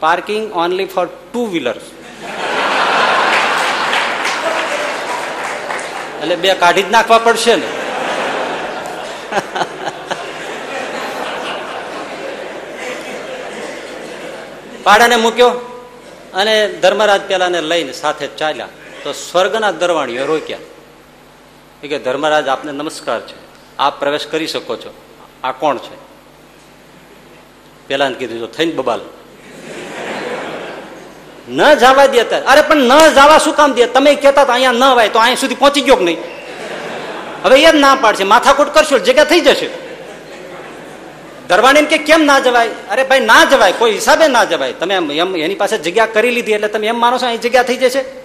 parking only for two wheelers એટલે બે કાઢી જ નાખવા પડશે ને. પાડાને મૂક્યો અને ધર્મરાજ પેલાને લઈને સાથે ચાલ્યા. તો સ્વર્ગના દરવાણીઓ રોક્યા. કે ધર્મરાજ, આપને નમસ્કાર છે. આપ પ્રવેશ કરી શકો છો. આ કોણ છે? પેલા કીધું થઈને બબાલ. ન જવા દે અરે, પણ ન જવા શું કામ દે? તમે કહેતા હતા, અહીંયા ન વાય, તો અહીંયા સુધી પહોંચી ગયો કે નહીં? હવે એ જ ના પાડશે. માથાકૂટ કરશો, જગ્યા થઈ જશે. દરવાણી કે કેમ ના જવાય? અરે, ભાઈ, ના જવાય. કોઈ હિસાબે ના જવાય. તમે એમ, એની પાસે જગ્યા કરી લીધી એટલે તમે એમ માનો છો, અહીં જગ્યા થઈ જશે?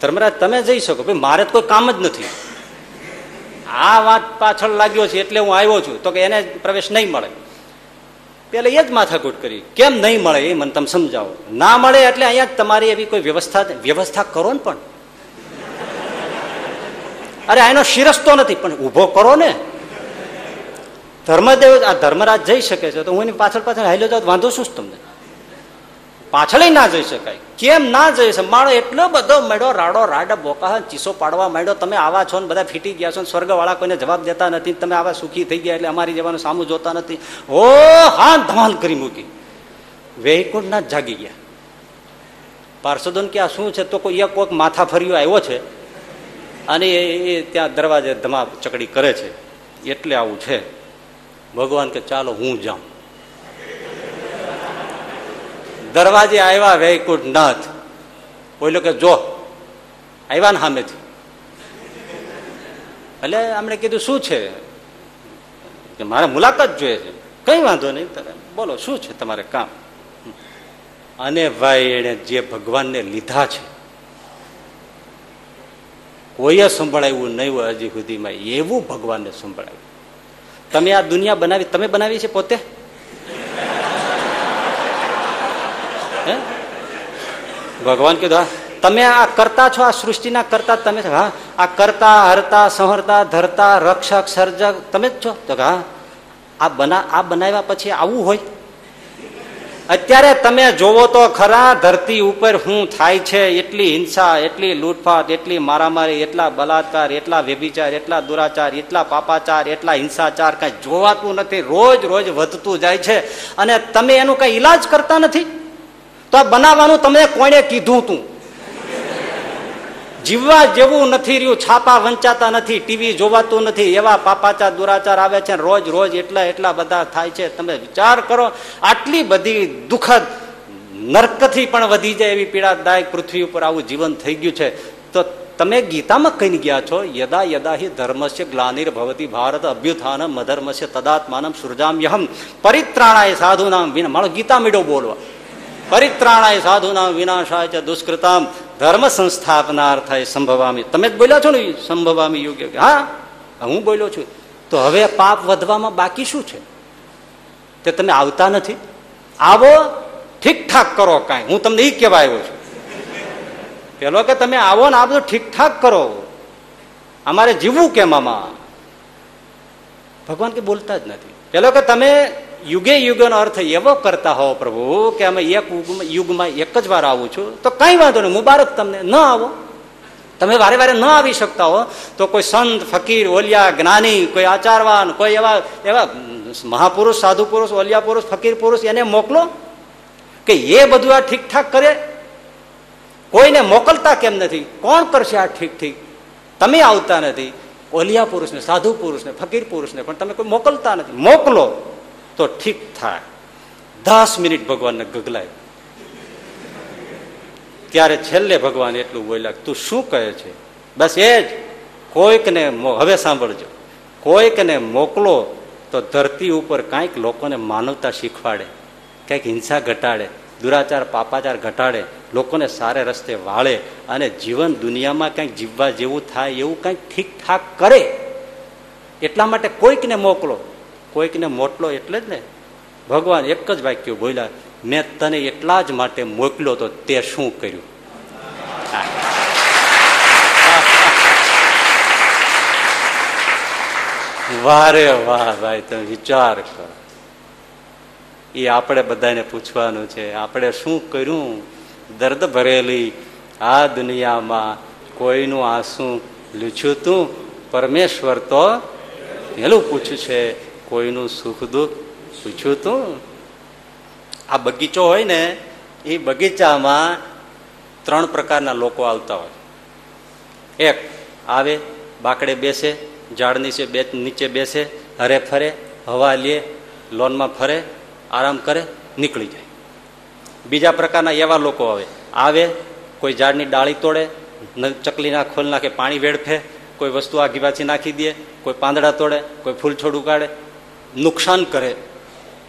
ધર્મરાજ, તમે જઈ શકો. ભાઈ, મારે તો કોઈ કામ જ નથી. આ વાત પાછળ લાગ્યો છે એટલે હું આવ્યો છું. તો કે એને પ્રવેશ નહીં મળે. પેલે એ જ માથાકૂટ કરી. કેમ નહીં મળે એ મને તમે સમજાવો. ના મળે એટલે અહીંયા તમારી એવી કોઈ વ્યવસ્થા વ્યવસ્થા કરો ને પણ. અરે એનો શિરસ્તો નથી, પણ ઊભો કરો ને. ધર્મદેવ, આ ધર્મરાજ જઈ શકે છે. તો હું એની પાછળ પાછળ હાલ્યો જાઉં વાંધો શું તમને? પાછળ ના જઈ શકાય. કેમ ના જઈ શકે માણો એટલો બધો મેળો રાડો રાડ બોકા ચીસો પાડવા માંડ્યો. તમે આવા છો ને બધા ફીટી ગયા છો સ્વર્ગવાળા કોઈને જવાબ દેતા નથી તમે આવા સુખી થઈ ગયા એટલે અમારી જવાનું સામું જોતા નથી. ઓ હા ધમાલ કરી મૂકી. વૈકુંઠ ના જાગી ગયા. પાર્ષદોન કે આ શું છે? તો કોઈ એક કોઈક માથા ફર્યો આવ્યો છે અને એ ત્યાં દરવાજે ધમા ચકડી કરે છે. એટલે આવું છે. ભગવાન કે ચાલો હું જાઉં. દરવાજે આવ્યા વૈકુંઠ નાથ બોલ્યો કે જો આવ્યા ને સામેથી એટલે આમણે કીધું, શું છે? કે મારે મુલાકાત જોઈએ છે. કઈ વાંધો નહીં, તમે બોલો, શું છે તમારે કામ? અને ભાઈ એને જે ભગવાનને લીધા છે, કોઈએ સંભળાવ્યું નહીં હોય હજી સુધીમાં, એવું ભગવાનને સંભળાવ્યું. તમે આ દુનિયા બનાવી, તમે બનાવી છે પોતે? ભગવાન કીધું તમે આ કરતા છો, આ સૃષ્ટિના કરતા તમે હા, આ કરતા, હરતા, સંહરતા, ધરતા, રક્ષક, સર્જક તમે જ છો. તો હા, આ બના, આ બનાવ્યા પછી આવું હોય? અત્યારે તમે જોવો તો ખરા, ધરતી ઉપર હું થાય છે, એટલી હિંસા, એટલી લૂંટફાટ, એટલી મારામારી, એટલા બલાત્કાર, એટલા વ્યભિચાર, એટલા દુરાચાર, એટલા પાપાચાર, એટલા હિંસાચાર, કઈ જોવાતું નથી, રોજ રોજ વધતું જાય છે. અને તમે એનું કઈ ઈલાજ કરતા નથી? તો આ બનાવવાનું તમને કોણે કીધું તું? જીવવા જેવું નથી રહ્યું, છાપા વંચાતા નથી ટીવી જોવાતું નથી, એવા પાપાચાર, દુરાચાર આવે છે રોજ રોજ એટલા એટલા બધા થાય છે. તમે વિચાર કરો, આટલી બધી દુઃખદ નર્કથી પણ વધી જાય એવી પીડાદાયક પૃથ્વી ઉપર આવું જીવન થઈ ગયું છે. તો તમે ગીતામાં કઈ ગયા છો? યદા યદા હિ ધર્મસ્ય ગ્લાનિર ભવતી ભારત અભ્યુત્થાનમ મધર્મસ્ય તદાત્માનમ સૃજામ્યહમ પરિત્રાણાય સાધુનામ વિના. મારો ગીતા મીડો બોલવા. પરિત્રાણાય સાધુના વિનાશાય છે દુષ્કૃતામ ધર્મ સંસ્થાપનાર્થાય સંભવામી. તમે જ બોલ્યા છો ને સંભવામી યોગ્ય હા, હું બોલ્યો છું. તો હવે પાપ વધવામાં બાકી શું છે? તે તમે આવતા નથી. આવો, ઠીકઠાક કરો કાંઈ. હું તમને એ કહેવા આવ્યો છું. પેલો કે તમે આવો ને આ બધું ઠીકઠાક કરો. અમારે જીવવું કેમ આમાં? ભગવાન કે બોલતા જ નથી. પેલો કે તમે યુગે યુગનો અર્થ એવો કરતા હો પ્રભુ કે અમે એક યુગમાં એક જ વાર આવું છું. તો કઈ વાંધો નહીં, મુબારક તમને. ન આવો. તમે વારે વારે ન આવી શકતા હો. તો કોઈ સંત, ફકીર, ઓલિયા, જ્ઞાની, કોઈ આચારવાન, કોઈ એવા એવા મહાપુરુષ સાધુ પુરુષ ઓલિયા પુરુષ, ફકીર પુરુષ એને મોકલો કે એ બધું આ ઠીકઠાક કરે. કોઈને મોકલતા કેમ નથી? કોણ કરશે આ ઠીક ઠીક તમે આવતા નથી. ઓલિયા પુરુષને સાધુ પુરુષને ફકીર પુરુષને પણ તમે કોઈ મોકલતા નથી. મોકલો. તો ઠીક થાય. દસ મિનિટ ભગવાનને ગગલાય. ત્યારે છેલ્લે ભગવાન એટલું બોલ્યા તું શું કહે છે? બસ એ જ. કોઈકને હવે સાંભળજો. કોઈકને મોકલો તો ધરતી ઉપર કાંઈક લોકોને માનવતા શીખવાડે. કંઈક હિંસા ઘટાડે, દુરાચાર, પાપાચાર ઘટાડે, લોકોને સારે રસ્તે વાળે અને જીવન દુનિયામાં કંઈક જીવવા જેવું થાય એવું કંઈક ઠીકઠાક કરે. એટલા માટે કોઈકને મોકલો. કોઈકને મોટલો એટલે જ ને. ભગવાન એક જ વાક્ય બોલ્યા, મેં તને એટલા જ માટે મોકલ્યો તો તે શું કર્યું? વારે વાહ ભાઈ, તમે વિચાર કરો. એ આપણે બધાને પૂછવાનું છે, આપણે શું કર્યું? દર્દ ભરેલી આ દુનિયામાં કોઈનું આંસુ લૂછ્યું તું? પરમેશ્વર તો પેલું પૂછ્યું છે કોઈનું સુખ દુઃખ પૂછ્યું તું, આ બગીચો હોય ને, એ બગીચામાં ત્રણ પ્રકારના લોકો આવતા હોય. એક આવે, બાકડે બેસે, ઝાડ નીચે બે, નીચે બેસે, હરે ફરે, હવા લે, લોનમાં ફરે, આરામ કરે, નીકળી જાય. બીજા પ્રકારના એવા લોકો આવે. આવે, કોઈ ઝાડની ડાળી તોડે ચકલીના ખોલ નાખે, પાણી વેડફે, કોઈ વસ્તુ આગી પાછી નાખી દે, કોઈ પાંદડા તોડે, કોઈ ફૂલ છોડ ઉગાડે નુકસાન કરે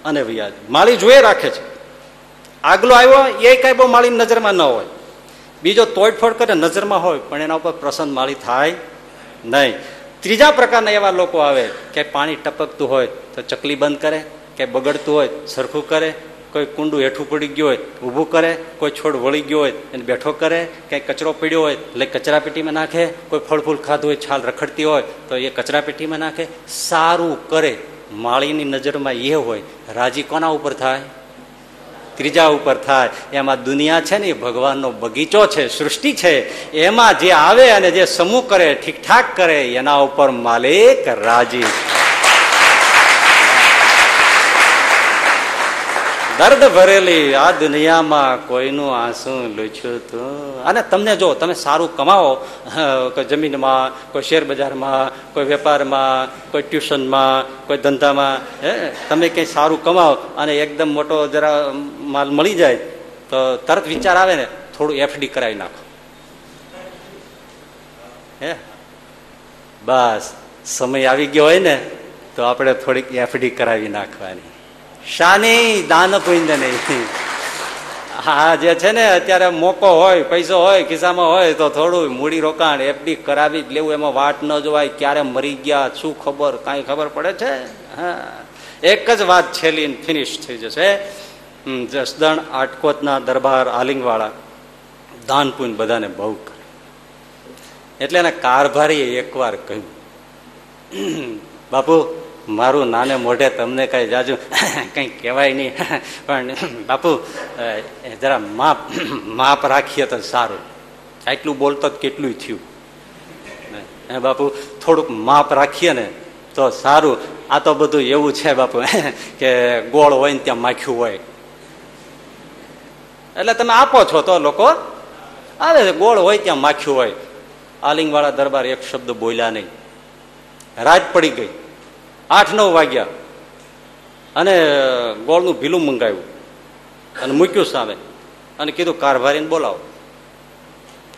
અને વ્યાજ. માળી જોઈ રાખે છે. આગલો આવ્યો, એ કઈ બહુ માળી નજરમાં ન હોય. બીજો તોડફોડ કરે નજરમાં હોય, પણ એના ઉપર પ્રસન્ન માળી થાય નહીં. ત્રીજા પ્રકારના એવા લોકો આવે, કે પાણી ટપકતું હોય, તો ચકલી બંધ કરે, કે બગડતું હોય, સરખું કરે, કોઈ કુંડું હેઠું પડી ગયું હોય, ઊભું કરે, કોઈ છોડ વળી ગયો હોય, એને બેઠો કરે, કંઈ કચરો પીડ્યો હોય, એટલે કચરા પેટીમાં નાખે, કોઈ ફળ ફૂલ ખાધું હોય, છાલ રખડતી હોય, તો એ કચરા પેટીમાં નાખે, સારું કરે. માળીની નજરમાં એ હોય, રાજી કોના ઉપર થાય? ત્રીજા ઉપર થાય. એમાં દુનિયા છે ને ભગવાનનો બગીચો છે, સૃષ્ટિ છે. એમાં જે આવે અને જે સમૂહ કરે, ઠીકઠાક કરે, એના ઉપર માલિક રાજી. દર્દ ભરેલી આ દુનિયામાં કોઈનું આંસુ લૂછ્યું તું? અને તમને જો તમે સારું કમાવો કોઈ જમીનમાં, કોઈ શેર બજારમાં, કોઈ વેપારમાં, કોઈ ટ્યુશનમાં, કોઈ ધંધામાં, હે, તમે કંઈ સારું કમાવો અને એકદમ મોટો જરા માલ મળી જાય, તો તરત વિચાર આવે ને, થોડું એફડી કરાવી નાખો. હે? બસ, સમય આવી ગયો હોય ને, તો આપણે થોડીક એફડી કરાવી નાખવાની. શાની દાન નહીં. હા જે છે ને, અત્યારે મોકો હોય, પૈસો હોય, ખિસ્સામાં હોય, તો થોડું મૂડી રોકાણ એફડી કરાવી જ લેવું, એમાં વાટ ન જોવાય, ક્યારે મરી ગયા, શું ખબર, કાંઈ ખબર પડે છે? હા. એક જ વાત છેલ્લી ફિનિશ થઈ જશે. જસદણ આટકોતના દરબાર આલિંગવાળા દાન પુણ્ય બધાને બહુ કરે. એટલે એના કારભારીએ એકવાર કહ્યું, બાપુ મારું નાને મોઢે તમને કઈ જાજુ કંઈ કહેવાય નહીં. પણ બાપુ જરા માપ માપ રાખીએ તો સારું. આટલું બોલતો કેટલું થયું. બાપુ, થોડુંક માપ રાખીએ ને તો સારું. આ તો બધું એવું છે બાપુ, કે ગોળ હોય ને ત્યાં માખ્યું હોય. એટલે તમે આપો છો તો લોકો. આવે છે, ગોળ હોય ત્યાં માખ્યું હોય. આલિંગવાળા દરબાર એક શબ્દ બોલ્યા નહીં. રાત પડી ગઈ. આઠ નવ વાગ્યા. અને ગોળનું ભીલું મંગાવ્યું. અને મૂક્યું સામે. અને કીધું, કારભારીને બોલાવો.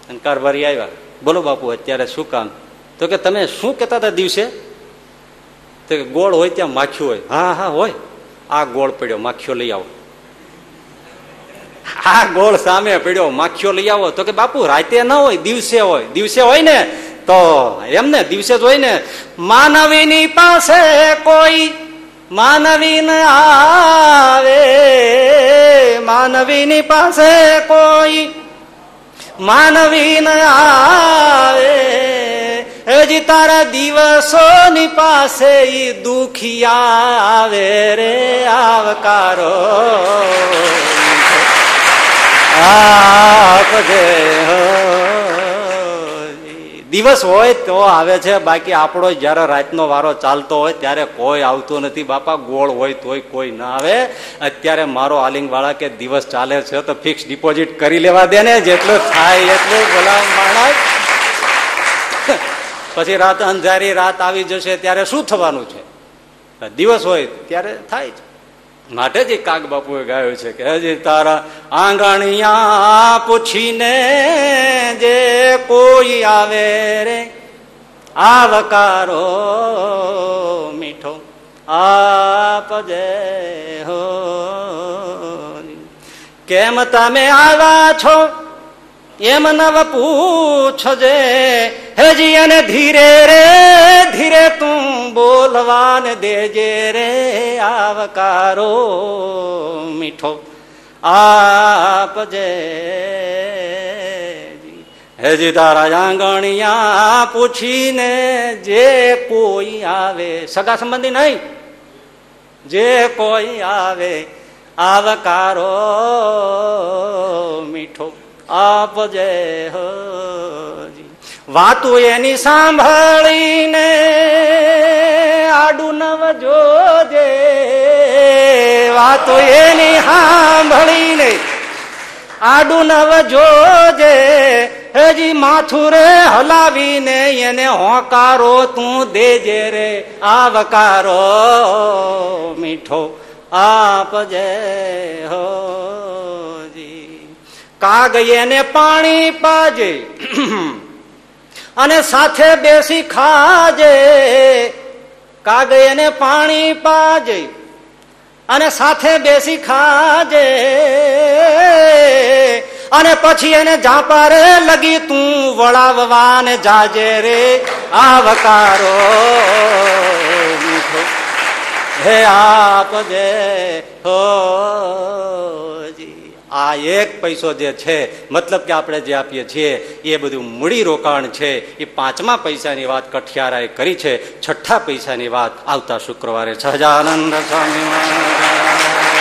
અને કારભારી આવ્યા. બોલો બાપુ, અત્યારે શું કામ? તો કે, તમે શું કહેતા હતા દિવસે? તો કે, ગોળ હોય ત્યાં માખ્યું હોય. હા હા, હોય. આ ગોળ પડ્યો, માખ્યો લઈ આવો. આ ગોળ સામે પડ્યો, માખ્યો લઈ આવો. તો કે, બાપુ, રાતે ન હોય, દિવસે હોય. દિવસે હોય ને? તો એમ ને દિવસે જ હોય ને માનવીની પાસે કોઈ માનવી ન આવે. માનવીની પાસે કોઈ માનવી ન આવે હજી તારા દિવસોની પાસે ઈ દુખિયા આવે રે આવકારો. આપજે હો. દિવસ હોય તો આવે છે. બાકી આપણો જયારે રાતનો વારો ચાલતો હોય ત્યારે કોઈ આવતું નથી. બાપા, ગોળ હોય તોય કોઈ ના આવે. અત્યારે મારો આલિંગ વાળા કે દિવસ ચાલે છે તો ફિક્સ ડિપોઝિટ કરી લેવા દે ને. જેટલું થાય એટલું ગુલામ માણસ પછી રાત અંધારી રાત આવી જશે ત્યારે શું થવાનું છે? દિવસ હોય ત્યારે થાય છે માટે જ કાગ બાપુએ ગાયું છે કે હજી તારા આંગણિયા પૂછીને જે કોઈ આવે રે, આવકારો મીઠો આપજે હો. કેમ તમે આવ્યા છો? એમ નવ પૂછજે હજી અને ધીરે રે, ધીરે તું બોલવાન દેજે રે, આવકારો મીઠો આપજે. હજી તારા આંગણિયા પૂછીને જે કોઈ આવે, સગા સંબંધી નહીં, જે કોઈ આવે, આવકારો મીઠો આપજે હોજી. વાતું એની સાંભળીને આડું નવ જોજે. વાતું એની સાંભળીને આડું નવ જોજે. હજી માથું રે હલાવીને એને હોકારો તું દેજે રે. આવકારો મીઠો આપજે હોજી કાગ એને પાણી પાજે. અને સાથે બેસી ખાજે. કાગ એને પાણી પાજે અને સાથે બેસી ખાજે. અને પછી એને જાપારે લગી તું વળાવવાને જાજે રે. આવકારો મીઠો. દે આપજે હોજી આ એક પૈસો જે છે, મતલબ કે આપણે જે આપીએ છીએ, એ બધું મૂડી રોકાણ છે. એ પાંચમા પૈસાની વાત કઠિયારાએ કરી છે. છઠ્ઠા પૈસાની વાત આવતા શુક્રવારે. સહજાનંદ સ્વામી